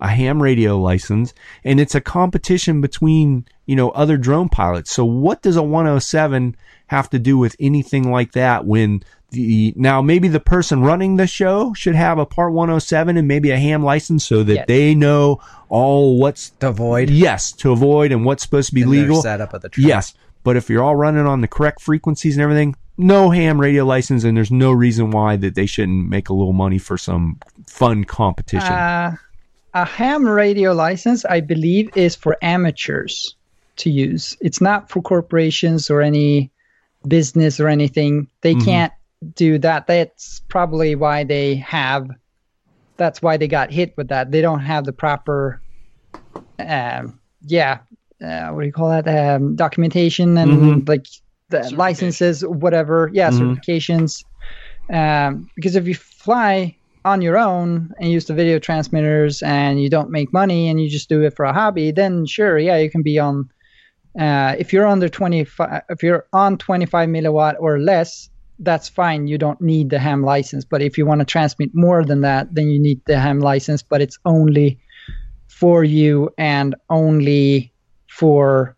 a ham radio license and it's a competition between you know other drone pilots so what does a 107 have to do with anything like that when the now maybe the person running the show should have a part 107 and maybe a ham license so that Yes. they know all what's to avoid yes to avoid and what's supposed to be legal setup of the truck. yes but if you're all running on the correct frequencies and everything no ham radio license and there's no reason why that they shouldn't make a little money for some fun competition Uh, a ham radio license, I believe, is for amateurs to use. It's not for corporations or any business or anything. They Mm-hmm. can't do that. That's probably why they have. That's why they got hit with that. They don't have the proper, um, yeah, uh, what do you call that? Um, documentation and Mhm. like the licenses, whatever. Yeah, Mhm. certifications. Um, because if you fly on your own and use the video transmitters and you don't make money and you just do it for a hobby, then sure, yeah, you can be on. Uh, if you're under 25, if you're on 25 milliwatt or less, that's fine. You don't need the ham license. But if you want to transmit more than that, then you need the ham license. But it's only for you and only for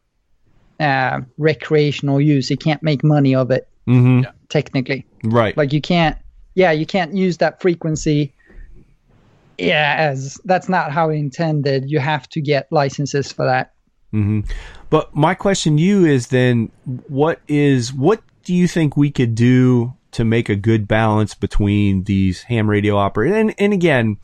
uh, recreational use. You can't make money of it hmm technically. right Like you can't, yeah, you can't use that frequency. Yeah, as that's not how intended. You have to get licenses for that. hmm But my question to you is then, what is what do you think we could do to make a good balance between these ham radio operators? And and again,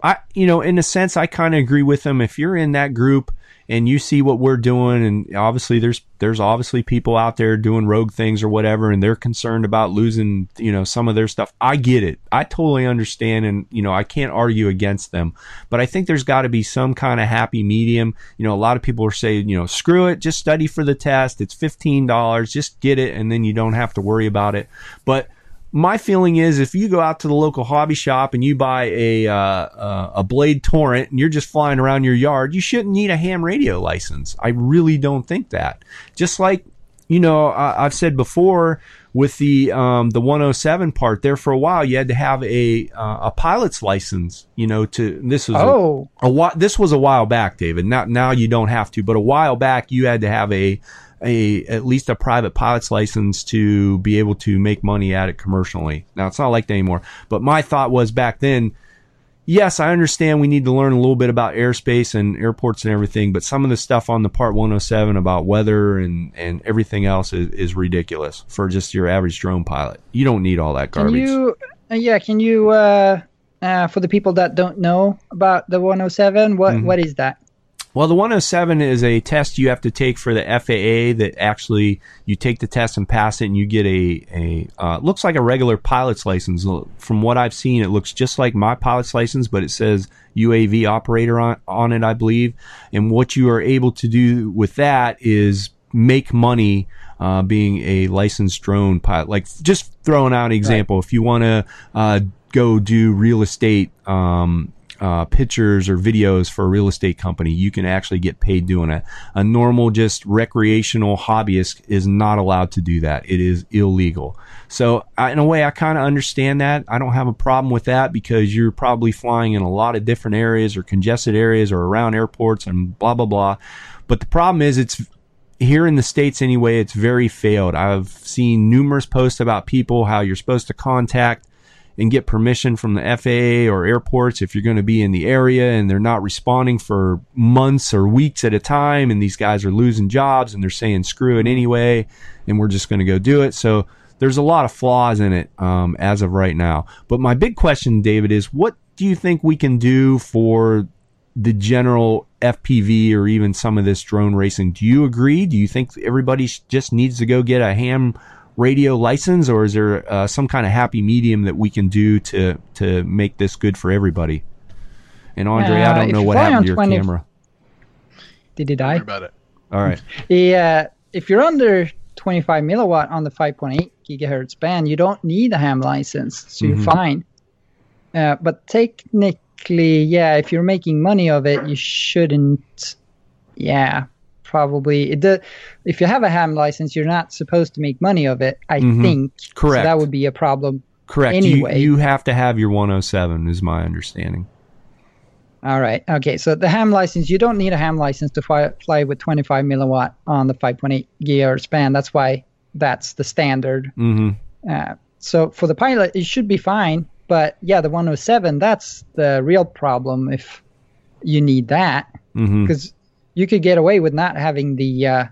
I you know in a sense I kind of agree with them. If you're in that group and you see what we're doing, and obviously there's there's obviously people out there doing rogue things or whatever, and they're concerned about losing you know some of their stuff. I get it. I totally understand, and you know I can't argue against them. But I think there's got to be some kind of happy medium. You know, a lot of people are saying, you know, screw it, just study for the test. It's fifteen dollars, just get it, and then you don't have to worry about it. But my feeling is if you go out to the local hobby shop and you buy a uh, uh, a blade torrent and you're just flying around your yard, you shouldn't need a ham radio license. I really don't think that. Just like you know, I, I've said before, with the um, the 107 part there for a while you had to have a uh, a pilot's license you know to this was a- Oh, a while, this was a while back, David. Now, now you don't have to, but a while back you had to have a, a, at least a private pilot's license to be able to make money at it commercially. Now it's not like that anymore, but my thought was back then, yes, I understand we need to learn a little bit about airspace and airports and everything, but some of the stuff on the part 107 about weather and, and everything else is, is ridiculous for just your average drone pilot. You don't need all that can garbage. you? Uh, yeah, can you? Uh, uh, for the people that don't know about the 107, what Mm-hmm. what is that? Well, the 107 is a test you have to take for the FAA that actually you take the test and pass it and you get a, a uh, looks like a regular pilot's license. From what I've seen, it looks just like my pilot's license, but it says UAV operator on, on it, I believe. And what you are able to do with that is make money uh, being a licensed drone pilot. Like just throwing out an example, if you want to uh, go do real estate um, uh, pictures or videos for a real estate company, you can actually get paid doing it. A normal, just recreational hobbyist is not allowed to do that. It is illegal. So, I, in a way, I kind of understand that. I don't have a problem with that because you're probably flying in a lot of different areas or congested areas or around airports and blah, blah, blah. But the problem is, it's here in the States anyway, it's very failed. I've seen numerous posts about people, how you're supposed to contact and get permission from the FAA or airports if you're going to be in the area and they're not responding for months or weeks at a time and these guys are losing jobs and they're saying screw it anyway and we're just going to go do it. So there's a lot of flaws in it um, as of right now. But my big question, David, is what do you think we can do for the general FPV or even some of this drone racing? Do you agree? Do you think everybody just needs to go get a ham radio license, or is there uh, some kind of happy medium that we can do to to make this good for everybody? And Andre, I Uh, don't know what happened to your 20 camera. Did it Sorry die? about it. All right. [LAUGHS] Yeah, if you're under 25 milliwatt on the 5.8 gigahertz band, you don't need a ham license, so Mhm. you're fine. Uh, but technically, yeah, if you're making money of it, you shouldn't. Yeah, probably. It, if you have a ham license, you're not supposed to make money of it. I Mhm. think. Correct. So that would be a problem. Correct. Anyway. You, you have to have your 107, is my understanding. All right. Okay. So the ham license, you don't need a ham license to fly, fly with 25 milliwatt on the 5.8 gigahertz band. That's why that's the standard. hmm Uh, so for the pilot, it should be fine. But yeah, the 107, that's the real problem if you need that hmm because you could get away with not having the uh,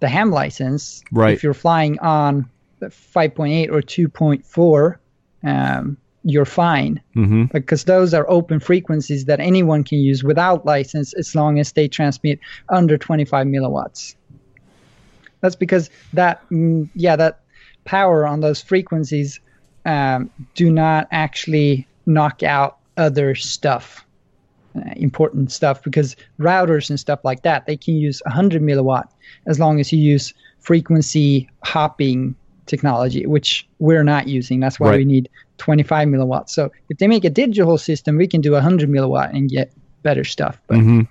the ham license Right. if you're flying on 5.8 or 2.4. Um, you're fine hmm because those are open frequencies that anyone can use without license as long as they transmit under 25 milliwatts. That's because that, mm, yeah, that power on those frequencies um, do not actually knock out other stuff, important stuff, because routers and stuff like that, they can use 100 milliwatt as long as you use frequency hopping technology, which we're not using. That's why Right. we need 25 milliwatts. So if they make a digital system, we can do 100 milliwatt and get better stuff. But hmm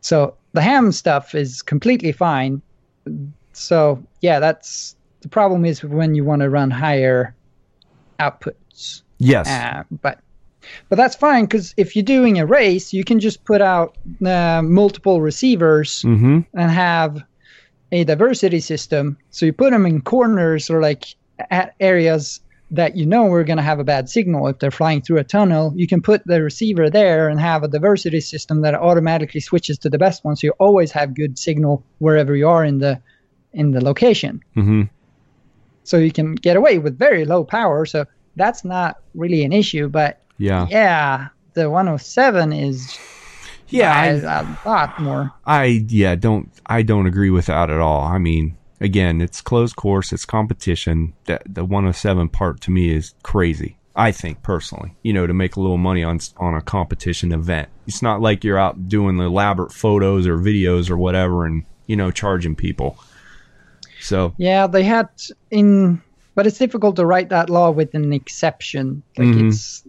so the ham stuff is completely fine. So yeah, that's the problem is when you want to run higher outputs. Yes. Uh, but but that's fine because if you're doing a race, you can just put out uh, multiple receivers hmm and have a diversity system. So you put them in corners or like at areas that you know we're going to have a bad signal. If they're flying through a tunnel, you can put the receiver there and have a diversity system that automatically switches to the best one. So you always have good signal wherever you are in the in the location. hmm So you can get away with very low power. So that's not really an issue. But Yeah. yeah, the 107 is Yeah. I- a, lot more. I yeah don't I don't agree with that at all. I mean, again, it's closed course, it's competition. That the 107 part to me is crazy. I think personally, you know, to make a little money on on a competition event. It's not like you're out doing the elaborate photos or videos or whatever, and you know, charging people. So Yeah, they had in, but it's difficult to write that law with an exception. Like Mhm. it's,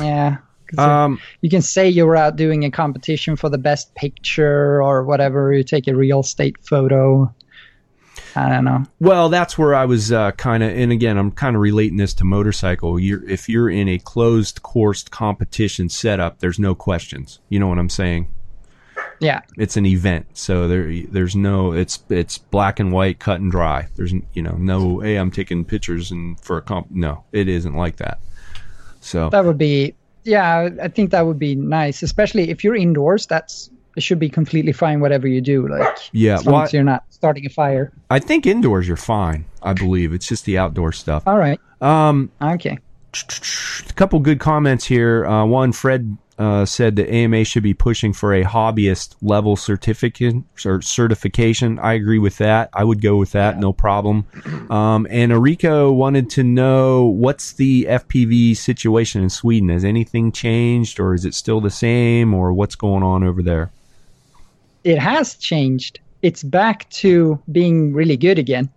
yeah. um, you can say you're out doing a competition for the best picture or whatever. You take a real estate photo. I don't know. Well, that's where I was uh, kind of, and again, I'm kind of relating this to motorcycle. You're, if you're in a closed course competition setup, there's no questions. You know what I'm saying? Yeah, It's an event, so there, there's no, it's it's black and white, cut and dry. There's, you know, no, hey, I'm taking pictures and for a comp. No, it isn't like that. So that would be. Yeah, I think that would be nice, especially if you're indoors. That's it should be completely fine whatever you do. Like Yeah, as long well, as you're not starting a fire. I think indoors you're fine. I believe it's just the outdoor stuff. All right. Um, Okay. [TSK] a couple good comments here. Uh, one, Fred uh, said that AMA should be pushing for a hobbyist level certificate or certification. I agree with that. I would go with that, no problem. Um, and Enrico wanted to know what's the FPV situation in Sweden. Has anything changed, or is it still the same, or what's going on over there? It has changed. It's back to being really good again.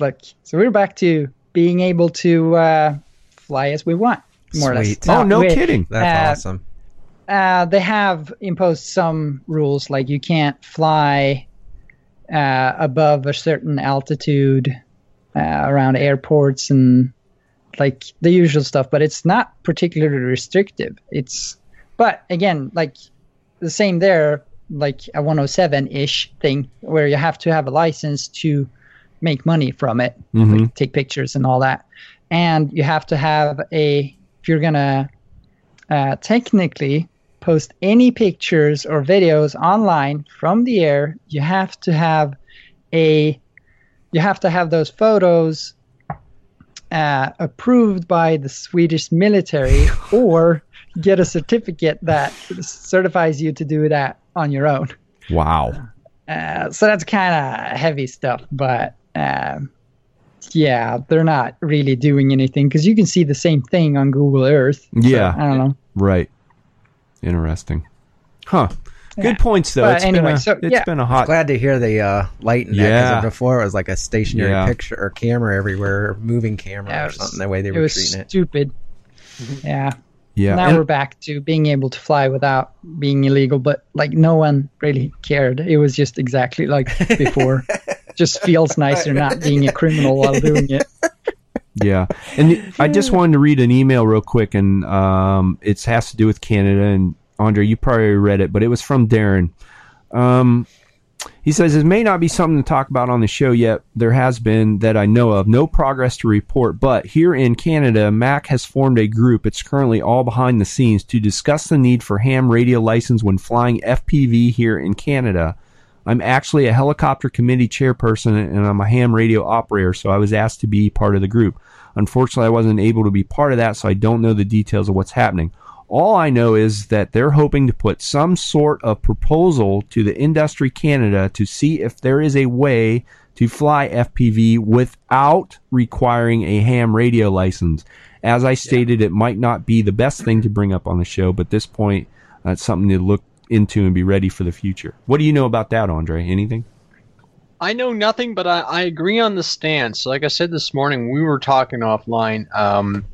Look, so we're back to being able to uh, fly as we want, more or less. Oh, no we- kidding. That's Uh, awesome. Uh, they have imposed some rules, like you can't fly uh, above a certain altitude uh, around airports and like the usual stuff. But it's not particularly restrictive. It's, but again, like the same there, like a 107 ish thing, where you have to have a license to make money from it, Mhm. like take pictures and all that, and you have to have a if you're gonna uh, technically post any pictures or videos online from the air, you have to have a you have to have those photos uh, approved by the Swedish military [LAUGHS] or get a certificate that certifies you to do that on your own. Wow. Uh, so that's kind of heavy stuff, but um yeah, they're not really doing anything because you can see the same thing on Google Earth. So, Yeah. I don't know. Right. Interesting. Huh. Yeah. Good points though. But It's anyway, been a, so, it's yeah. been a hot Glad to hear the uh, light in that Yeah. before it was like a stationary Yeah. picture or camera everywhere, moving camera Yeah, it or was- something. The way they were was treating it. stupid. Yeah. yeah. now and- we're back to being able to fly without being illegal, but like no one really cared. It was just exactly like [LAUGHS] before. Just feels [LAUGHS] nicer not being a criminal while doing it. Yeah, and I just wanted to read an email real quick, and um, it has to do with Canada. And Andre, you probably read it, but it was from Darren. Um, he says it may not be something to talk about on the show yet. There has been that I know of no progress to report, but here in Canada, MAAC has formed a group. It's currently all behind the scenes to discuss the need for ham radio license when flying FPV here in Canada. I'm actually a helicopter committee chairperson and I'm a ham radio operator, so I was asked to be part of the group. Unfortunately, I wasn't able to be part of that, so I don't know the details of what's happening. All I know is that they're hoping to put some sort of proposal to the Industry Canada to see if there is a way to fly FPV without requiring a ham radio license. As I stated, it might not be the best thing to bring up on the show, but at this point, that's something to look into and be ready for the future. What do you know about that, Andre? Anything? I know nothing, but I, I agree on the stance. Like I said this morning, we were talking offline. Um,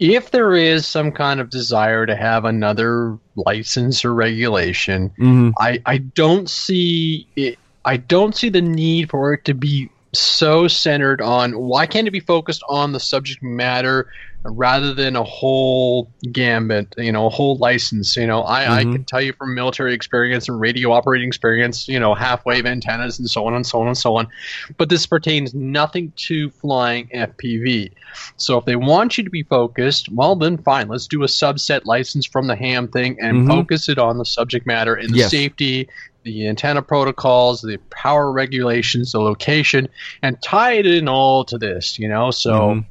if there is some kind of desire to have another license or regulation, Mm-hmm. I, I don't see it. I don't see the need for it to be so centered on why can't it be focused on the subject matter rather than a whole gambit, you know, a whole license. You know, I, I Mhm. can tell you from military experience and radio operating experience, you know, half wave antennas and so on and so on and so on. But this pertains nothing to flying FPV. So if they want you to be focused, well, then fine. Let's do a subset license from the ham thing and Mhm. focus it on the subject matter and the Yes. safety, the antenna protocols, the power regulations, the location, and tie it in all to this, you know? So Mhm.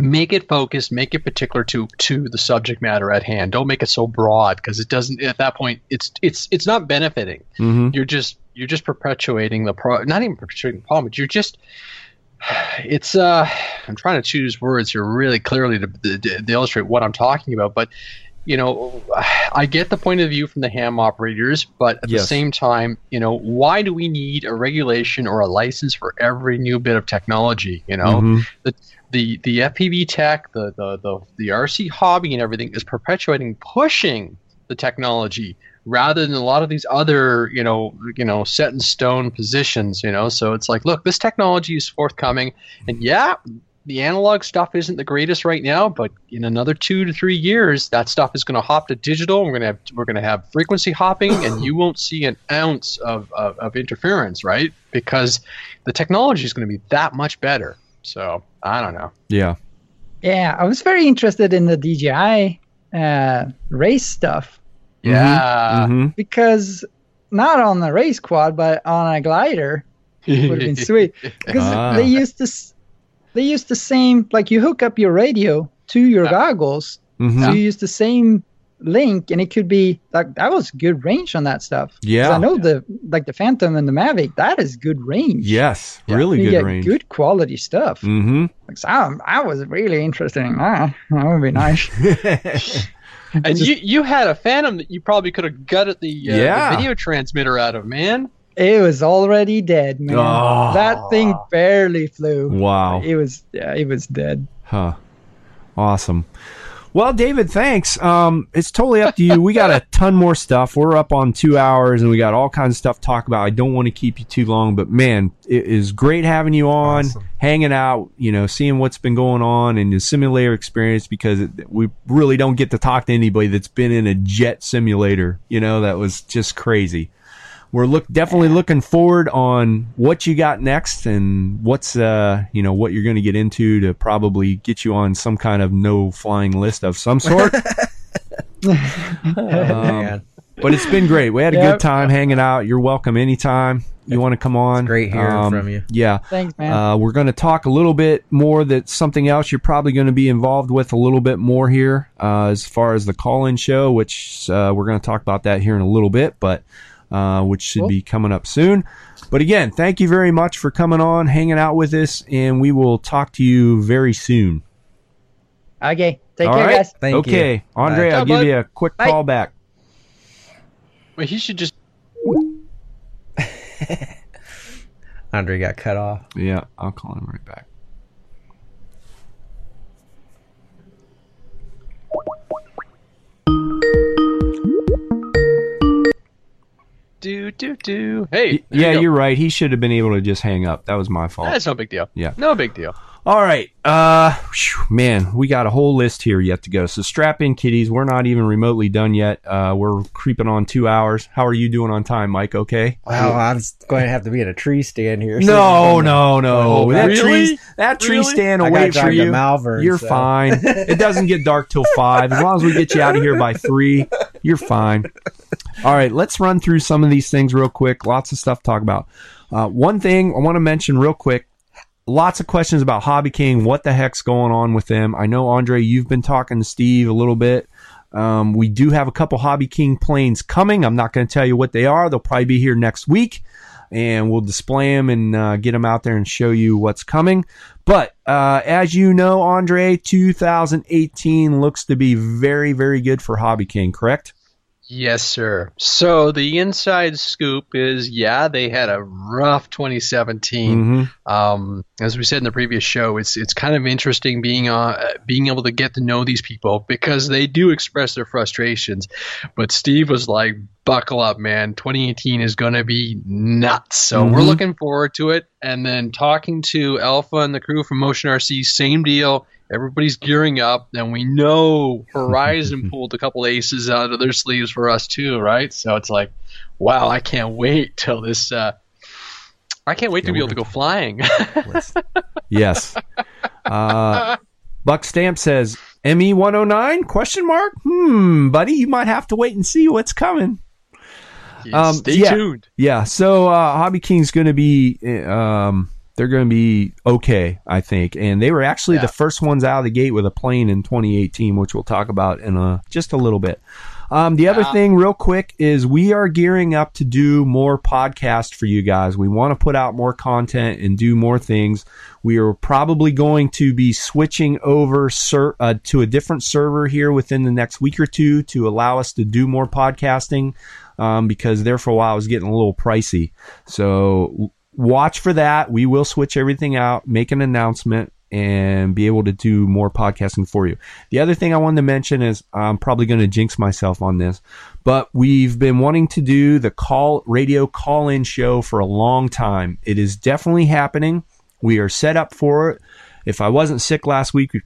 Make it focused, make it particular to to the subject matter at hand. Don't make it so broad because it doesn't at that point it's it's it's not benefiting Mm-hmm. you're just you're just perpetuating the pro not even perpetuating the problem but you're just [SIGHS] it's uh i'm trying to choose words here really clearly to, to, to illustrate what i'm talking about but you know i get the point of view from the ham operators but at the same time you know why do we need a regulation or a license for every new bit of technology you know Mhm. the the the FPV tech, the, the the the RC hobby and everything is perpetuating, pushing the technology rather than a lot of these other, you know, you know, set in stone positions, you know. So it's like, look, this technology is forthcoming, and yeah, the analog stuff isn't the greatest right now, but in another two to three years, that stuff is going to hop to digital. We're going to have we're going to have frequency hopping, and you won't see an ounce of, of, of interference, right? Because the technology is going to be that much better. So I don't know. Yeah. Yeah, I was very interested in the DJI uh, race stuff Yeah. hmm because not on the race quad, but on a glider it would have been [LAUGHS] sweet. Because Ah. they used this, they used the same like you hook up your radio to your Yeah. goggles, hmm so you use the same link, and it could be like that was good range on that stuff. Yeah. I know the like the Phantom and the Mavic that is good range. Yes. Yeah. Really you good get range. good quality stuff. hmm Like, so I, I was really interested in that. That would be nice. [LAUGHS] And you you had a Phantom that you probably could have gutted the, uh, Yeah. the video transmitter out of, man. It was already dead, man. Oh. That thing barely flew. wow. It was yeah, it was dead. Huh. Awesome. Well, David, thanks. Um, it's totally up to you. We got a ton more stuff. We're up on two hours and we got all kinds of stuff to talk about. I don't want to keep you too long, but man, it is great having you on, Awesome. hanging out, you know, seeing what's been going on in the simulator experience because it, we really don't get to talk to anybody that's been in a jet simulator, you know, that was just crazy we're look definitely looking forward on what you got next and what's uh you know what you're going to get into to probably get you on some kind of no flying list of some sort. Oh, [LAUGHS] [LAUGHS] Um, man. but it's been great. We had a Yep. good time hanging out. You're welcome anytime you want to come on. great hearing from you. Yeah. Thanks, man. Uh, we're going to talk a little bit more that something else you're probably going to be involved with a little bit more here uh, as far as the call-in show, which uh, we're going to talk about that here in a little bit, but uh, which should Cool. be coming up soon. But again, thank you very much for coming on, hanging out with us, and we will talk to you very soon. okay. Take All care, right? guys. Thank you. okay, Andre, Bye. I'll Bye, give bud. you a quick Bye. call back. Well, he should just [LAUGHS] Andre got cut off. Yeah, I'll call him right back. Do do do. Hey, yeah, you you're right. He should have been able to just hang up. That was my fault. That's no big deal. Yeah. no big deal. All right. Uh phew, man, we got a whole list here yet to go. So strap in kiddies. We're not even remotely done yet. Uh we're creeping on 2 hours. How are you doing on time, Mike? Okay? Wow, I'm going to have to be in a tree stand here. No, no, no. That really? tree that tree Really? stand I will got for you. Malvern. You're so- fine. It doesn't get dark till 5. As long as we get you out of here by 3, you're fine. All right, let's run through some of these things real quick. Lots of stuff to talk about. Uh, one thing I want to mention real quick lots of questions about Hobby King. What the heck's going on with them? I know, Andre, you've been talking to Steve a little bit. Um, we do have a couple Hobby King planes coming. I'm not going to tell you what they are. They'll probably be here next week, and we'll display them and uh, get them out there and show you what's coming. But uh, as you know, Andre, 2018 looks to be very, very good for Hobby King, correct? Yes, sir. So the inside scoop is, yeah, they had a rough 2017. Mm-hmm. Um, as we said in the previous show, it's it's kind of interesting being uh, being able to get to know these people because they do express their frustrations. But Steve was like, "Buckle up, man! 2018 is going to be nuts." So we're Mhm. looking forward to it. And then talking to Alpha and the crew from Motion RC, same deal. Everybody's gearing up, and we know Horizon [LAUGHS] pulled a couple aces out of their sleeves for us too, right? So it's like, wow, I can't wait till this. Uh, I can't wait Yeah, to be able to go flying. [LAUGHS] Yes. Uh, Buck Stamp says ME 109 question mark. Hmm, buddy, you might have to wait and see what's coming. Um, Stay yeah. tuned. Yeah. So uh, Hobby King's going to be um, they're going to be okay, I think. And they were actually Yeah. the first ones out of the gate with a plane in 2018, which we'll talk about in a, just a little bit. Um, the other Yeah. thing, real quick, is we are gearing up to do more podcasts for you guys. We want to put out more content and do more things. We are probably going to be switching over ser- uh, to a different server here within the next week or two to allow us to do more podcasting um, because there for a while it was getting a little pricey. So watch for that. We will switch everything out, make an announcement and be able to do more podcasting for you. The other thing I wanted to mention is I'm probably going to jinx myself on this, but we've been wanting to do the call radio call in show for a long time. It is definitely happening. We are set up for it. If I wasn't sick last week, we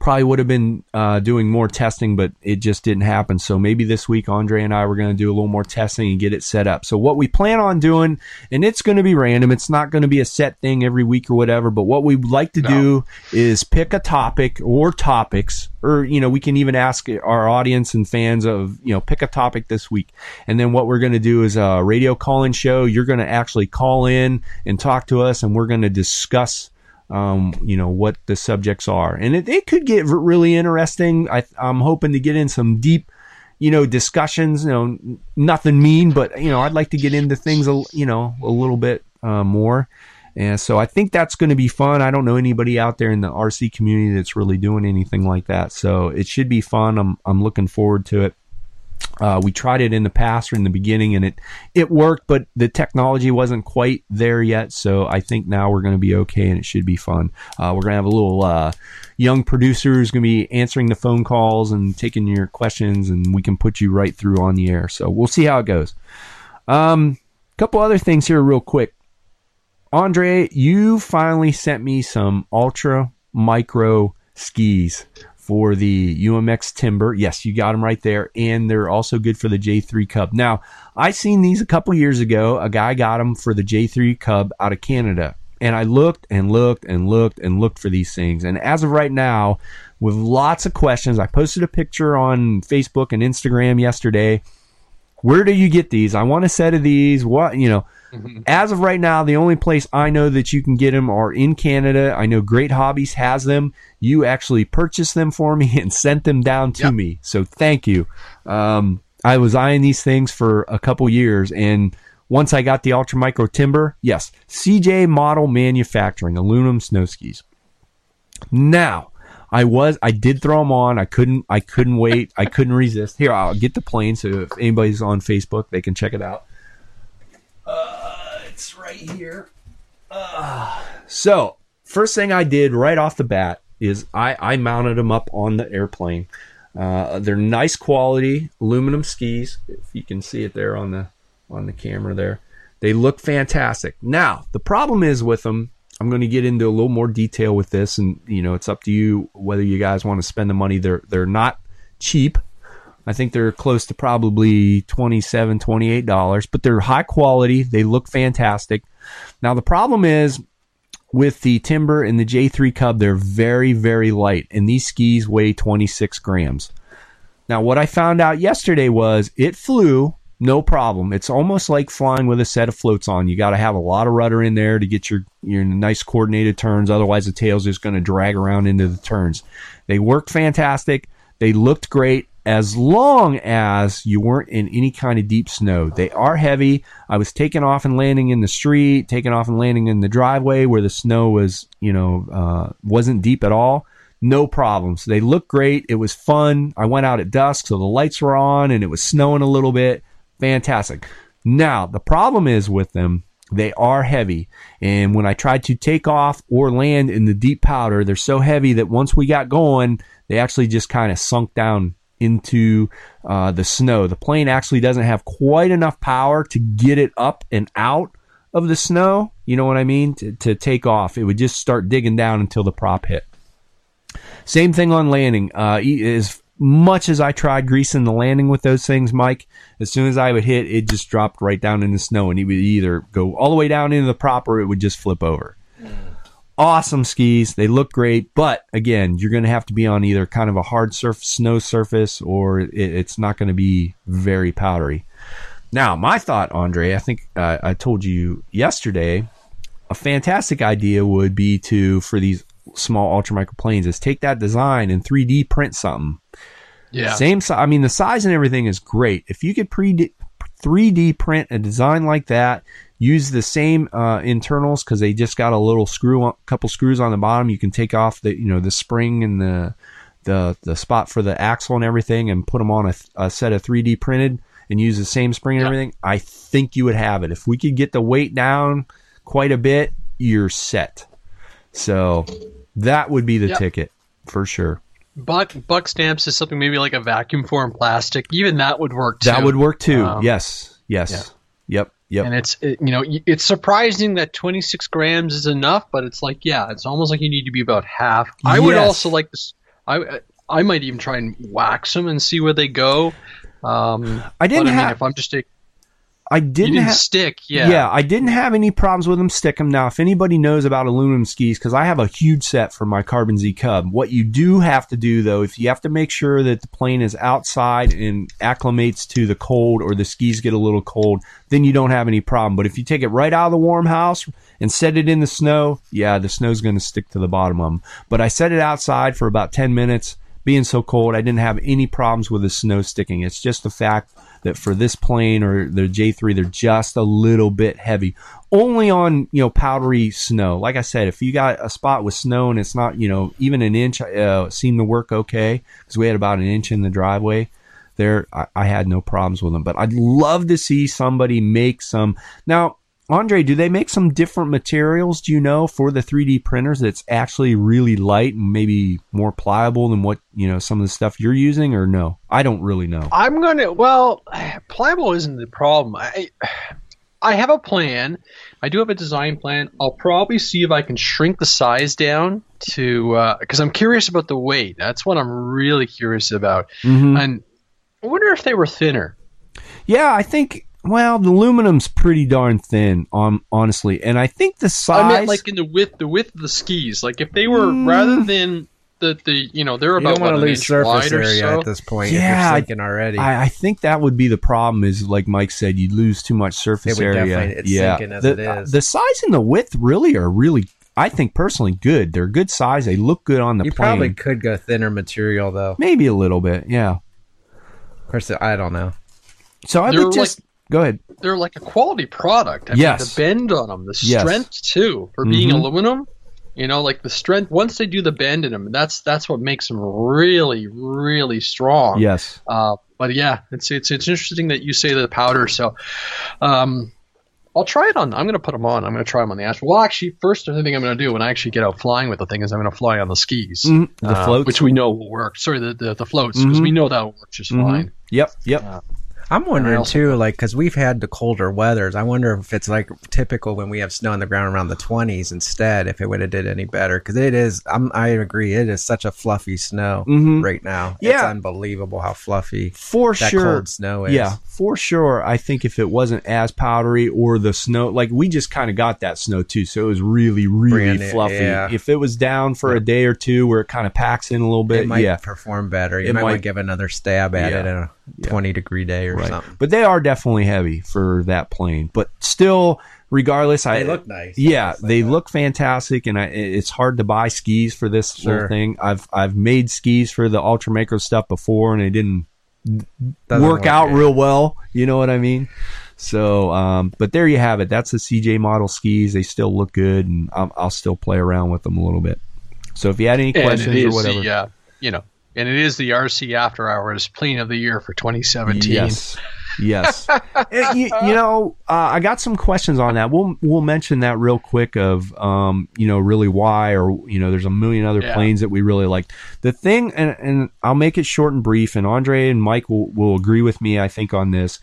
probably would have been uh, doing more testing, but it just didn't happen. So maybe this week, Andre and I were going to do a little more testing and get it set up. So what we plan on doing, and it's going to be random. It's not going to be a set thing every week or whatever. But what we'd like to do is pick a topic or topics, or you know, we can even ask our audience and fans of you know, pick a topic this week, and then what we're going to do is a radio call-in show. You're going to actually call in and talk to us, and we're going to discuss um, you know what the subjects are, and it, it could get really interesting. I, I'm hoping to get in some deep, you know, discussions. You know, nothing mean, but you know, I'd like to get into things, a, you know, a little bit uh, more. And so I think that's going to be fun. I don't know anybody out there in the RC community that's really doing anything like that, so it should be fun. I'm I'm looking forward to it. Uh, we tried it in the past or in the beginning, and it it worked, but the technology wasn't quite there yet. So I think now we're going to be okay, and it should be fun. Uh, we're going to have a little uh, young producer who's going to be answering the phone calls and taking your questions, and we can put you right through on the air. So we'll see how it goes. Um, couple other things here, real quick. Andre, you finally sent me some ultra micro skis for the UMX Timber. Yes, you got them right there, and they're also good for the J3 Cub. Now, I seen these a couple years ago. A guy got them for the J3 Cub out of Canada, and I looked and looked and looked and looked for these things. And as of right now, with lots of questions, I posted a picture on Facebook and Instagram yesterday. Where do you get these? I want a set of these. What you know? As of right now, the only place I know that you can get them are in Canada. I know Great Hobbies has them. You actually purchased them for me [LAUGHS] and sent them down to Yep. me. So thank you. Um, I was eyeing these things for a couple years, and once I got the Ultra Micro Timber, yes, CJ Model Manufacturing aluminum snow skis. Now, I was I did throw them on. I couldn't I couldn't wait. I couldn't resist. Here, I'll get the plane so if anybody's on Facebook, they can check it out. Right here. Uh, so, first thing I did right off the bat is I I mounted them up on the airplane. Uh, they're nice quality aluminum skis. If you can see it there on the on the camera there, they look fantastic. Now the problem is with them. I'm going to get into a little more detail with this, and you know it's up to you whether you guys want to spend the money. They're they're not cheap. I think they're close to probably $27, $28, but they're high quality. They look fantastic. Now, the problem is with the Timber and the J3 Cub, they're very, very light, and these skis weigh 26 grams. Now, what I found out yesterday was it flew no problem. It's almost like flying with a set of floats on. You got to have a lot of rudder in there to get your your nice coordinated turns. Otherwise, the tail's just going to drag around into the turns. They work fantastic. They looked great as long as you weren't in any kind of deep snow. They are heavy. I was taking off and landing in the street, taking off and landing in the driveway where the snow was, you know, uh, wasn't deep at all. No problems. They looked great. It was fun. I went out at dusk, so the lights were on and it was snowing a little bit. Fantastic. Now, the problem is with them, they are heavy. And when I tried to take off or land in the deep powder, they're so heavy that once we got going, they actually just kind of sunk down into uh, the snow. The plane actually doesn't have quite enough power to get it up and out of the snow. You know what I mean? To, to take off, it would just start digging down until the prop hit. Same thing on landing. Uh, as much as I tried greasing the landing with those things, Mike, as soon as I would hit, it just dropped right down in the snow, and it would either go all the way down into the prop or it would just flip over. Awesome skis. They look great, but again, you're going to have to be on either kind of a hard surf snow surface or it, it's not going to be very powdery. Now, my thought, Andre, I think uh, I told you yesterday, a fantastic idea would be to for these small ultra micro planes is take that design and 3D print something. Yeah. Same size. I mean, the size and everything is great. If you could pre 3D print a design like that, use the same uh, internals because they just got a little screw, on, couple screws on the bottom. You can take off the you know the spring and the the the spot for the axle and everything, and put them on a, a set of 3D printed and use the same spring and Yeah. everything. I think you would have it if we could get the weight down quite a bit. You're set. So That would be the Yep. ticket for sure. Buck buck stamps is something maybe like a vacuum form plastic. Even that would work too. That would work too. Um, yes. Yes. Yep. Yep. And it's it, you know it's surprising that 26 grams is enough, but it's like yeah, it's almost like you need to be about half. I would also like this. I I might even try and wax them and see where they go. Um, I didn't I mean, have- if I'm just a, I didn't didn't have. stick, yeah. Yeah. I didn't have any problems with them stick 'em. Now, if anybody knows about aluminum skis, because I have a huge set for my Carbon Z Cub, what you do have to do though, if you have to make sure that the plane is outside and acclimates to the cold, or the skis get a little cold, then you don't have any problem. But if you take it right out of the warm house and set it in the snow, yeah, the snow's going to stick to the bottom of them. But I set it outside for about ten minutes. Being so cold, I didn't have any problems with the snow sticking. It's just the fact that for this plane or the J3, they're just a little bit heavy. Only on, you know, powdery snow. Like I said, if you got a spot with snow and it's not, you know, even an inch, uh, seemed to work okay because we had about an inch in the driveway there. I, I had no problems with them, but I'd love to see somebody make some. Now, Andre, do they make some different materials, do you know, for the 3D printers that's actually really light and maybe more pliable than what, you know, some of the stuff you're using or no? I don't really know. I'm gonna. Well, pliable isn't the problem. I I have a plan. I do have a design plan. I'll probably see if I can shrink the size down to because I'm curious about the weight. That's what I'm really curious about. Mhm. And I wonder if they were thinner. Yeah, I think. Well, the aluminum's pretty darn thin, um, honestly, and I think the size. I meant like in the width, the width of the skis. Like if they were Mm. rather than the the you know they're You about don't want to lose inch surface wide or area so. at this point Yeah, if I- you're sinking already. I, I think that would be the problem. Is like Mike said, you'd lose too much surface It would area. definitely- it's yeah, sinking as the, it is. the size and the width really are really. I think personally good. They're good size. They look good on the you plane. probably could go thinner material though. Maybe a little bit. Yeah. Of course, I don't know. So I They're would just go ahead. They're like a quality product. I Yes. mean, the bend on them, the Yes. strength too, for being Mhm. aluminum. You know, like the strength. Once they do the bend in them, that's that's what makes them really, really strong. Yes. Uh, but yeah, it's it's it's interesting that you say the powder. So, um, I'll try it on. I'm going to put them on. I'm going to try them on the ash. Well, actually, first thing I'm going to do when I actually get out flying with the thing is I'm going to fly on the skis, Mhm. The uh, floats. which we know will work. Sorry, the the, the floats because Mhm. we know that will work just Mhm. fine. Yep. Yep. I'm wondering too, like, because we've had the colder weathers. I wonder if it's like typical when we have snow on the ground around the 20s instead. If it would have did any better, because it is. I'm, I agree. It is such a fluffy snow Mhm. right now. it's Yeah. unbelievable how fluffy For that sure. cold snow is. Yeah, for sure. I think if it wasn't as powdery or the snow, like we just kind of got that snow too, so it was really, really Brand fluffy. yeah. If it was down for a day or two where it kind of packs in a little bit, it might yeah, perform better. You It might, might- give another stab at Yeah. it in a Yeah. 20 degree day or right. something. But they are definitely heavy for that plane. But still, regardless, I look nice. Yeah, I'll they that. look fantastic, and I, it's hard to buy skis for this Sure. little thing. I've I've made skis for the Ultra Micro stuff before, and they didn't Doesn't work out yeah. real well. You know what I mean? So, um, but there you have it. That's the CJ model skis. They still look good, and I'll, I'll still play around with them a little bit. So, if you had any questions it or whatever, yeah, uh, you know, and it is the RC After Hours Plane of the Year for 2017. Yes. Yes. [LAUGHS] Eh, you, you know, uh, I got some questions on that. We'll we'll mention that real quick. Of um, you know, really why, or you know, there's a million other Yeah. planes that we really like. The thing, and, and I'll make it short and brief. And Andre and Mike will will agree with me, I think, on this.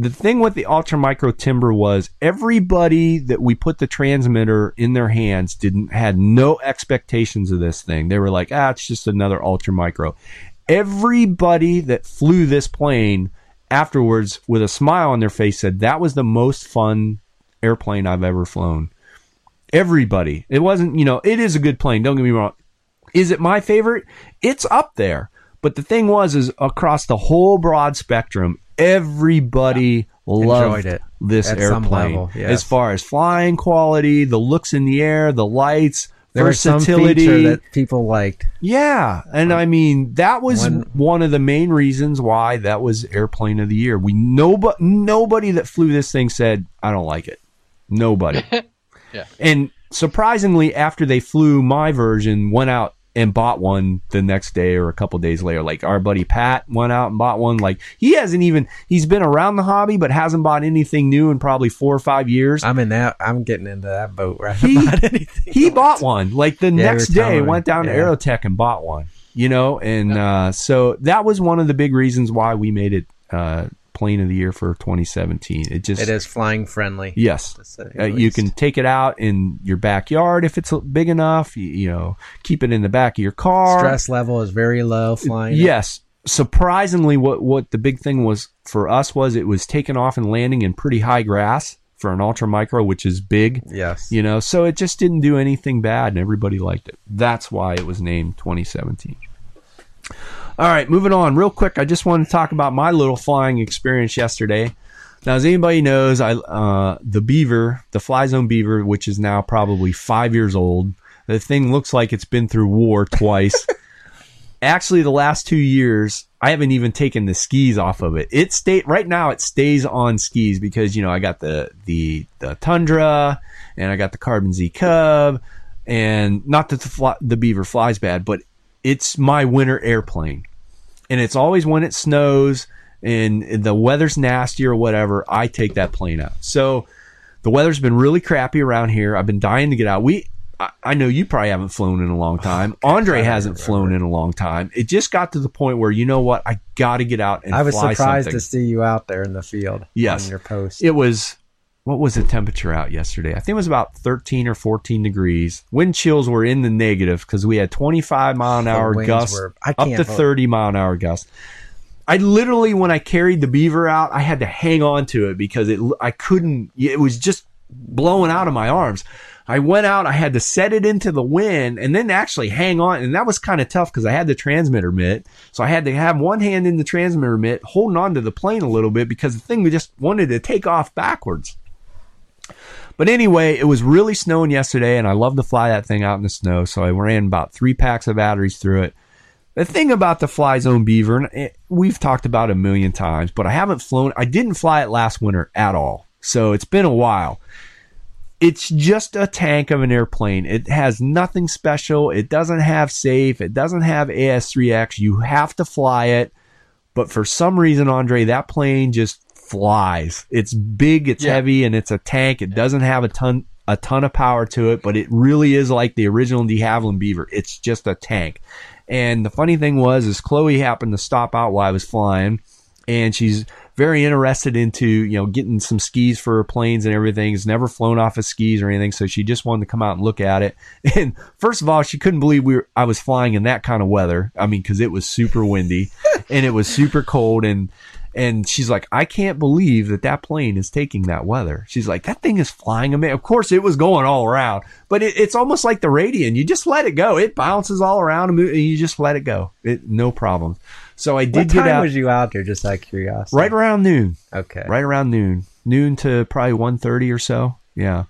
The thing with the Ultra Micro Timber was everybody that we put the transmitter in their hands didn't had no expectations of this thing. They were like, ah, it's just another Ultra Micro everybody that flew this plane afterwards with a smile on their face said that was the most fun airplane I've ever flown. Everybody. It wasn't, you know, it is a good plane, don't get me wrong. Is it my favorite? It's up there. But the thing was is across the whole broad spectrum, everybody loved Enjoyed it this at airplane. level, yes. As far as flying quality, the looks in the air, the lights, There was some versatility. that people liked. Yeah, and I mean that was One- one of the main reasons why that was airplane of the year. We nobody nobody that flew this thing said I don't like it. Nobody. [LAUGHS] Yeah. And surprisingly, after they flew my version, went out and bought one the next day or a couple days later. Like our buddy Pat went out and bought one. Like he hasn't even he's been around the hobby, but hasn't bought anything new in probably four or five years. I'm in that. I'm getting into that boat right He- [LAUGHS] about anything. he bought one. Like the you next day, me. went down to Yeah. Aerotech and bought one. You know, and uh, so that was one of the big reasons why we made it uh, plane of the year for 2017. It just It is flying friendly. yes. Uh, you can take it out in your backyard if it's big enough. You, you know, keep it in the back of your car. stress level is very low flying. Yes. Surprisingly, what what the big thing was for us was it was taking off and landing in pretty high grass for an ultra micro, which is big. Yes. You know, so it just didn't do anything bad, and everybody liked it. That's why it was named 2017. All right, moving on real quick. I just want to talk about my little flying experience yesterday. Now, as anybody knows, I uh, the Beaver, the Fly Zone Beaver, which is now probably five years old. The thing looks like it's been through war twice. [LAUGHS] Actually, the last two years, I haven't even taken the skis off of it. It stay right now. It stays on skis because you know I got the the the Tundra and I got the Carbon Z Cub, and not that the fly, the Beaver flies bad, but it's my winter airplane, and it's always when it snows and the weather's nasty or whatever. I take that plane out. So the weather's been really crappy around here. I've been dying to get out. We I, I know you probably haven't flown in a long time. [LAUGHS] Andre hasn't flown in a long time. It just got to the point where you know what? I got to get out and I was surprised something. to see you out there in the field. Yes. On your post. It was what was the temperature out yesterday? I think it was about 13 or 14 degrees. Wind chills were in the negative because we had 25 mile an hour gusts were- up to vote. 30 mile an hour gusts. I literally, when I carried the beaver out, I had to hang on to it because it, I couldn't, it was just blowing out of my arms. I went out, I had to set it into the wind and then actually hang on. And that was kind of tough because I had the transmitter mitt. So I had to have one hand in the transmitter mitt holding on to the plane a little bit because the thing we just wanted to take off backwards. But anyway, it was really snowing yesterday, and I love to fly that thing out in the snow. So I ran about three packs of batteries through it. The thing about the Fly Zone Beaver, and it, we've talked about a million times, but I haven't flown. I didn't fly it last winter at all, so it's been a while. It's just a tank of an airplane. It has nothing special. It doesn't have safe. It doesn't have AS3X. You have to fly it. But for some reason, Andre, that plane just flies. It's big, it's Yeah. heavy, and it's a tank. It doesn't have a ton a ton of power to it, but it really is like the original De Havilland Beaver. It's just a tank. And the funny thing was, is Chloe happened to stop out while I was flying, and she's very interested into you know getting some skis for her planes and everything. Has never flown off of skis or anything, so she just wanted to come out and look at it. [LAUGHS] And first of all, she couldn't believe we were I was flying in that kind of weather. I mean, because it was super windy [LAUGHS] and it was super cold and. And she's like, I can't believe that that plane is taking that weather. She's like, that thing is flying. a Of course, it was going all around, but it, it's almost like the Radian. You just let it go. It bounces all around and you just let it go. It, no problem. So I did What get time out was you out there? Just out of curiosity. right around noon Okay. right around noon, noon to probably 1.30 or so. Yeah,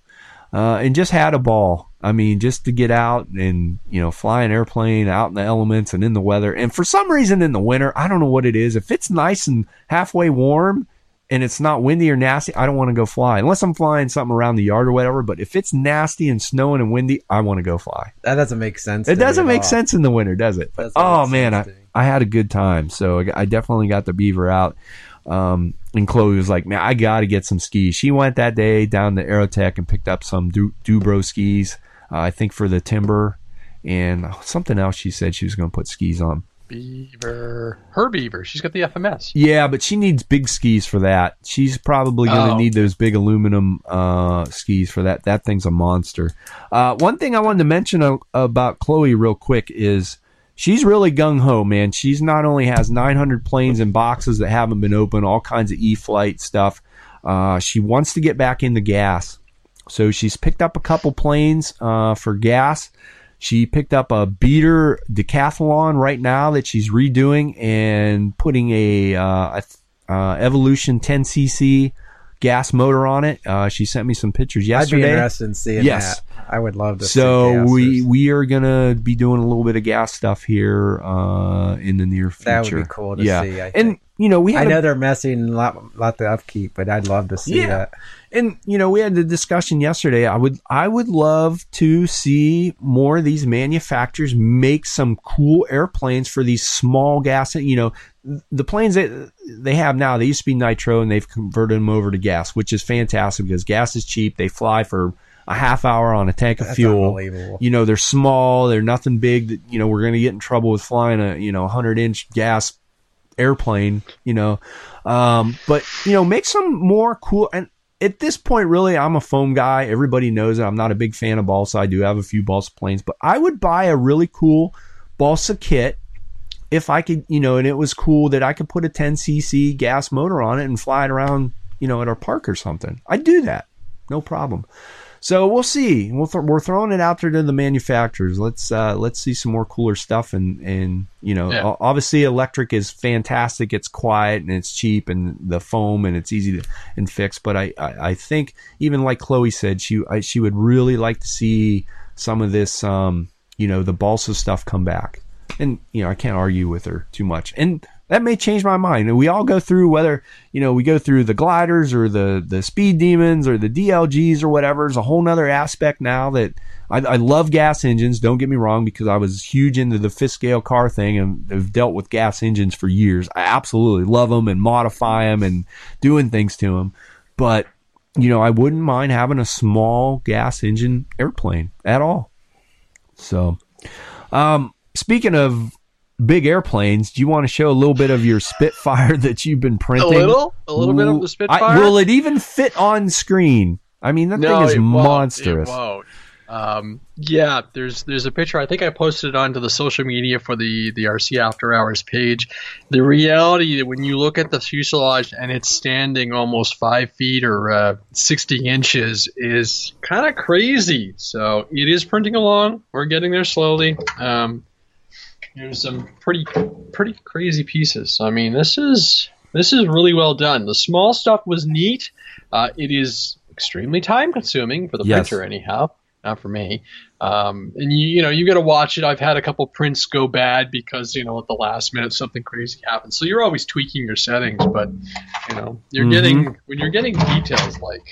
uh, and just had a ball. I mean, just to get out and you know fly an airplane out in the elements and in the weather. And for some reason, in the winter, I don't know what it is. If it's nice and halfway warm and it's not windy or nasty, I don't want to go fly unless I'm flying something around the yard or whatever. But if it's nasty and snowing and windy, I want to go fly. That doesn't make sense. It doesn't make all. sense in the winter, does it? But oh man, I, sense to me. I had a good time. So I, I definitely got the beaver out. Um, and Chloe was like, "Man, I got to get some skis." She went that day down to Aerotech and picked up some du- Du-Bro skis. Uh, I think for the timber and something else. She said she was going to put skis on. Beaver. Her beaver. She's got the FMS. Yeah, but she needs big skis for that. She's probably going to Oh. need those big aluminum uh, skis for that. That thing's a monster. Uh, one thing I wanted to mention uh, about Chloe real quick is she's really gung ho, man. She's not only has 900 planes and boxes that haven't been open, all kinds of E-flite stuff. Uh, she wants to get back into gas, so she's picked up a couple planes uh, for gas. She picked up a beater decathlon right now that she's redoing and putting a, uh, a uh, Evolution 10cc gas motor on it. Uh, she sent me some pictures yesterday. I'd be interested in seeing Yes. that. I would love to. see So we we are gonna be doing a little bit of gas stuff here uh, in the near future. That would be cool to yeah. see, I and think. you know, we I a- know they're messing a lot, lot the upkeep, but I'd love to see Yeah. that. And you know we had the discussion yesterday. I would i would love to see more of these manufacturers make some cool airplanes for these small gas you know the planes that they have now they used to be nitro and they've converted them over to gas which is fantastic because gas is cheap. They fly for a half hour on a tank of That's fuel. you know they're small. They're nothing big that you know we're going to get in trouble with flying a you know 100 inch gas airplane you know. Um, but you know make some more cool and at this point really i'm a foam guy. Everybody knows it i'm not a big fan of balsa. I do have a few balsa planes but i would buy a really cool balsa kit if i could you know and it was cool that i could put a 10cc gas motor on it and fly it around you know at our park or something. I'd do that. No problem so we'll see. We'll th- we're throwing it out there to the manufacturers. Let's uh, let's see some more cooler stuff. And and you know, Yeah. obviously, electric is fantastic. It's quiet and it's cheap, and the foam and it's easy to and fix. But I, I, I think even like Chloe said, she I, she would really like to see some of this, um, you know, the balsa stuff come back. And you know, I can't argue with her too much. And that may change my mind. And we all go through whether you know we go through the gliders or the the speed demons or the DLGs or whatever. It's a whole nother aspect now that I, I love gas engines. Don't get me wrong, because I was huge into the fifth scale car thing and have dealt with gas engines for years. I absolutely love them and modify them and doing things to them. But you know, I wouldn't mind having a small gas engine airplane at all. So, um, speaking of big airplanes, do you want to show a little bit of your Spitfire [LAUGHS] that you've been printing? A little, a little bit of the I- Spitfire. will it even fit on screen? I mean, that thing is it won't. monstrous. It won't. Um, yeah, there's there's a picture. I think I posted it onto the social media for the the RC After Hours page. The reality that when you look at the fuselage and it's standing almost five feet or uh, 60 inches is kind of crazy. So it is printing along. We're getting there slowly. Um, there's some pretty pretty crazy pieces. I mean, this is this is really well done. The small stuff was neat. Uh, it is extremely time consuming for the Yes. printer, anyhow. Not for me. Um, and you, you know, you got to watch it. I've had a couple prints go bad because you know at the last minute something crazy happens. So you're always tweaking your settings, but you know you're Mhm. getting when you're getting details like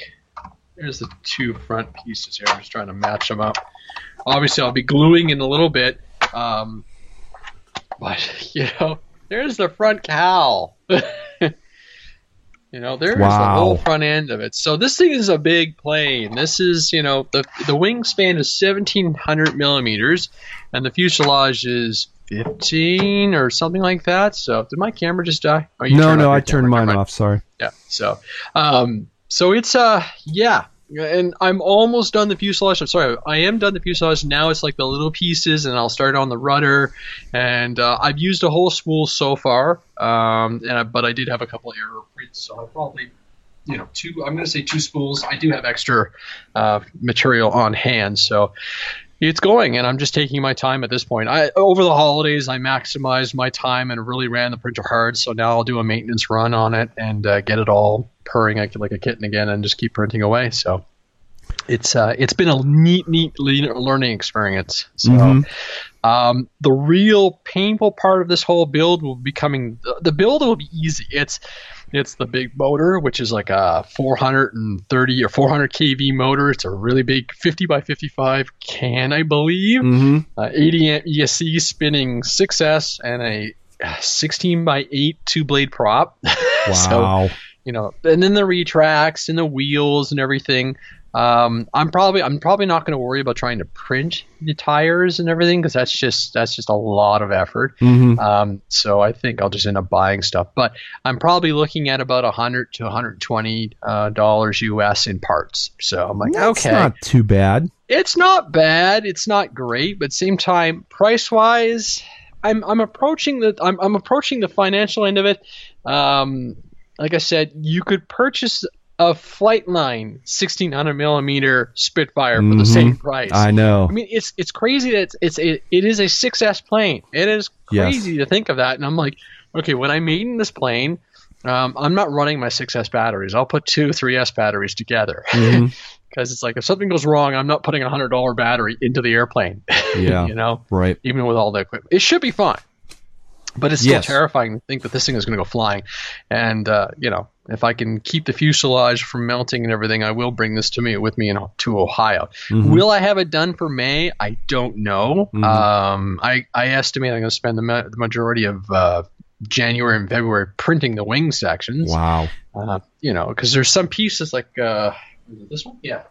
there's the two front pieces here. I'm just trying to match them up. Obviously, I'll be gluing in a little bit. Um, but [LAUGHS] you know, there's the front cowl. [LAUGHS] you know, there's the Wow. whole front end of it. So this thing is a big plane. This is, you know, the the wingspan is 1700 millimeters, and the fuselage is 15 or something like that. So did my camera just die? Oh, you No, no, I your turned mine off. Sorry. yeah so um so it's uh yeah and i'm almost done the fuselage. I'm sorry i am done the fuselage. Now it's like the little pieces and i'll start on the rudder. And uh, i've used a whole spool so far um and I, but i did have a couple error prints so i probably you know two i'm going to say two spools. I do have extra uh, material on hand so it's going and i'm just taking my time at this point. I over the holidays i maximized my time and really ran the printer hard so now i'll do a maintenance run on it and uh, get it all purring like, like a kitten again and just keep printing away so it's uh, it's been a neat neat learning experience so Mhm. um, the real painful part of this whole build will be coming. The, build will be easy. It's it's the big motor, which is like a 430 or 400 kV motor. It's a really big 50 by 55 can, I believe. Mm-hmm. Uh, 80 amp ESC spinning 6S and a 16 by 8 two blade prop. [LAUGHS] so Wow. You know, and then the retracts and the wheels and everything. Um, I'm probably I'm probably not going to worry about trying to print the tires and everything because that's just that's just a lot of effort. mm-hmm. Um, so I think I'll just end up buying stuff. But I'm probably looking at about 100 to 120 uh, dollars US in parts. So I'm like, That's okay, not too bad. it's not bad. It's not great, but same time, price wise, I'm I'm approaching the I'm I'm approaching the financial end of it. Um, like I said, you could purchase a Flightline 1600 millimeter Spitfire for Mhm. the same price. I know. I mean, it's it's crazy that it's, it's it, it is a 6S plane. It is Yes. crazy to think of that. And I'm like, okay, when I'm in this plane, um, I'm not running my 6S batteries. I'll put two 3S batteries together [LAUGHS] Mhm. because it's like if something goes wrong, I'm not putting a hundred dollar battery into the airplane. [LAUGHS] Yeah. you know, Right. even with all the equipment, it should be fine. But it's still Yes. terrifying to think that this thing is going to go flying. And uh, you know, if I can keep the fuselage from melting and everything, I will bring this to me with me in, to Ohio. Mhm. Will I have it done for May? I don't know. Mhm. Um, I I estimate I'm going to spend the, ma- the majority of uh, January and February printing the wing sections. Wow. Uh, you know, because there's some pieces like uh, this one, yeah,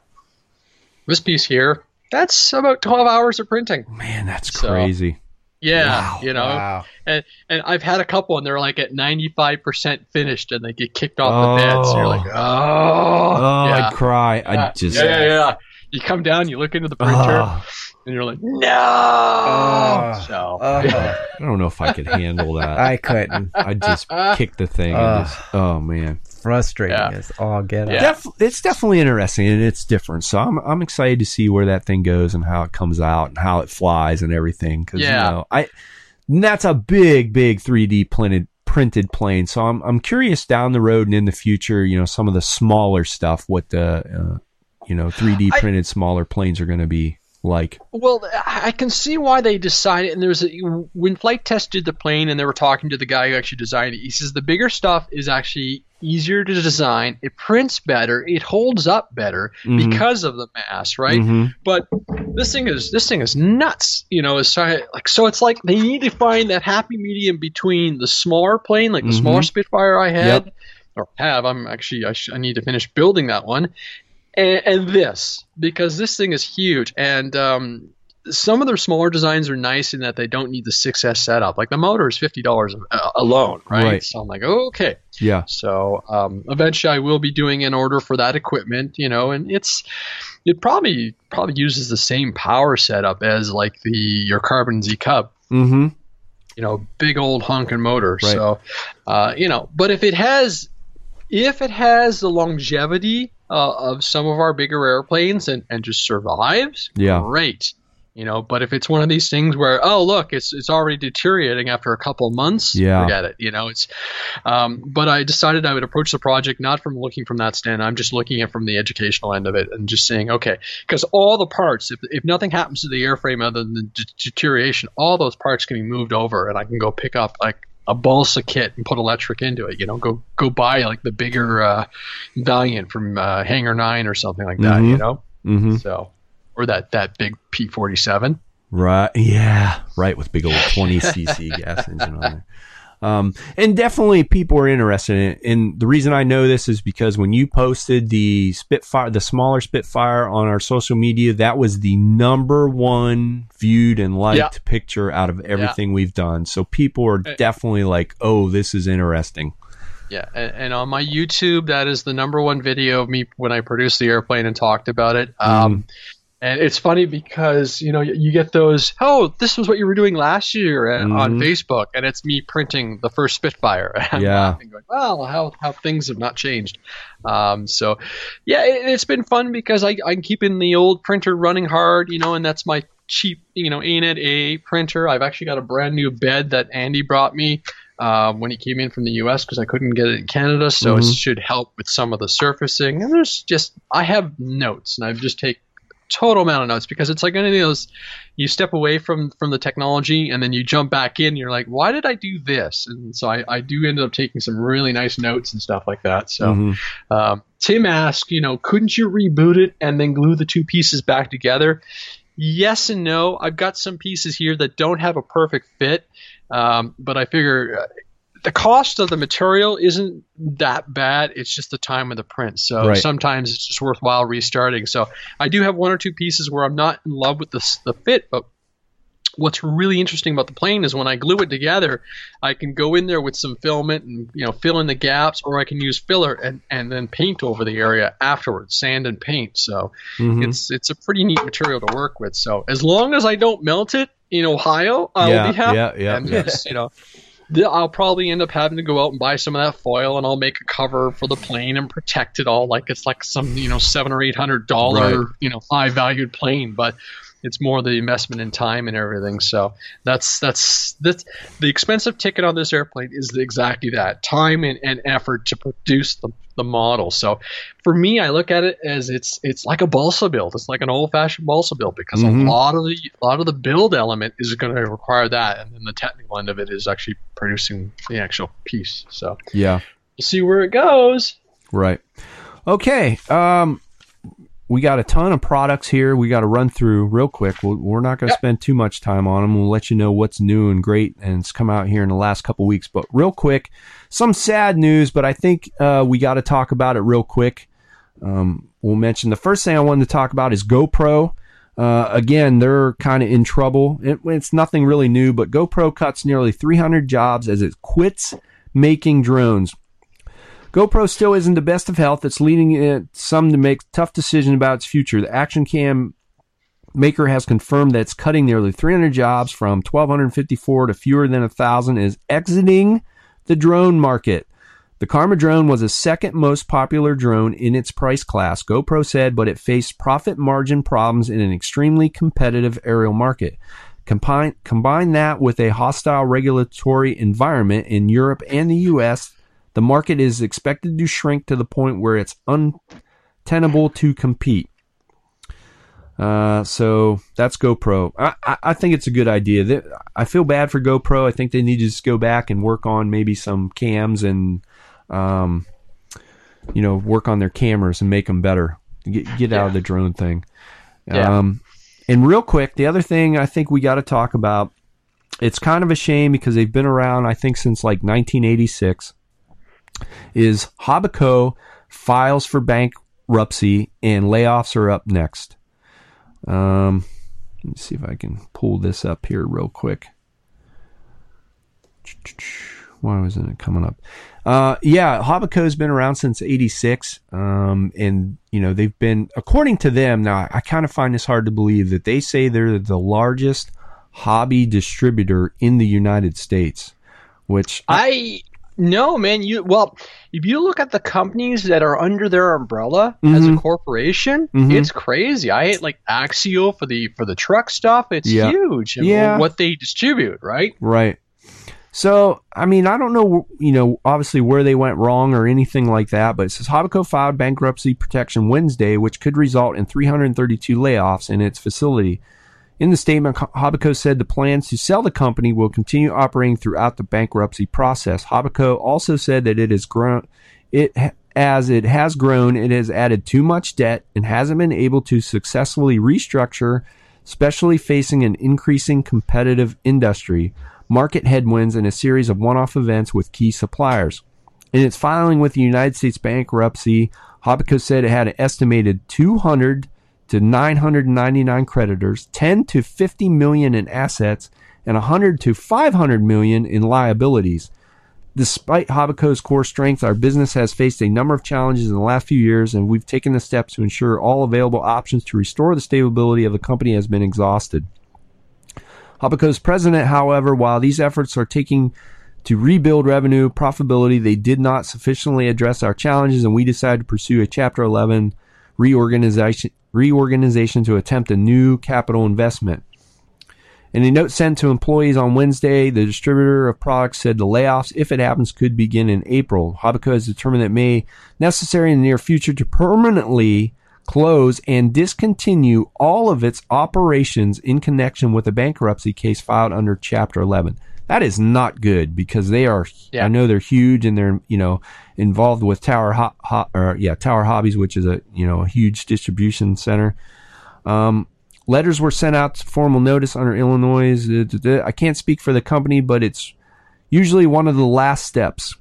this piece here. That's about 12 hours of printing. Man, that's So- crazy. Yeah, Wow. you know, Wow. and and I've had a couple and they're like at 95% finished and they get kicked off the bed. So you're like, oh, Oh, oh yeah. I'd cry. yeah. I'd just. yeah, yeah, yeah. You come down, you look into the printer, Oh, ah. and you're like, ah. no. Oh. so Oh, [LAUGHS] I don't know if I could handle that. I couldn't. I'd just kick the thing. and just, oh man, Frustrating Yeah. as all get Yeah. out. Def- it's definitely interesting and it's different. So I'm I'm excited to see where that thing goes and how it comes out and how it flies and everything. Because Yeah. you know, I and that's a big big 3D printed printed plane. So I'm I'm curious down the road and in the future, you know, some of the smaller stuff, what the uh, you know 3D printed smaller planes are going to be like. Well, I can see why they decided. And there's a, when Flite Test did the plane, and they were talking to the guy who actually designed it. He says the bigger stuff is actually easier to design. It prints better. It holds up better Mhm. because of the mass, right? Mhm. But this thing is this thing is nuts. You know, it's like so. It's like they need to find that happy medium between the smaller plane, like the Mhm. smaller Spitfire I had Yep. or have. I'm actually I, sh- I need to finish building that one, and, and this because this thing is huge and. um some of their smaller designs are nice in that they don't need the 6S setup. Like the motor is fifty dollars alone, right? Right. So I'm like, oh, okay. Yeah. So um, eventually, I will be doing an order for that equipment, you know, and it's it probably probably uses the same power setup as like the your Carbon Z Cub, Mm-hmm. you know, big old honking motor. Right. So, uh, you know, but if it has if it has the longevity uh, of some of our bigger airplanes and, and just survives, Yeah. great. You know, but if it's one of these things where, oh look, it's it's already deteriorating after a couple of months, Yeah. forget it. You know, it's. Um, but I decided I would approach the project not from looking from that stand. I'm just looking at from the educational end of it and just saying, okay, because all the parts, if if nothing happens to the airframe other than the d- deterioration, all those parts can be moved over, and I can go pick up like a balsa kit and put electric into it. You know, go go buy like the bigger uh, Valiant from uh, Hangar Nine or something like that. Mhm. You know, Mm-hmm. so or that that big P47. Right. Yeah. Right. With big old 20 cc gas engine on there. [LAUGHS] Um, and definitely people are interested in it. And the reason I know this is because when you posted the Spitfire, the smaller Spitfire on our social media, that was the number one viewed and liked Yeah. picture out of everything we've done. So people are Uh, definitely like, oh, this is interesting. Yeah, and, and on my YouTube, that is the number one video of me when I produced the airplane and talked about it. Um, And it's funny because you know you, get those. Oh, this was what you were doing last year uh, on Mhm. Facebook, and it's me printing the first Spitfire. [LAUGHS] And Yeah. going, "Well, how how things have not changed." Um, so, yeah, it, it's been fun because I I'm keeping the old printer running hard, you know, and that's my cheap, you know, ANET A printer. I've actually got a brand new bed that Andy brought me uh, when he came in from the U.S. because I couldn't get it in Canada, so it Mhm. should help with some of the surfacing. And there's just I have notes, and I've just take total amount of notes because it's like any of those you step away from from the technology and then you jump back in you're like why did i do this and so i, I do end up taking some really nice notes and stuff like that so Mhm. um, Tim asked, you know, couldn't you reboot it and then glue the two pieces back together? Yes and no. I've got some pieces here that don't have a perfect fit, um, but I figure uh, the cost of the material isn't that bad. It's just the time of the print. So Right. sometimes it's just worthwhile restarting. So I do have one or two pieces where I'm not in love with the, the fit, but what's really interesting about the plane is when I glue it together, I can go in there with some filament and you know fill in the gaps, or I can use filler and, and then paint over the area afterwards, sand and paint. So Mhm. it's it's a pretty neat material to work with. So as long as I don't melt it in Ohio, I'll yeah, be happy. yeah, yeah, and yeah. just, you know. I'll probably end up having to go out and buy some of that foil, and I'll make a cover for the plane and protect it all like it's like some you know seven or eight hundred dollar Right. you know high valued plane. But It's more the investment in time and everything. So that's that's that's the expensive ticket on this airplane is exactly that time and, and effort to produce the, the model. So for me, I look at it as it's it's like a balsa build. It's like an old fashioned balsa build because Mhm. a lot of the a lot of the build element is going to require that, and then the technical end of it is actually producing the actual piece. So Yeah. we'll see where it goes. Right. Okay. Um, we got a ton of products here. We got to run through real quick. We'll, we're not going to Yep. spend too much time on them. We'll let you know what's new and great, and it's come out here in the last couple weeks. But real quick, some sad news, but I think uh, we got to talk about it real quick. Um, we'll mention the first thing I wanted to talk about is GoPro. Uh, again, they're kind of in trouble. It, it's nothing really new, but GoPro cuts nearly 300 jobs as it quits making drones. GoPro still isn't the best of health. It's leading it, some to make tough decisions about its future. The Action Cam maker has confirmed that it's cutting nearly 300 jobs from 1,254 to fewer than 1,000 is exiting the drone market. The Karma drone was the second most popular drone in its price class, GoPro said, but it faced profit margin problems in an extremely competitive aerial market. Combine, combine that with a hostile regulatory environment in Europe and the US, the market is expected to shrink to the point where it's untenable to compete. Uh, so that's GoPro. I, I, think it's a good idea. I feel bad for GoPro. I think they need to just go back and work on maybe some cams and, um, you know, work on their cameras and make them better. Get get out of the drone thing. Yeah. Um, and real quick, the other thing I think we got to talk about. It's kind of a shame because they've been around, I think, since like 1986. Is Hobbico files for bankruptcy and layoffs are up next. Um, let me see if I can pull this up here real quick. Why wasn't it coming up? Uh, yeah, Hobbico's been around since '86, um, and you know they've been, according to them. Now, I kind of find this hard to believe that they say they're the largest hobby distributor in the United States, which I no man. You well, if you look at the companies that are under their umbrella as a Mhm. corporation, Mhm. it's crazy. I hate like Axial for the for the truck stuff. It's Yeah. huge. Yeah. what they distribute, right? Right. So, I mean, I don't know, you know, obviously where they went wrong or anything like that, but it says Hobbico filed bankruptcy protection Wednesday, which could result in 332 layoffs in its facility. In the statement, Hobbico said the plans to sell the company will continue operating throughout the bankruptcy process. Hobbico also said that it has grown, it as it has grown, it has added too much debt and hasn't been able to successfully restructure, especially facing an increasing competitive industry market headwinds, and a series of one off events with key suppliers. In its filing with the United States bankruptcy, Hobbico said it had an estimated 200 to 999 creditors, 10 to 50 million in assets, and 100 to 500 million in liabilities. Despite Hobbico's core strength, our business has faced a number of challenges in the last few years, and we've taken the steps to ensure all available options to restore the stability of the company has been exhausted. Hobbico's president, however, while these efforts are taking to rebuild revenue profitability, they did not sufficiently address our challenges, and we decided to pursue a Chapter 11 reorganization reorganization to attempt a new capital investment. In a note sent to employees on Wednesday, the distributor of products said the layoffs, if it happens, could begin in April. Hobbico has determined that it may necessary in the near future to permanently close and discontinue all of its operations in connection with a bankruptcy case filed under Chapter 11. That is not good because they are. Yeah. I know they're huge and they're you know involved with Tower Ho- Ho- or yeah Tower Hobbies, which is a you know a huge distribution center. Um, letters were sent out to formal notice under Illinois. I can't speak for the company, but it's usually one of the last steps.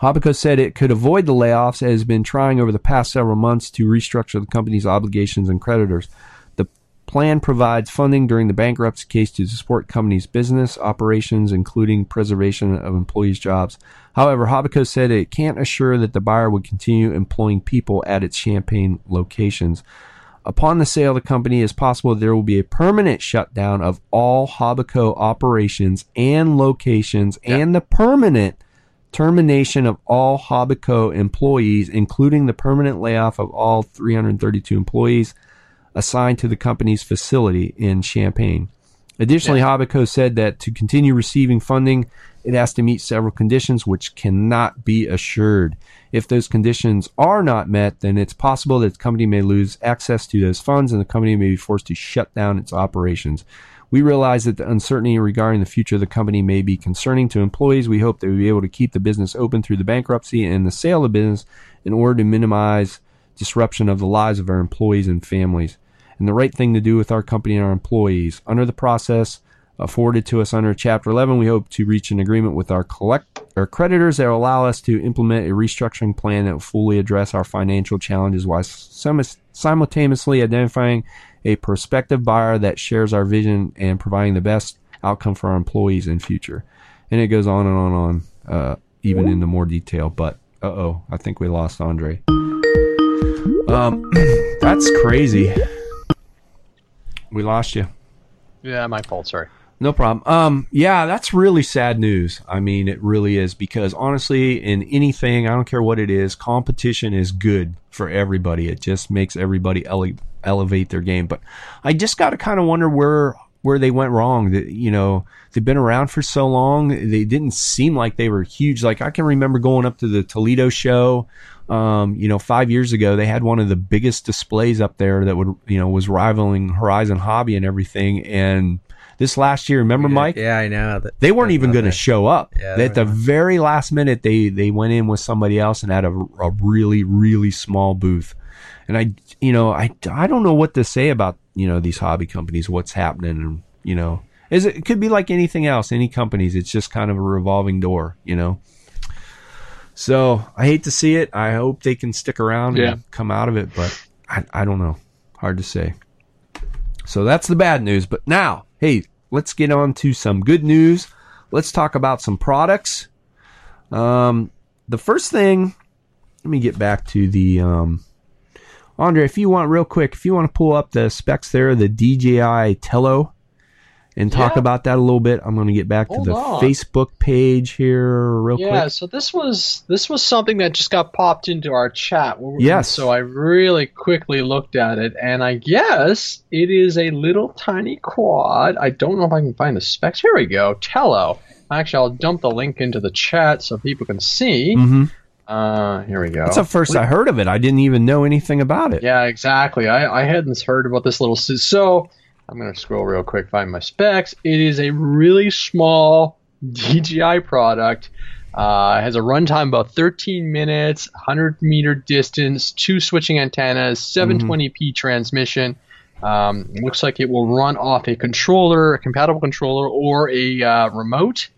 Hobbico said it could avoid the layoffs it has been trying over the past several months to restructure the company's obligations and creditors. The plan provides funding during the bankruptcy case to support company's business operations, including preservation of employees' jobs. However, Hobbico said it can't assure that the buyer would continue employing people at its Champaign locations. Upon the sale of the company, it's possible there will be a permanent shutdown of all Hobbico operations and locations and the permanent termination of all Hobbico employees, including the permanent layoff of all 332 employees. Assigned to the company's facility in Champaign. Additionally, Hobbico said that to continue receiving funding, it has to meet several conditions which cannot be assured. If those conditions are not met, then it's possible that the company may lose access to those funds and the company may be forced to shut down its operations. We realize that the uncertainty regarding the future of the company may be concerning to employees. We hope that we'll be able to keep the business open through the bankruptcy and the sale of the business in order to minimize disruption of the lives of our employees and families and the right thing to do with our company and our employees. Under the process afforded to us under Chapter 11, we hope to reach an agreement with our collect our creditors that will allow us to implement a restructuring plan that will fully address our financial challenges while sim- simultaneously identifying a prospective buyer that shares our vision and providing the best outcome for our employees in future. And it goes on and on and on, uh, even into more detail. But uh oh, I think we lost Andre. Um, [CLEARS THROAT] that's crazy. We lost you. Yeah, my fault. Sorry. No problem. Um, yeah, that's really sad news. I mean, it really is because honestly, in anything, I don't care what it is, competition is good for everybody. It just makes everybody ele- elevate their game. But I just got to kind of wonder where where they went wrong. That you know, they've been around for so long. They didn't seem like they were huge. Like I can remember going up to the Toledo show. Um, you know, five years ago, they had one of the biggest displays up there that would, you know, was rivaling Horizon Hobby and everything. And this last year, remember, Mike? Yeah, I know. That, They weren't even going to show up. Yeah, At the very last minute, they they went in with somebody else and had a, a really really small booth. And I, you know, I, I don't know what to say about you know these hobby companies. What's happening? And you know, is it, it could be like anything else. Any companies, it's just kind of a revolving door. You know. So I hate to see it. I hope they can stick around Yeah. and come out of it, but I, I don't know. Hard to say. So that's the bad news. But now, hey, let's get on to some good news. Let's talk about some products. Um, the first thing, let me get back to the um, Andre. If you want, real quick, if you want to pull up the specs there, the DJI Tello, and talk Yeah. about that a little bit. I'm going to get back Hold to the on. Facebook page here real Yeah, quick. Yeah, so this was this was something that just got popped into our chat. Yes. So I really quickly looked at it, and I guess it is a little tiny quad. I don't know if I can find the specs. Here we go, Tello. Actually, I'll dump the link into the chat so people can see. Mm-hmm. Uh, here we go. That's the first I heard of it. I didn't even know anything about it. Yeah, exactly. I, I hadn't heard about this little. So I'm going to scroll real quick, find my specs. It is a really small DJI product. Uh, has a runtime about 13 minutes, 100 meter distance, two switching antennas, 720p transmission. Um, looks like it will run off a controller, a compatible controller, or a uh, remote.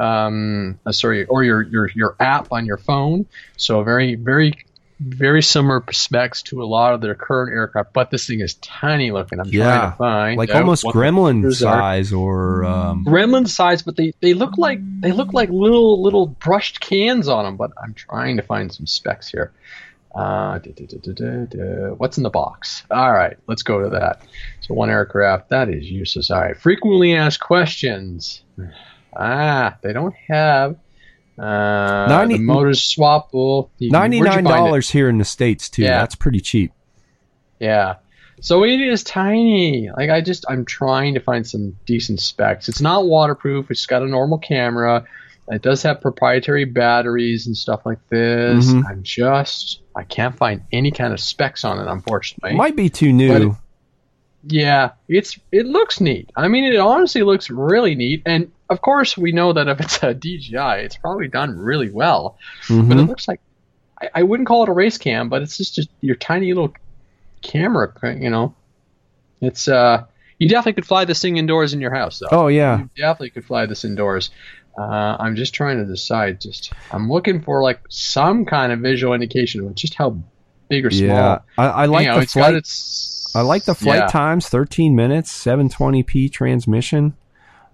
Um, uh, sorry, or your, your your app on your phone. So very very very similar specs to a lot of their current aircraft, but this thing is tiny looking. I'm Yeah, trying to find Like almost gremlin are. size or um, Gremlin size, but they, they look like they look like little little brushed cans on them. But I'm trying to find some specs here. Uh, da, da, da. What's in the box? All right, let's go to that. So one aircraft that is useless. All right, frequently asked questions. Ah, they don't have uh, 90 the motors swappable. You- where'd you ninety find nine it? dollars here in the states too. Yeah. That's pretty cheap. Yeah. So it is tiny. Like I just I'm trying to find some decent specs. It's not waterproof. It's got a normal camera. It does have proprietary batteries and stuff like this. Mhm. I'm just I can't find any kind of specs on it unfortunately. It might be too new. yeah, it's it looks neat. I mean, it honestly looks really neat. And of course, we know that if it's a DJI, it's probably done really well. But it Mhm. looks like I, I wouldn't call it a race cam, but it's just, just your tiny little camera. You know, it's uh, you definitely could fly this thing indoors in your house, though. Oh yeah, You definitely could fly this indoors. Uh, I'm just trying to decide. Just I'm looking for like some kind of visual indication of just how big or small. yeah. I, I like you know, the it's got flight. its. I like the flight yeah, times. Thirteen minutes, seven twenty p transmission.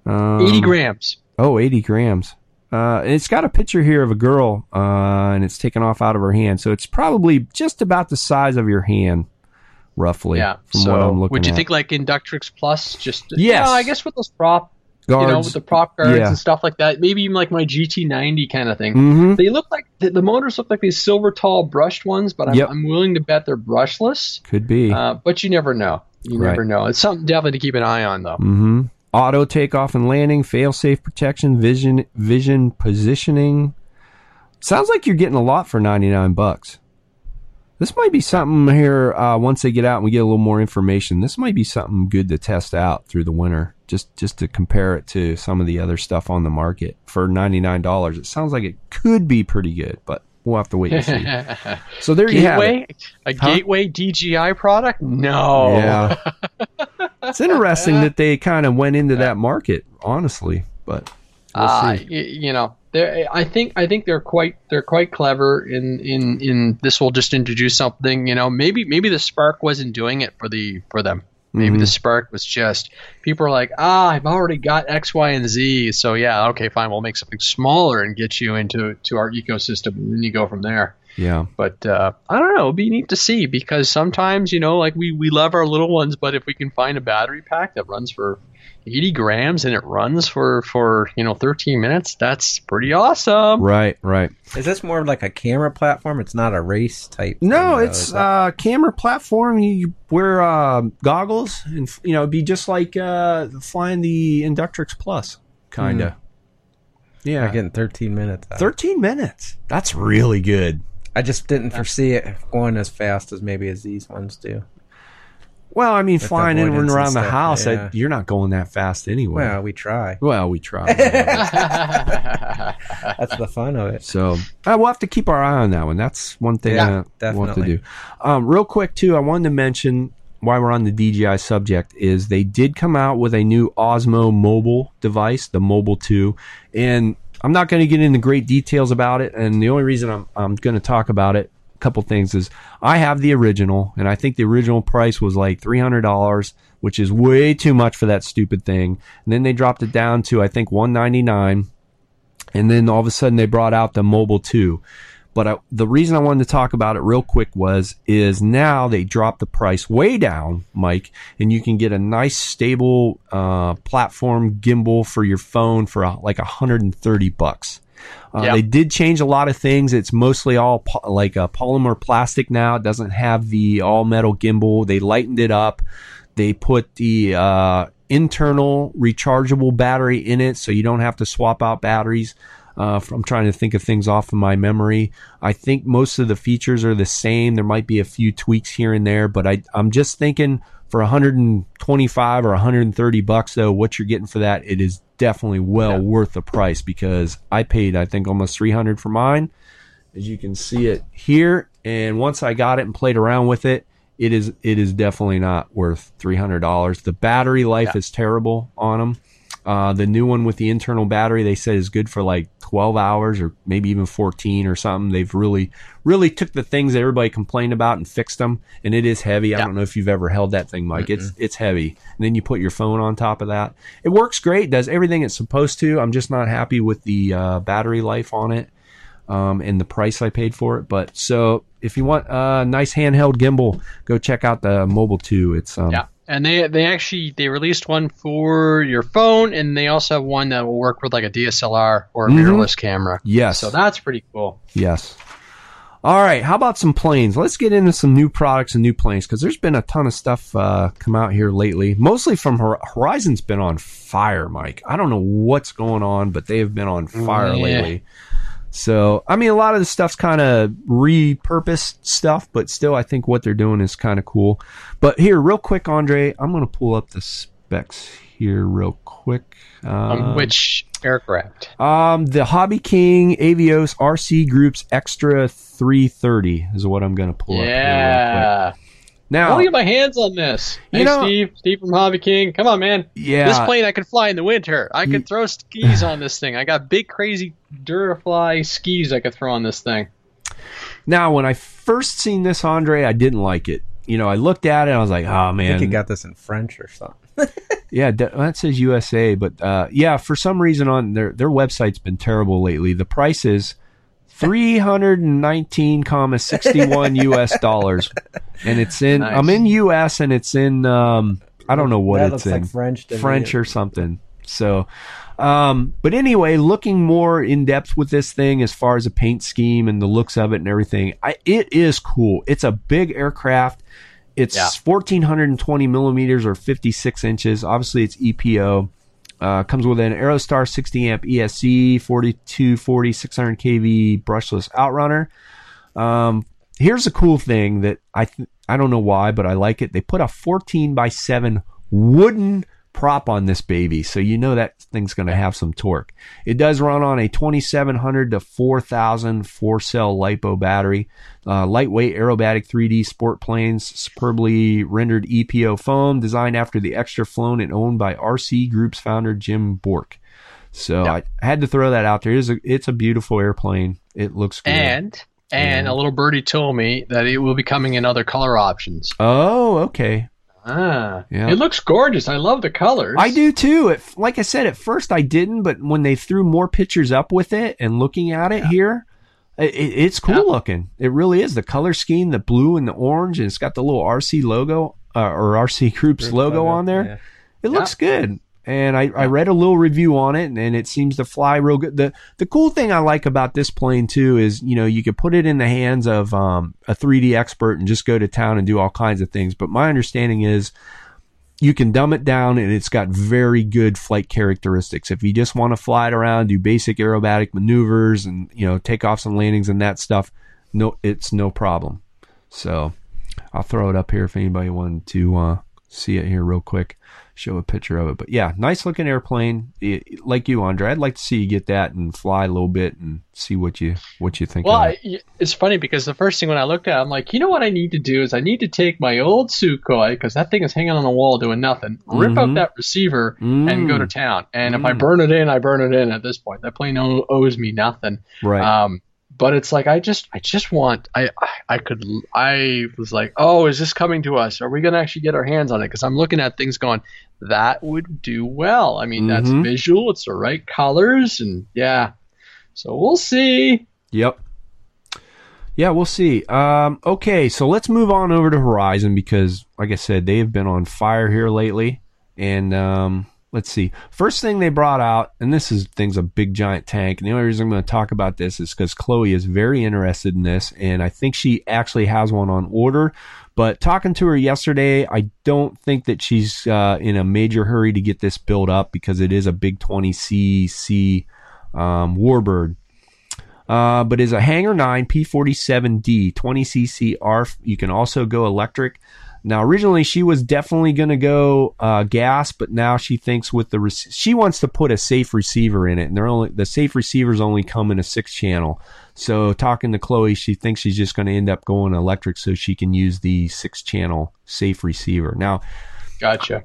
Um, 80 grams. Oh, 80 grams. Uh, and it's got a picture here of a girl, uh, and it's taken off out of her hand. So it's probably just about the size of your hand, roughly. Yeah. From so what I'm looking would you at. think like Inductrix Plus? Just Yes. Yeah, I guess with those prop you know, with the prop guards Yeah. and stuff like that. Maybe even like my GT90 kind of thing. hmm They look like the, the motors look like these silver tall brushed ones, but I'm, Yep. I'm willing to bet they're brushless. Could be. Uh, but you never know. You Right. never know. It's something definitely to keep an eye on, though. hmm Auto takeoff and landing, fail safe protection, vision vision positioning. Sounds like you're getting a lot for ninety nine bucks. This might be something here. Uh, once they get out and we get a little more information, this might be something good to test out through the winter, just just to compare it to some of the other stuff on the market for ninety nine dollars. It sounds like it could be pretty good, but we'll have to wait and see. [LAUGHS] so there you have it. a Huh? gateway DJI product? No. Yeah. [LAUGHS] it's interesting that they kind of went into that market, honestly. But we'll uh, you know, I think I think they're quite they're quite clever in in in this will just introduce something. You know, maybe maybe the Spark wasn't doing it for the for them. Maybe Mhm. the Spark was just people are like, ah, I've already got X, Y, and Z. So yeah, okay, fine, we'll make something smaller and get you into to our ecosystem, and then you go from there. Yeah. But uh, I don't know. It'd be neat to see because sometimes, you know, like we, we love our little ones, but if we can find a battery pack that runs for 80 grams and it runs for, for you know, 13 minutes, that's pretty awesome. Right, right. Is this more like a camera platform? It's not a race type. No, thing, it's is that- uh, camera platform. You, you wear uh, goggles, and you know, it'd be just like uh, flying the Inductrix Plus, kind of. Yeah, I'm getting 13 minutes. out. thirteen minutes. That's really good. I just didn't foresee it going as fast as maybe as these ones do. Well, I mean, flying in and avoidance and around the stuff, house, yeah. I- you're not going that fast anyway. Well, we try. Well, we try. [LAUGHS] That's the fun of it. So uh, we'll have to keep our eye on that one. That's one thing Yeah, uh, we'll have to definitely. do. Um, real quick too, I wanted to mention while we're on the DJI subject is they did come out with a new Osmo mobile device, the Mobile Two, and I'm not going to get into great details about it. And the only reason I'm I'm going to talk about it, couple things is I have the original, and I think the original price was like three hundred dollars, which is way too much for that stupid thing. And then they dropped it down to I think one ninety nine and then all of a sudden they brought out the mobile 2 but I, the reason i wanted to talk about it real quick was is now they dropped the price way down mike and you can get a nice stable uh, platform gimbal for your phone for uh, like 130 bucks uh, Yep. They did change a lot of things. It's mostly all po- like a polymer plastic now. It doesn't have the all metal gimbal. They lightened it up. They put the uh, internal rechargeable battery in it, so you don't have to swap out batteries. Uh, I'm trying to think of things off of my memory. I think most of the features are the same. There might be a few tweaks here and there, but I, I'm just thinking for 125 or 130 bucks though, what you're getting for that, it is definitely well Yeah. worth the price because I paid I think almost 300 for mine. As you can see it here, and once I got it and played around with it, it is it is definitely not worth three hundred dollars. The battery life Yeah. is terrible on them. Uh, the new one with the internal battery, they said is good for like twelve hours or maybe even fourteen or something. They've really really took the things that everybody complained about and fixed them. And it is heavy. I don't know if you've ever held that thing, Mike. It's it's heavy. And then you put your phone on top of that. It works great. Does everything it's supposed to. I'm just not happy with the uh, battery life on it um, and the price I paid for it. But so if you want a nice handheld gimbal, go check out the Mobile 2. It's um, Yeah. And they they actually they released one for your phone, and they also have one that will work with like a DSLR or a Mhm. mirrorless camera. yes, So that's pretty cool. yes. All right, how about some planes? Let's get into some new products and new planes because there's been a ton of stuff uh, come out here lately. Mostly from Hor- Horizon's been on fire, Mike. I don't know what's going on, but they have been on fire Yeah. lately. So, I mean, a lot of the stuff's kind of repurposed stuff, but still, I think what they're doing is kind of cool. But here, real quick, Andre, I'm going to pull up the specs here real quick. On Um, which aircraft? um, the Hobby King Avios RC Group's Extra 330 is what I'm going to pull up. Here now, I want to get my hands on this. You hey, know, Steve, Steve from Hobby King. Come on, man. Yeah. This plane I can fly in the winter. I can throw skis on this thing. I got big, crazy Durafly skis I could throw on this thing. Now, when I first seen this, Andre, I didn't like it. You know, I looked at it. I was like, oh man. I think he got this in French or something. [LAUGHS] yeah, that says USA, but uh, yeah, for some reason on their their website's been terrible lately. The prices 319 61 [LAUGHS] US dollars. And it's in nice. I'm in US and it's in um I don't know what that it's in. Like French French or something. So um but anyway, looking more in depth with this thing as far as the paint scheme and the looks of it and everything. I it is cool. It's a big aircraft. It's yeah. 1420 millimeters or 56 inches. Obviously, it's EPO. Uh, comes with an Aerostar 60 amp ESC, 4240 600 kV brushless outrunner. Um, here's a cool thing that I th- I don't know why, but I like it. They put a 14 by 7 wooden prop on this baby, so you know that thing's going to have some torque. It does run on a 2700 to 4000 four cell lipo battery, uh, lightweight aerobatic 3D sport planes, superbly rendered EPO foam, designed after the extra flown and owned by RC Group's founder Jim Bourke. So Yeah. I had to throw that out there. It is a, it's a beautiful airplane. It looks good. And and Yeah. a little birdie told me that it will be coming in other color options. oh, okay. Ah, Yeah. it looks gorgeous. I love the colors. I do too. It, like I said, at first I didn't, but when they threw more pictures up with it and looking at it here, it, it- it's cool Yeah. looking. It really is. The color scheme, the blue and the orange, and it's got the little RC logo uh, or RC Group's logo on there. Yeah. It looks good. And I, I read a little review on it, and, and it seems to fly real good. the The cool thing I like about this plane too is, you know, you could put it in the hands of um, a 3D expert and just go to town and do all kinds of things. But my understanding is, you can dumb it down, and it's got very good flight characteristics. If you just want to fly it around, do basic aerobatic maneuvers, and you know, takeoffs and landings and that stuff, no, it's no problem. So I'll throw it up here if anybody wanted to uh, see it here real quick. Show a picture of it. But yeah, nice looking airplane. It- like you, Andre, I'd like to see you get that and fly a little bit and see what you what you think. Well. I, it's funny because the first thing when I looked at, it, I'm like, you know what I need to do is I need to take my old Sukhoi because that thing is hanging on the wall doing nothing. Rip Mhm. out that receiver and go to town. And if I Mm. burn it in, I burn it in. At this point, that plane owes me nothing. right. Um, but it's like I just, I just want, I, I, could, I was like, oh, is this coming to us? Are we gonna actually get our hands on it? Because I'm looking at things going, that would do well. I mean, that's Mhm. visual. It's the right colors, and yeah. So we'll see. Yep. Yeah, we'll see. Um, okay, so let's move on over to Horizon because, like I said, they have been on fire here lately. And um, let's see. First thing they brought out, and this is thing's a big giant tank. And the only reason I'm going to talk about this is because Chloe is very interested in this, and I think she actually has one on order. But talking to her yesterday, I don't think that she's uh, in a major hurry to get this built up because it is a big 20cc um, Warbird. Uh, but is a Hangar 9 P47D 20cc ARF. You can also go electric. Now, originally she was definitely going to go uh, gas, but now she thinks with the rec- she wants to put a safe receiver in it, and they're only the safe receivers only come in a six channel. So, talking to Chloe, she thinks she's just going to end up going electric so she can use the six channel safe receiver. Now, Gotcha.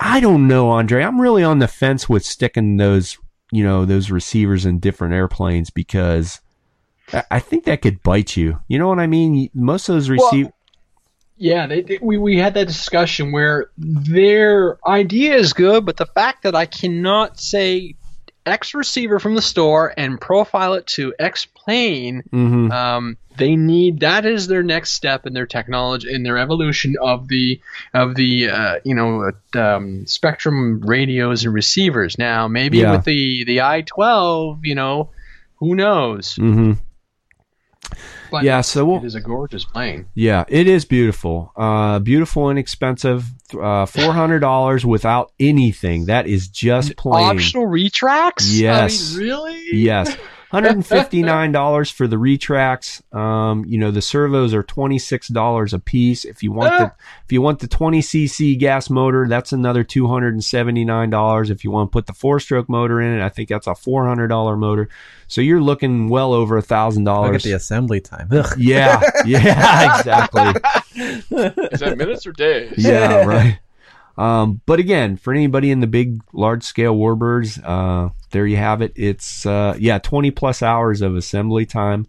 I don't know, Andre. I'm really on the fence with sticking those, you know, those receivers in different airplanes because I- I think that could bite you. You know what I mean? Most of those receive. Yeah, they, they- we we had that discussion where their idea is good, but the fact that I cannot say X receiver from the store and profile it to X plane, Mhm. um, they need that is their next step in their technology in their evolution of the of the uh, you know uh, um, Spektrum radios and receivers. Now maybe Yeah. with the the i12, you know, who knows? Mhm. But Yeah, so we'll, it is a gorgeous plane. Yeah, it is beautiful. Uh, beautiful, inexpensive. Uh, four hundred dollars without anything. That is just plain. Optional retracts? Yes. I mean, really? Yes. [LAUGHS] $159 [LAUGHS] for the retracts. Um, you know, the servos are $26 a piece. If you want the if you want the 20 cc gas motor, that's another $279. If you want to put the four-stroke motor in it, I think that's a $400 motor. So you're looking well over a thousand Look at dollars. the assembly time. Ugh. Yeah, [LAUGHS] yeah, [LAUGHS] exactly. Is that minutes or days? yeah, right. Um, but again, for anybody in the big, large scale warbirds, uh, there you have it. It's uh, yeah, twenty plus hours of assembly time.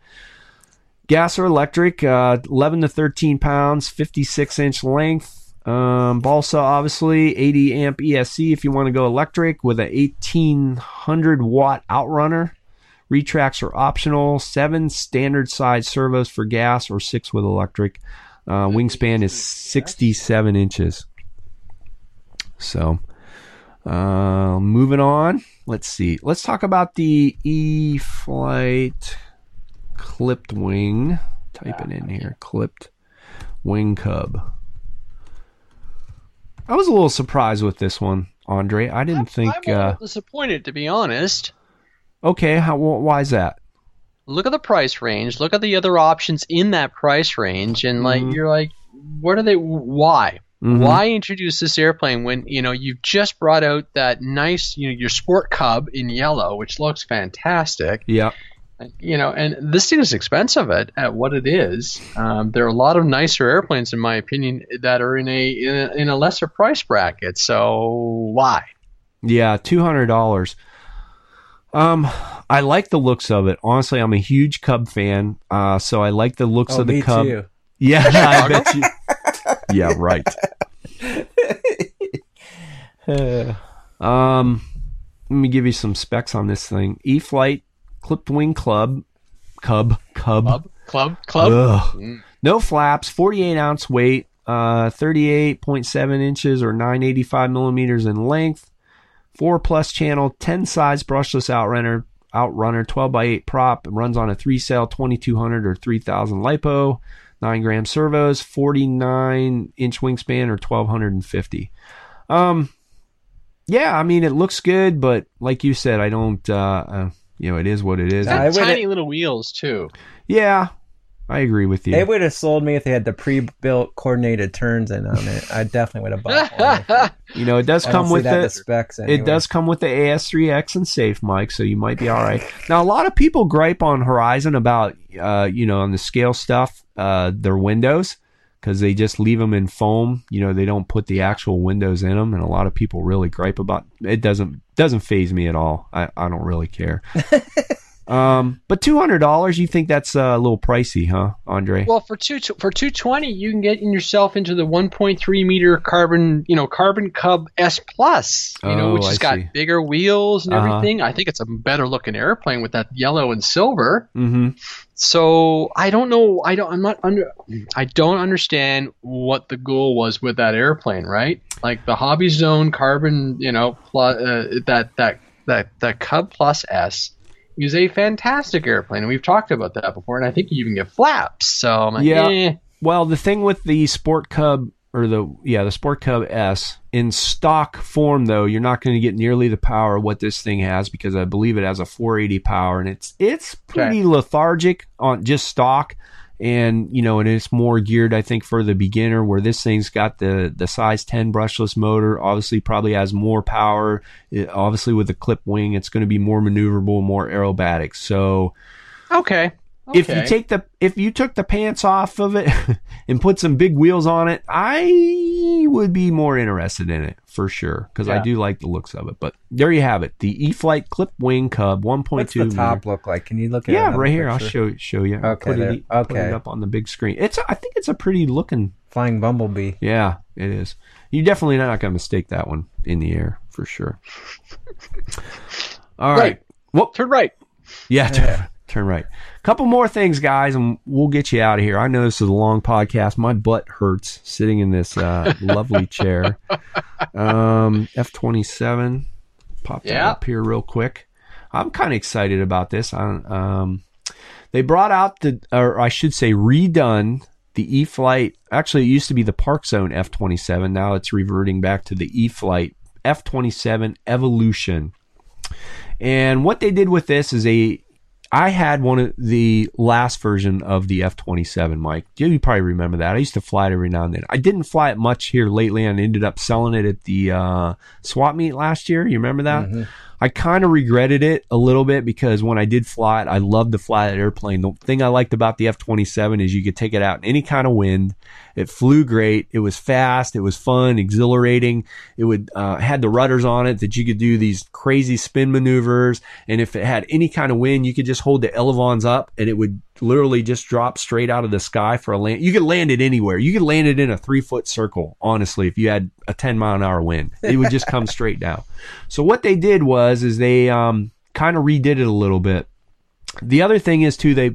Gas or electric, uh, eleven to thirteen pounds, fifty six inch length. Um, balsa, obviously, 80 amp ESC if you want to go electric with a 1800 watt outrunner. Retracts are optional. Seven standard size servos for gas or six with electric. Uh, wingspan is 67 inches. So, Uh, moving on. Let's see. Let's talk about the E Flight clipped wing. Type it in here. Clipped wing cub. I was a little surprised with this one, Andre. I didn't think. I'm a Uh, little disappointed, to be honest. okay, how? wh- Why is that? Look at the price range. Look at the other options in that price range, and like Mhm. you're like, what are they? Why? Mhm. Why introduce this airplane when you know you've just brought out that nice, you know, your Sport Cub in yellow, which looks fantastic. Yeah. You know, and this thing is expensive at, at what it is. Um, there are a lot of nicer airplanes, in my opinion, that are in a in a, in a lesser price bracket. So why? Yeah, two hundred dollars. Um, I like the looks of it. Honestly, I'm a huge Cub fan. Uh, so I like the looks Oh, of the me Cub. too. Yeah, [LAUGHS] I bet you. Yeah, right. [LAUGHS] Um, let me give you some specs on this thing. E Flight clipped wing club, cub, cub. Club, club, club. Mm. No flaps, 48 ounce weight, uh, 38.7 inches or 985 millimeters in length, four plus channel, 10 size brushless outrunner, outrunner, 12 by 8 prop, runs on a three cell 2200 or 3000 lipo, 9 gram servos, 49 inch wingspan or 1250. Um, yeah, I mean, it looks good, but like you said, I don't, uh, uh you know, it is what it is. It's got I would- tiny little wheels too. yeah, I agree with you. They would have sold me if they had the pre-built coordinated turns in on it. I definitely would have bought one. [LAUGHS] You know, it does I come with the the specs. Anyway. It does come with the AS3X and Safe mic, so you might be all right. Now, a lot of people gripe on Horizon about, uh, you know, on the scale stuff, uh, their windows, because they just leave them in foam. You know, they don't put the actual windows in them, and a lot of people really gripe about. It doesn't doesn't phase me at all. I, I don't really care. [LAUGHS] um, but two hundred dollars, you think that's uh, a little pricey, huh, Andre? Well, for two for two twenty, you can get yourself into the one point three meter carbon, you know, carbon Cub S plus, you know, Oh, which has I got see. bigger wheels and Uh-huh. everything. I think it's a better looking airplane with that yellow and silver. mm-hmm. So I don't know. I don't. I'm not under. I don't understand what the goal was with that airplane. Right, like the Hobby Zone Carbon. You know, plus uh, that that that that Cub Plus S is a fantastic airplane, and we've talked about that before. And I think you even get flaps. So like, Yeah. eh. Well, the thing with the Sport Cub or the yeah the Sport Cub S in stock form though, you're not going to get nearly the power what this thing has because I believe it has a 480 power and it's it's pretty lethargic on just stock. And you know, and it's more geared, I think, for the beginner. Where this thing's got the the size 10 brushless motor, obviously probably has more power. It, obviously, with the clip wing, it's going to be more maneuverable, more aerobatic. So, Okay. If you take the if you took the pants off of it [LAUGHS] and put some big wheels on it, I would be more interested in it for sure because I do like the looks of it. But there you have it, the E-flite Clip Wing Cub 1.2. What's the top meter. look like? Can you look at Yeah, right here. I'll show show you. Okay, put it, put it up on the big screen. It's I think it's a pretty looking. Flying Bumblebee. Yeah, it is. You're definitely not going to mistake that one in the air for sure. [LAUGHS] All right. Right. Whoop. Turn right. Yeah, turn, [LAUGHS] turn right. Couple more things, guys, and we'll get you out of here. I know this is a long podcast. My butt hurts sitting in this uh, [LAUGHS] lovely chair. Um, F twenty seven. Pop that Yeah. up here real quick. I'm kind of excited about this. I, um, they brought out the, or I should say, redone the E Flight. Actually, it used to be the Park Zone F twenty seven. Now it's reverting back to the E Flight F twenty seven Evolution. And what they did with this is a I had one of the last version of the F twenty seven, Mike. You probably remember that. I used to fly it every now and then. I didn't fly it much here lately and ended up selling it at the uh, swap meet last year. You remember that? I kind of regretted it a little bit because when I did fly it, I loved to fly that airplane. The thing I liked about the F 27 is you could take it out in any kind of wind. It flew great. It was fast. It was fun, exhilarating. It would uh, had the rudders on it that you could do these crazy spin maneuvers. And if it had any kind of wind, you could just hold the elevons up and it would literally just drop straight out of the sky for a land. You could land it anywhere. You could land it in a three foot circle, honestly, if you had a 10 mile an hour wind. It would just come straight down. [LAUGHS] So what they did was is they um, kind of redid it a little bit. The other thing is too they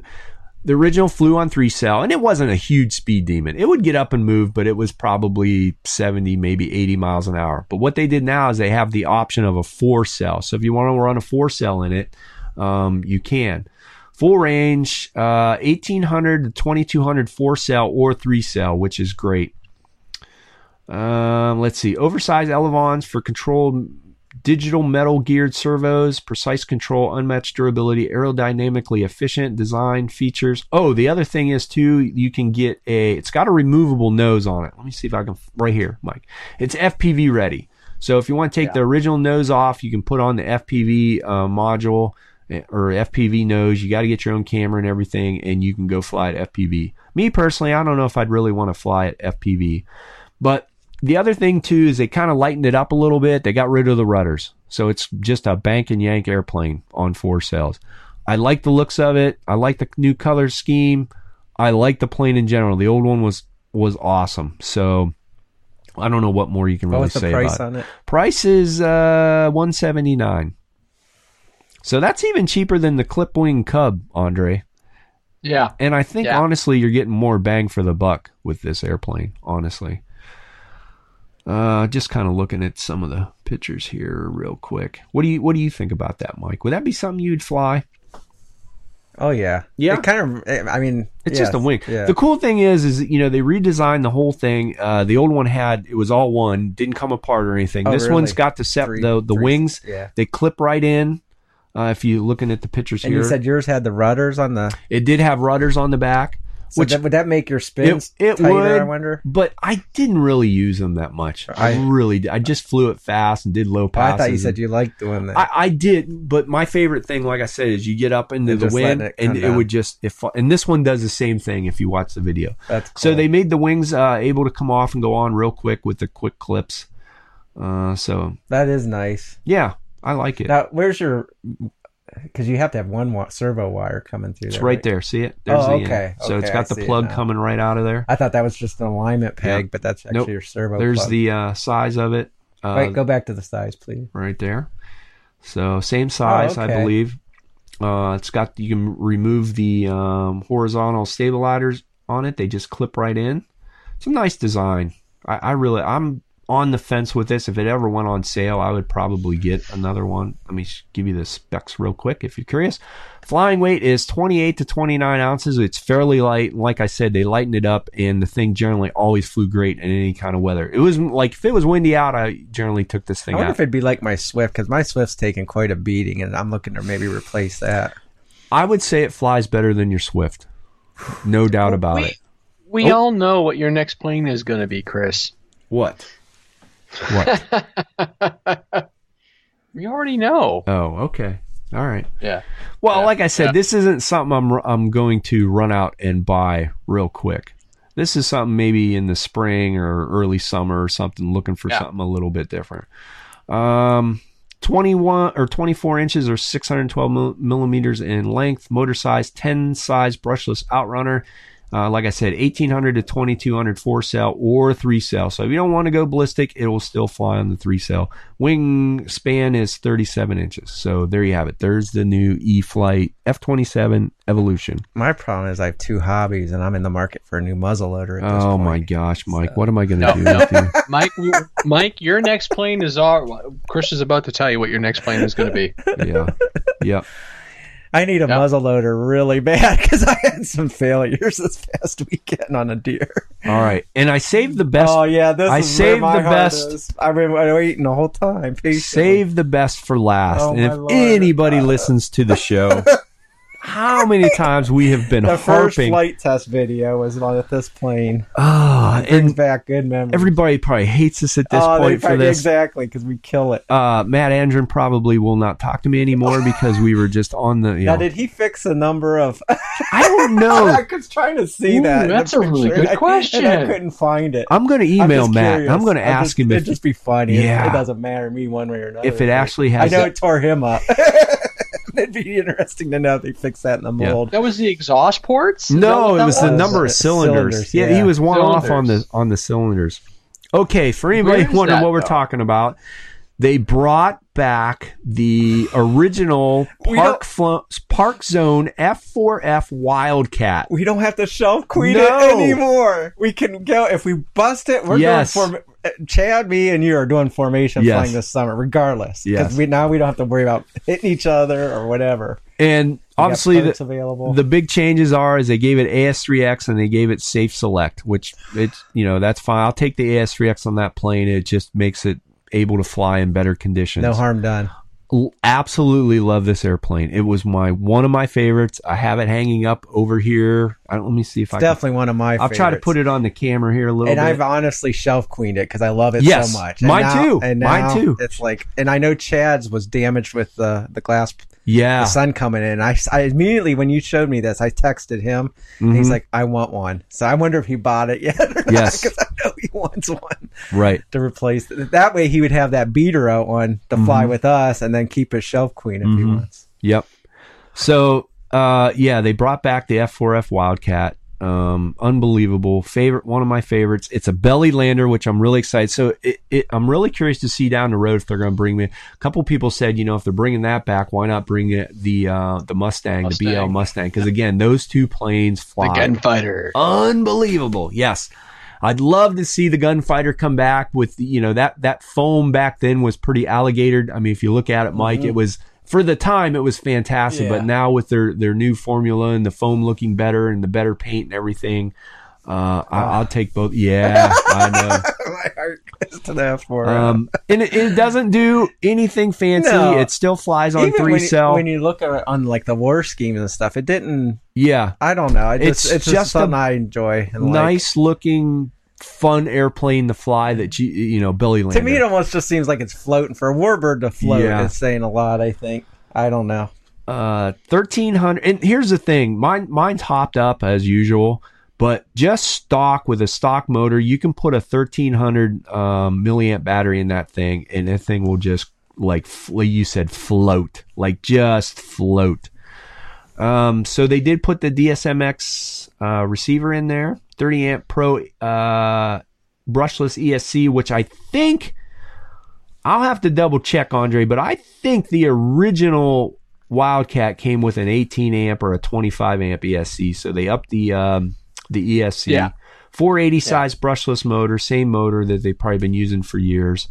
the original flew on three cell, and it wasn't a huge speed demon. It would get up and move, but it was probably 70, maybe 80 miles an hour. But what they did now is they have the option of a four cell. So if you want to run a four cell in it, um, you can. Full range, uh, 1800 to 2200 four cell or three cell, which is great. Um, let's see. Oversized elevons for controlled digital metal geared servos, precise control, unmatched durability, aerodynamically efficient design features. Oh, the other thing is too, you can get a. It's got a removable nose on it. Let me see if I can right here, Mike. It's FPV ready. So if you want to take the original nose off, you can put on the FPV uh, module or FPV nose. You got to get your own camera and everything, and you can go fly at FPV. Me personally, I don't know if I'd really want to fly at FPV, but the other thing too is they kind of lightened it up a little bit. They got rid of the rudders, so it's just a bank and yank airplane on four cells. I like the looks of it. I like the new color scheme. I like the plane in general. The old one was was awesome. So I don't know what more you can What really say price about it. on it? Price is uh 179. So that's even cheaper than the Clipwing Cub, Andre. Yeah. And I think Yeah. honestly, you're getting more bang for the buck with this airplane. Honestly, uh, just kind of looking at some of the pictures here real quick. What do you What do you think about that, Mike? Would that be something you'd fly? Oh yeah, Yeah? It kind of. I mean, It's just a wing. Yeah. The cool thing is, is you know they redesigned the whole thing. Uh, the old one had it was all one, didn't come apart or anything. Oh, this really? one's got the sep- Three- the the three- wings. yeah. They clip right in. Uh, if you're looking at the pictures and here, you said yours had the rudders on the. it did have rudders on the back. So Which- that, would that make your spins It, it tighter? would, I wonder. but I didn't really use them that much. I, I- really, did. I just flew it fast and did low Oh, passes. I thought you said you liked doing that. I, I did, but my favorite thing, like I said, is you get up into And the wind it and come it would just if and this one does the same thing if you watch the video. That's cool. So they made the wings uh, able to come off and go on real quick with the quick clips. Uh, so that is nice. yeah, I like it. Now, where's your? Because you have to have one wa- servo wire coming through. it's there, right there. See it? There's Oh, the end. okay. So it's Okay, got I the plug coming right out of there. I thought that was just an alignment peg, Yeah. but that's actually Nope. your servo. There's plug. the uh, size of it. Uh, Wait, go back to the size, please. right there. So same size, I Oh, okay. believe. Uh, it's got you can remove the um, horizontal stabilizers on it. They just clip right in. It's a nice design. I, I really, I'm on the fence with this. If it ever went on sale, I would probably get another one. Let me give you the specs real quick if you're curious. Flying weight is 28 to 29 ounces. It's fairly light. Like I said, they lightened it up, and the thing generally always flew great in any kind of weather. It was like if it was windy out, I generally took this thing I wonder out. if it'd be like my Swift because my Swift's taken quite a beating, and I'm looking to maybe replace that. I would say it flies better than your Swift. No doubt about we, it. We Oh. all know what your next plane is going to be, Chris. What? What? [LAUGHS] We already know. oh, okay. All right. Yeah. Well, Yeah, like I said, yeah. this isn't something I'm I'm going to run out and buy real quick. This is something maybe in the spring or early summer or something, looking for Yeah. something a little bit different. Um, 21 or 24 inches or 612 millimeters in length, motor size 10 size brushless outrunner. Uh, like I said, 1800 to 2200 four cell or three cell. So if you don't want to go ballistic, it will still fly on the three cell. Wing span is 37 inches. So there you have it. There's the new E Flight F27 Evolution. My problem is I have two hobbies, and I'm in the market for a new muzzleloader. At this Oh point. my gosh, Mike, So- what am I going to No, do no. with? [LAUGHS] Mike, Mike, your next plane is our. Chris is about to tell you what your next plane is going to be. Yeah, yeah. I need a Yep. muzzleloader really bad [LAUGHS] because I had some failures this past weekend on a deer. All right, and I saved the best. oh yeah, this I is saved the best. I've been waiting the whole time. patiently. Save the best for last. Oh, and if Lord. anybody listens to the show, [LAUGHS] how many times we have been [LAUGHS] the first flight test video was on at this plane. Ah, Brings and back good memories. everybody probably hates us at this oh, point for this. exactly because we kill it. Uh, Matt Andren probably will not talk to me anymore [LAUGHS] because we were just on the. You Now, know, did he fix the number of? [LAUGHS] I don't know. I was trying to see Ooh, that. that's a really good and I- question. I couldn't find it. I'm going to I'm email Matt. curious. I'm going to ask just- him It'd if just be funny. Yeah. It, doesn't matter me one way or another. if it actually has, I know a- it tore him up. [LAUGHS] It'd be interesting to know if they fix that in the Yeah. mold. That was the exhaust ports. Is No, it that was the number of cylinders. cylinders, yeah, yeah. he was one off on the Cylinders. on the cylinders. Okay, for anybody wondering that, what we're talking about, they brought back the original Park Flo- Park Zone F4F Wildcat. We don't have to shelf queen No. it anymore. We can go if we bust it. We're Yes. doing form. Chad, me, and you are doing formation Yes. flying this summer, regardless. Because Yes. we now we don't have to worry about hitting each other or whatever. And We obviously, the, available. the big changes are is they gave it AS3X and they gave it Safe Select, which it's you know that's fine. I'll take the AS3X on that plane. It just makes it able to fly in better conditions. no harm done. Absolutely love this airplane. It was my one of my favorites. I have it hanging up over here. I don't, let me see if I can. Definitely one of my. I'll try to put it on the camera here a little And bit. I've honestly shelf queened it because I love it Yes, so much. mine now- too. And Mine too. It's like, and I know Chad's was damaged with the the glass, yeah, the sun coming in. I, I immediately when you showed me this, I texted him. And he's like, "I want one." So I wonder if he bought it yet. Yes. because I know he wants one right. to replace. It. That way, he would have that beater out one to fly Mhm. with us, and then keep his shelf queen if he Mhm. wants. Yep. So, uh, yeah, they brought back the F4F Wildcat. Um, unbelievable favorite, one of my favorites. It's a belly lander, which I'm really excited. So, it, it, I'm really curious to see down the road if they're going to bring me. A couple people said, you know, if they're bringing that back, why not bring it the uh, the Mustang, the BL Mustang. Mustang? Because again, those two planes fly. The gunfighter. unbelievable. Yes. I'd love to see the gunfighter come back with you know that that foam back then was pretty alligator. I mean, if you look at it, Mike, it was for the time it was fantastic. Yeah. But now with their their new formula and the foam looking better and the better paint and everything, uh, I, I'll take both. Yeah, I [LAUGHS] know. My heart goes to that for Um, and it, it doesn't do anything fancy. No. It still flies on Even three when you, cell. when you look at it on like the war schemes and stuff, it didn't. yeah, I don't know. It It's just, it's just just something I enjoy. And like- nice looking, fun airplane to fly. That you you know belly lander. to me, it almost just seems like it's floating for a warbird to float. Yeah. It's saying a lot. I think. I don't know. uh 1300 and here's the thing mine mine's hopped up as usual but just stock with a stock motor you can put a 1300 um, milliamp battery in that thing and that thing will just like like you said float like just float um so they did put the dsmx uh, receiver in there 30 amp pro uh brushless esc which i think I'll have to double check, Andre, but I think the original Wildcat came with an 18 amp or a 25 amp ESC, so they upped the um, the ESC. Yeah. 480 size brushless motor, same motor that they've probably been using for years.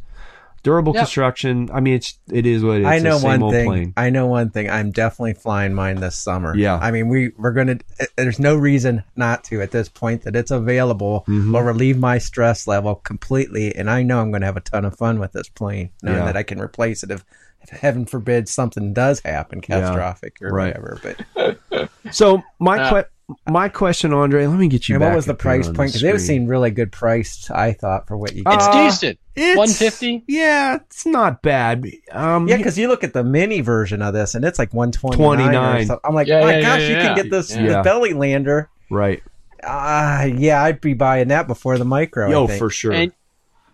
Durable Yep. construction. I mean, it's it is what it is. I know the same one old thing. plane. I know one thing. I'm definitely flying mine this summer. Yeah. I mean, we we're gonna. uh, There's no reason not to at this point that it's available. Mhm. Will relieve my stress level completely, and I know I'm going to have a ton of fun with this plane, knowing Yeah. that I can replace it if, if heaven forbid something does happen catastrophic or Right. whatever. But [LAUGHS] So my Uh, que- my question, Andre, let me get you and back. what was the price on point? the Because it was screen. seemed really good priced. I thought for what you. Uh, Get. It's decent. It's- 150? Yeah, it's not bad. Um, yeah, because you look at the mini version of this, and it's like 129. 29. Or something. I'm like, Yeah, my yeah, gosh, yeah, you yeah. can get this Yeah. the belly lander. right. Ah, yeah, I'd be buying that before the micro. I Yo, think. for sure. And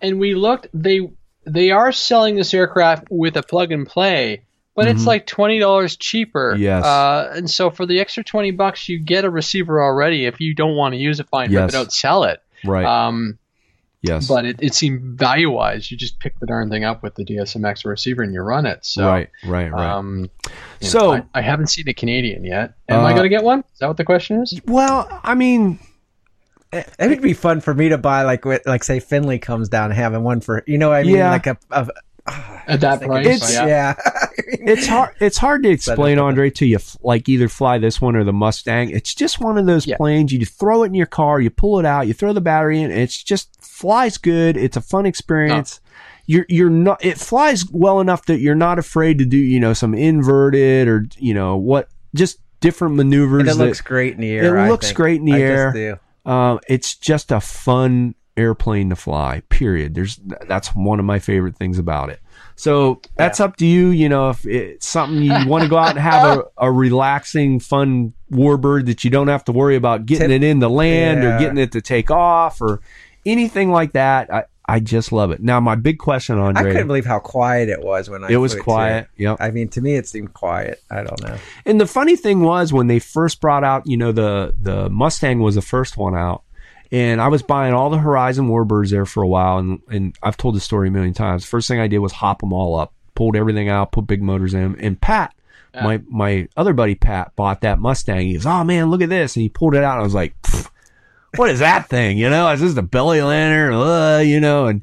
and we looked they they are selling this aircraft with a plug and play, but Mhm. it's like twenty dollars cheaper. Yes. Uh, and so for the extra twenty bucks, you get a receiver already. If you don't want to use it, fine. Yes. Rip it out, sell it. right. Um, yes. but it, it seemed value wise, you just pick the darn thing up with the DSMX receiver and you run it. So right. Right. Right. Um, you know, So- I, I haven't seen a Canadian yet. Am I Uh, going to get one? Is that what the question is? well, I mean, it would be fun for me to buy like like say Finley comes down having one for you know what I mean Yeah. like a, a At that thinking- price, [LAUGHS] It's- yeah. yeah. it's hard. It's hard to explain, Better. Andre, to you. Like either fly this one or the Mustang. It's just one of those Yeah. planes. You throw it in your car, you pull it out, you throw the battery in. It's just flies good. It's a fun experience. You're you're not. It flies well enough that you're not afraid to do you know some inverted or you know what just different maneuvers. and it that- looks great in the air. It I looks think. great in the I air. Just do. Um, it's just a fun airplane to fly. Period. There's that's one of my favorite things about it. So that's up to you. You know, if it's something you want to go out and have a, [LAUGHS] a relaxing, fun warbird that you don't have to worry about getting Tip- it in the land or getting it to take off or anything like that. I, I just love it. Now, my big question, on I Andre, couldn't believe how quiet it was when I. it was too. quiet. Yep. I mean, to me, it seemed quiet. I don't know. And the funny thing was when they first brought out, you know, the the Mustang was the first one out, And I was buying all the Horizon Warbirds there for a while, and and I've told the story a million times. First thing I did was hop them all up, pulled everything out, put big motors in 'em. And Pat, my my other buddy Pat, bought that Mustang. He goes, "Oh man, look at this!" And he pulled it out. And I was like, "What is that thing?" You know, it's just a belly lander, uh, you know. And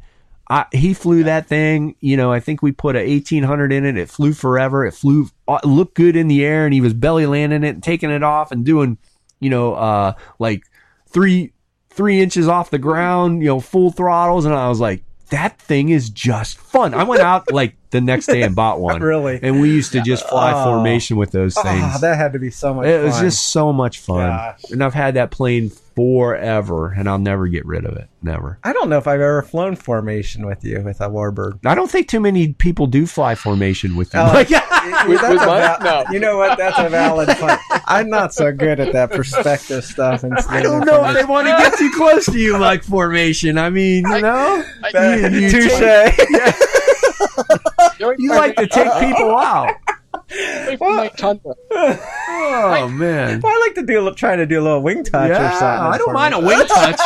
I, he flew that thing. You know, I think we put a eighteen hundred in it. It flew forever. It flew, uh, it looked good in the air, and he was belly landing it and taking it off and doing, you know, uh, like three three inches off the ground, you know, full throttles. And I was like, that thing is just fun. I went out like the next day and bought [LAUGHS] one. Really? And we used to just fly Oh. formation with those ah, things. Oh, that had to be so much fun. it fun. was just so much fun. Gosh. And I've had that plane forever and I'll never get rid of it. Never. I don't know if I've ever flown formation with you with a warbird. I don't think too many people do fly formation with you. Oh, Like, [LAUGHS] With- with val- No. You know what? That's a valid point. I'm not so good at that perspective stuff. And I don't know if they want to get too close to you like formation. I mean, you know, I- you, you Touche. take- [LAUGHS] You're- [LAUGHS] you like to take people out. Away from my tundra. Oh man. Well, I like to do try to do a little wing touch Yeah, or something. I don't mind a wing [LAUGHS] touch.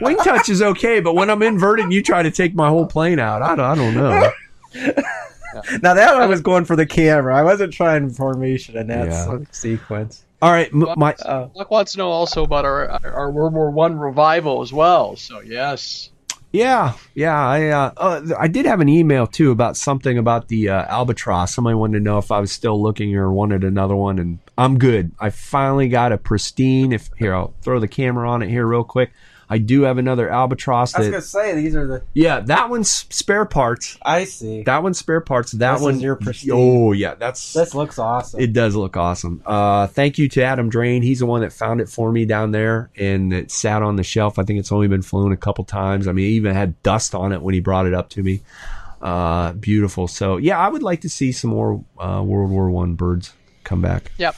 wing touch is okay, but when I'm inverted, and you try to take my whole plane out. I don't, I don't know. [LAUGHS] Now that one I was going for the camera. I wasn't trying formation in that Yeah. sequence. All right, m- my Oh, Luck wants to know also about our our World War One revival as well. So yes, yeah, yeah. I uh, uh, I did have an email too about something about the uh, albatross. Somebody wanted to know if I was still looking or wanted another one, and I'm good. I finally got a pristine. If here, I'll throw the camera on it here real quick. I do have another albatross I was gonna say these are the. yeah, that one's spare parts. I see. That one's spare parts. That This is one your pristine. Oh yeah, that's This looks awesome. It does look awesome. Uh, thank you to Adam Drain. He's the one that found it for me down there, and it sat on the shelf. I think it's only been flown a couple times. I mean, it even had dust on it when he brought it up to me. Uh, beautiful. So yeah, I would like to see some more uh, World War One birds come back. yep.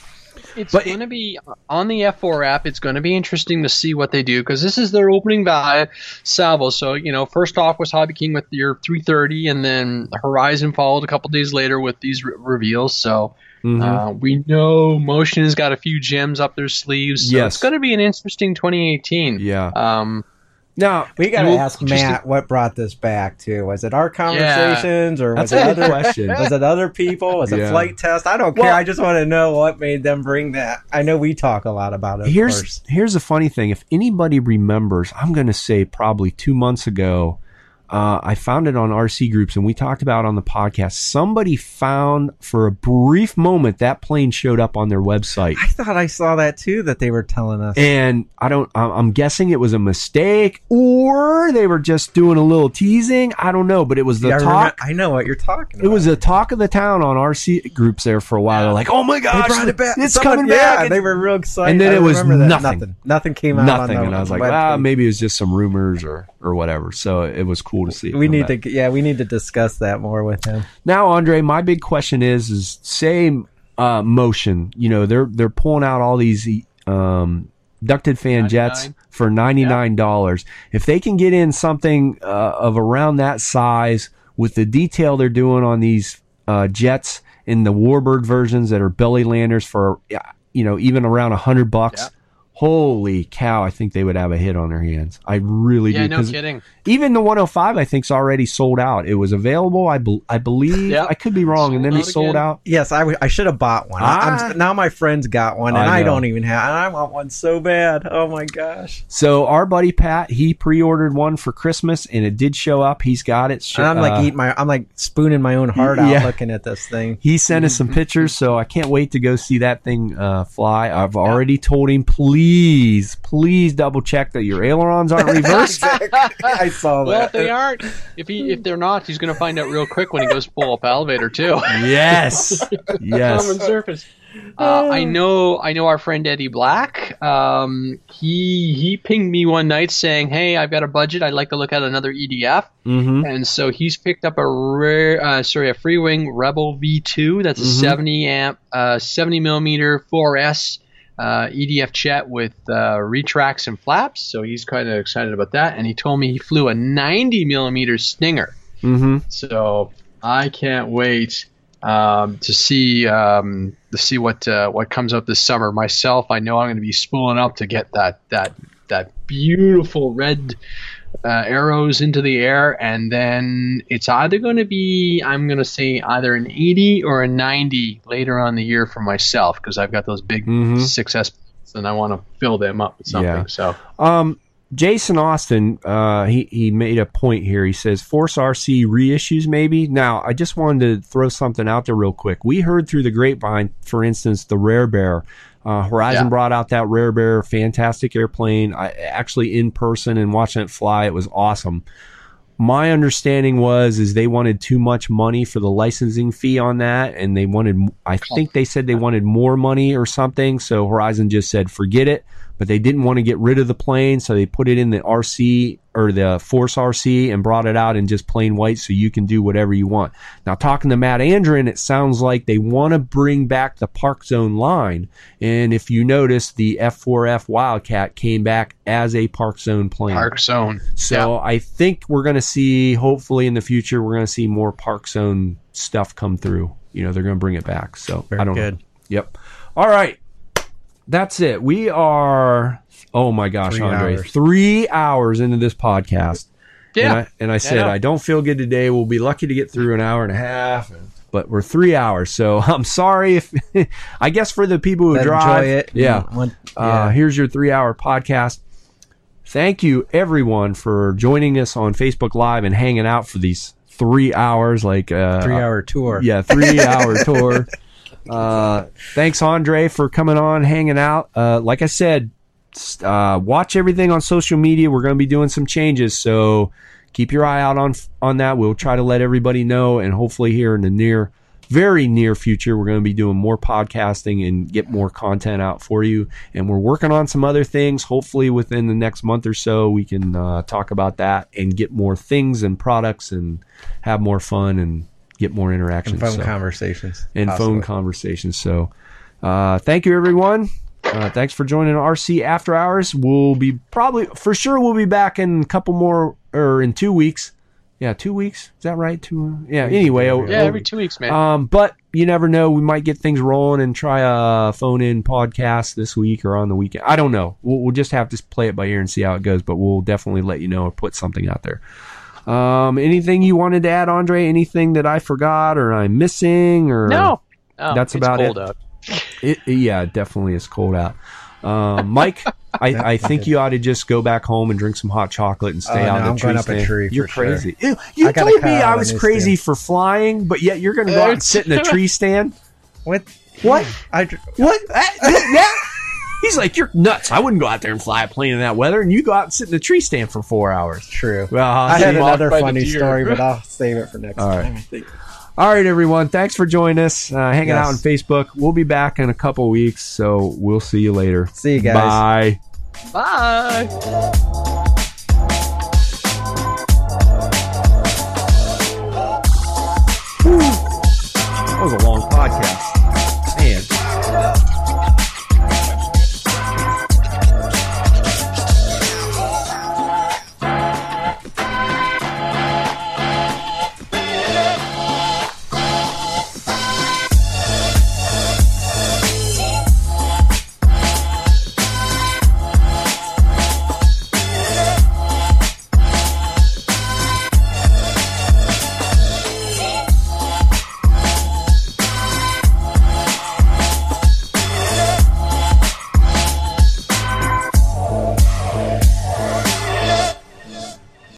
It's But- going to be on the F4 app. It's going to be interesting to see what they do because this is their opening value salvo. So you know, first off was Hobby King with your 330, and then Horizon followed a couple days later with these re- reveals. So Mhm. uh, we know Motion has got a few gems up their sleeves. So Yes. it's going to be an interesting 2018. yeah. Um, Now we got to You'll- ask just Matt what brought this back to. Was it our conversations or was it other? question. [LAUGHS] Was it other people? Was it Yeah. Flite Test? I don't care. Well- I just want to know what made them bring that. I know we talk a lot about it. here's course. here's the funny thing. If anybody remembers, I'm going to say probably two months ago, uh, I found it on RC groups, and we talked about it on the podcast. Somebody found for a brief moment that plane showed up on their website. I thought I saw that too. That they were telling us. and I don't. I'm guessing it was a mistake, or they were just doing a little teasing. I don't know, but it was the Yeah, I, remember- talk. I know what you're talking It was the talk of the town on RC groups there for a while. They're like, "Oh my gosh, it it's Someone- coming yeah, back!" They were real excited. And then I it was nothing. Nothing. Nothing came out. nothing, and I was like, "Ah, maybe it was just some rumors or or whatever." So it was cool to see. We need back. to. Yeah, we need to discuss that more with him. now, Andre. My big question is: is say uh, motion? You know, they're they're pulling out all these um, ducted fan jets for ninety nine dollars. If they can get in something uh, of around that size with the detail they're doing on these uh, jets in the Warbird versions that are belly landers for you know even around a hundred bucks. Yeah. Holy cow! I think they would have a hit on their hands. I really yeah, do. no 'cause kidding. even the 105, I think, is already sold out. It was available, I, bel I believe. [LAUGHS] Yep. I could be wrong, and then Sold it sold again. out. Yes, I, w- I should have bought one. I- Ah. I'm, now my friend's got one, and I I, don't even have. And I want one so bad. Oh my gosh! So our buddy Pat, he pre-ordered one for Christmas, and it did show up. He's got it. Sh- And I'm like uh, eating my. I'm like spooning my own heart out [LAUGHS] looking at this thing. He sent us some pictures, so I can't wait to go see that thing uh, fly. I've already told him, please, please please double check that your ailerons aren't [LAUGHS] reversed. [LAUGHS] I saw that. Well, if they aren't, if he if they're not, he's going to find out real quick when he goes pull up elevator too. yes, [LAUGHS] yes. Common surface. Uh, I know, I know our friend Eddie Black. Um, he he pinged me one night saying, "Hey, I've got a budget. I'd like to look at another EDF." hmm And so he's picked up a rare, uh, sorry, a Freewing Rebel V2. That's a Mhm. 70 amp, uh, 70 millimeter 4S uh, EDF jet with uh, retracts and flaps. So he's kind of excited about that. And he told me he flew a 90 millimeter Stinger. hmm So I can't wait um, to see um, to see what uh, what comes up this summer. Myself, I know I'm going to be spooling up to get that that that beautiful red uh, arrows into the air, and then it's either going to be I'm going to say either an 80 or a 90 later on the year for myself because I've got those big Mhm. success and I want to fill them up with something. Yeah. So Um, Jason Austin, uh, he he made a point here. He says Force RC reissues maybe. Now, I just wanted to throw something out there real quick. We heard through the grapevine, for instance, the Rare Bear. Uh, Horizon Yeah. brought out that Rare Bear, fantastic airplane. I actually in person and watching it fly, it was awesome. My understanding was is they wanted too much money for the licensing fee on that, and they wanted. I think they said they wanted more money or something. So Horizon just said forget it but they didn't want to get rid of the plane, so they put it in the RC or the Force RC and brought it out in just plain white so you can do whatever you want. Now, talking to Matt Andrin, it sounds like they want to bring back the ParkZone line. And if you notice, the F4F Wildcat came back as a ParkZone plane. ParkZone. So I think we're going to see, hopefully in the future, we're going to see more ParkZone stuff come through. You know, they're going to bring it back. So Very I don't good. know. Yep. All right. That's it. We are, oh my gosh, Three Andre, hours. three hours into this podcast. Yeah. And I, and I said, know. I don't feel good today. We'll be lucky to get through an hour and a half. But we're three hours. So [LAUGHS] I'm sorry if, [LAUGHS] I guess for the people who But drive. enjoy it. Yeah. And when- Uh, here's your three hour podcast. Thank you, everyone, for joining us on Facebook Live and hanging out for these three hours. Like uh, Three hour tour. yeah, three [LAUGHS] hour tour. Uh, thanks, Andre, for coming on, hanging out. Uh, like I said, s- uh, watch everything on social media. We're going to be doing some changes, so keep your eye out on on that. We'll try to let everybody know, and hopefully, here in the near, very near future, we're going to be doing more podcasting and get more content out for you. And we're working on some other things. Hopefully, within the next month or so, we can uh, talk about that and get more things and products and have more fun and get more interaction. And phone So- conversations. and possibly. phone conversations. So, uh, thank you, everyone. Uh, thanks for joining RC After Hours. We'll be probably, for sure, we'll be back in a couple more, or in two weeks. Yeah, two weeks. Is that right? Two. Yeah. Anyway, Yeah, oh, every two weeks, man. um, but you never know. We might get things rolling and try a phone in podcast this week or on the weekend. I don't know. We'll, we'll just have to play it by ear and see how it goes. But we'll definitely let you know or put something out there. Um, anything you wanted to add, Andre? Anything that I forgot or I'm missing? Or no. Oh, that's about it. Out. It, it- yeah, definitely is cold out. Um, Mike, I, [LAUGHS] I think you ought to just go back home and drink some hot chocolate and stay Oh, out no, the I'm tree going up a tree for You're sure. crazy. Ew, You told me I was crazy stand. for flying, but yet you're going to go out and sit in a tree [LAUGHS] stand. What? What? I, What? Ah, yeah. [LAUGHS] He's like, you're nuts. I wouldn't go out there and fly a plane in that weather, and you go out and sit in a tree stand for four hours. true. Well, I had another funny story, but I'll save it for next All time. right. All right, everyone. Thanks for joining us, uh, hanging out on Facebook. We'll be back in a couple weeks, so we'll see you later. See you guys. Bye. Bye. That was a long podcast. Man.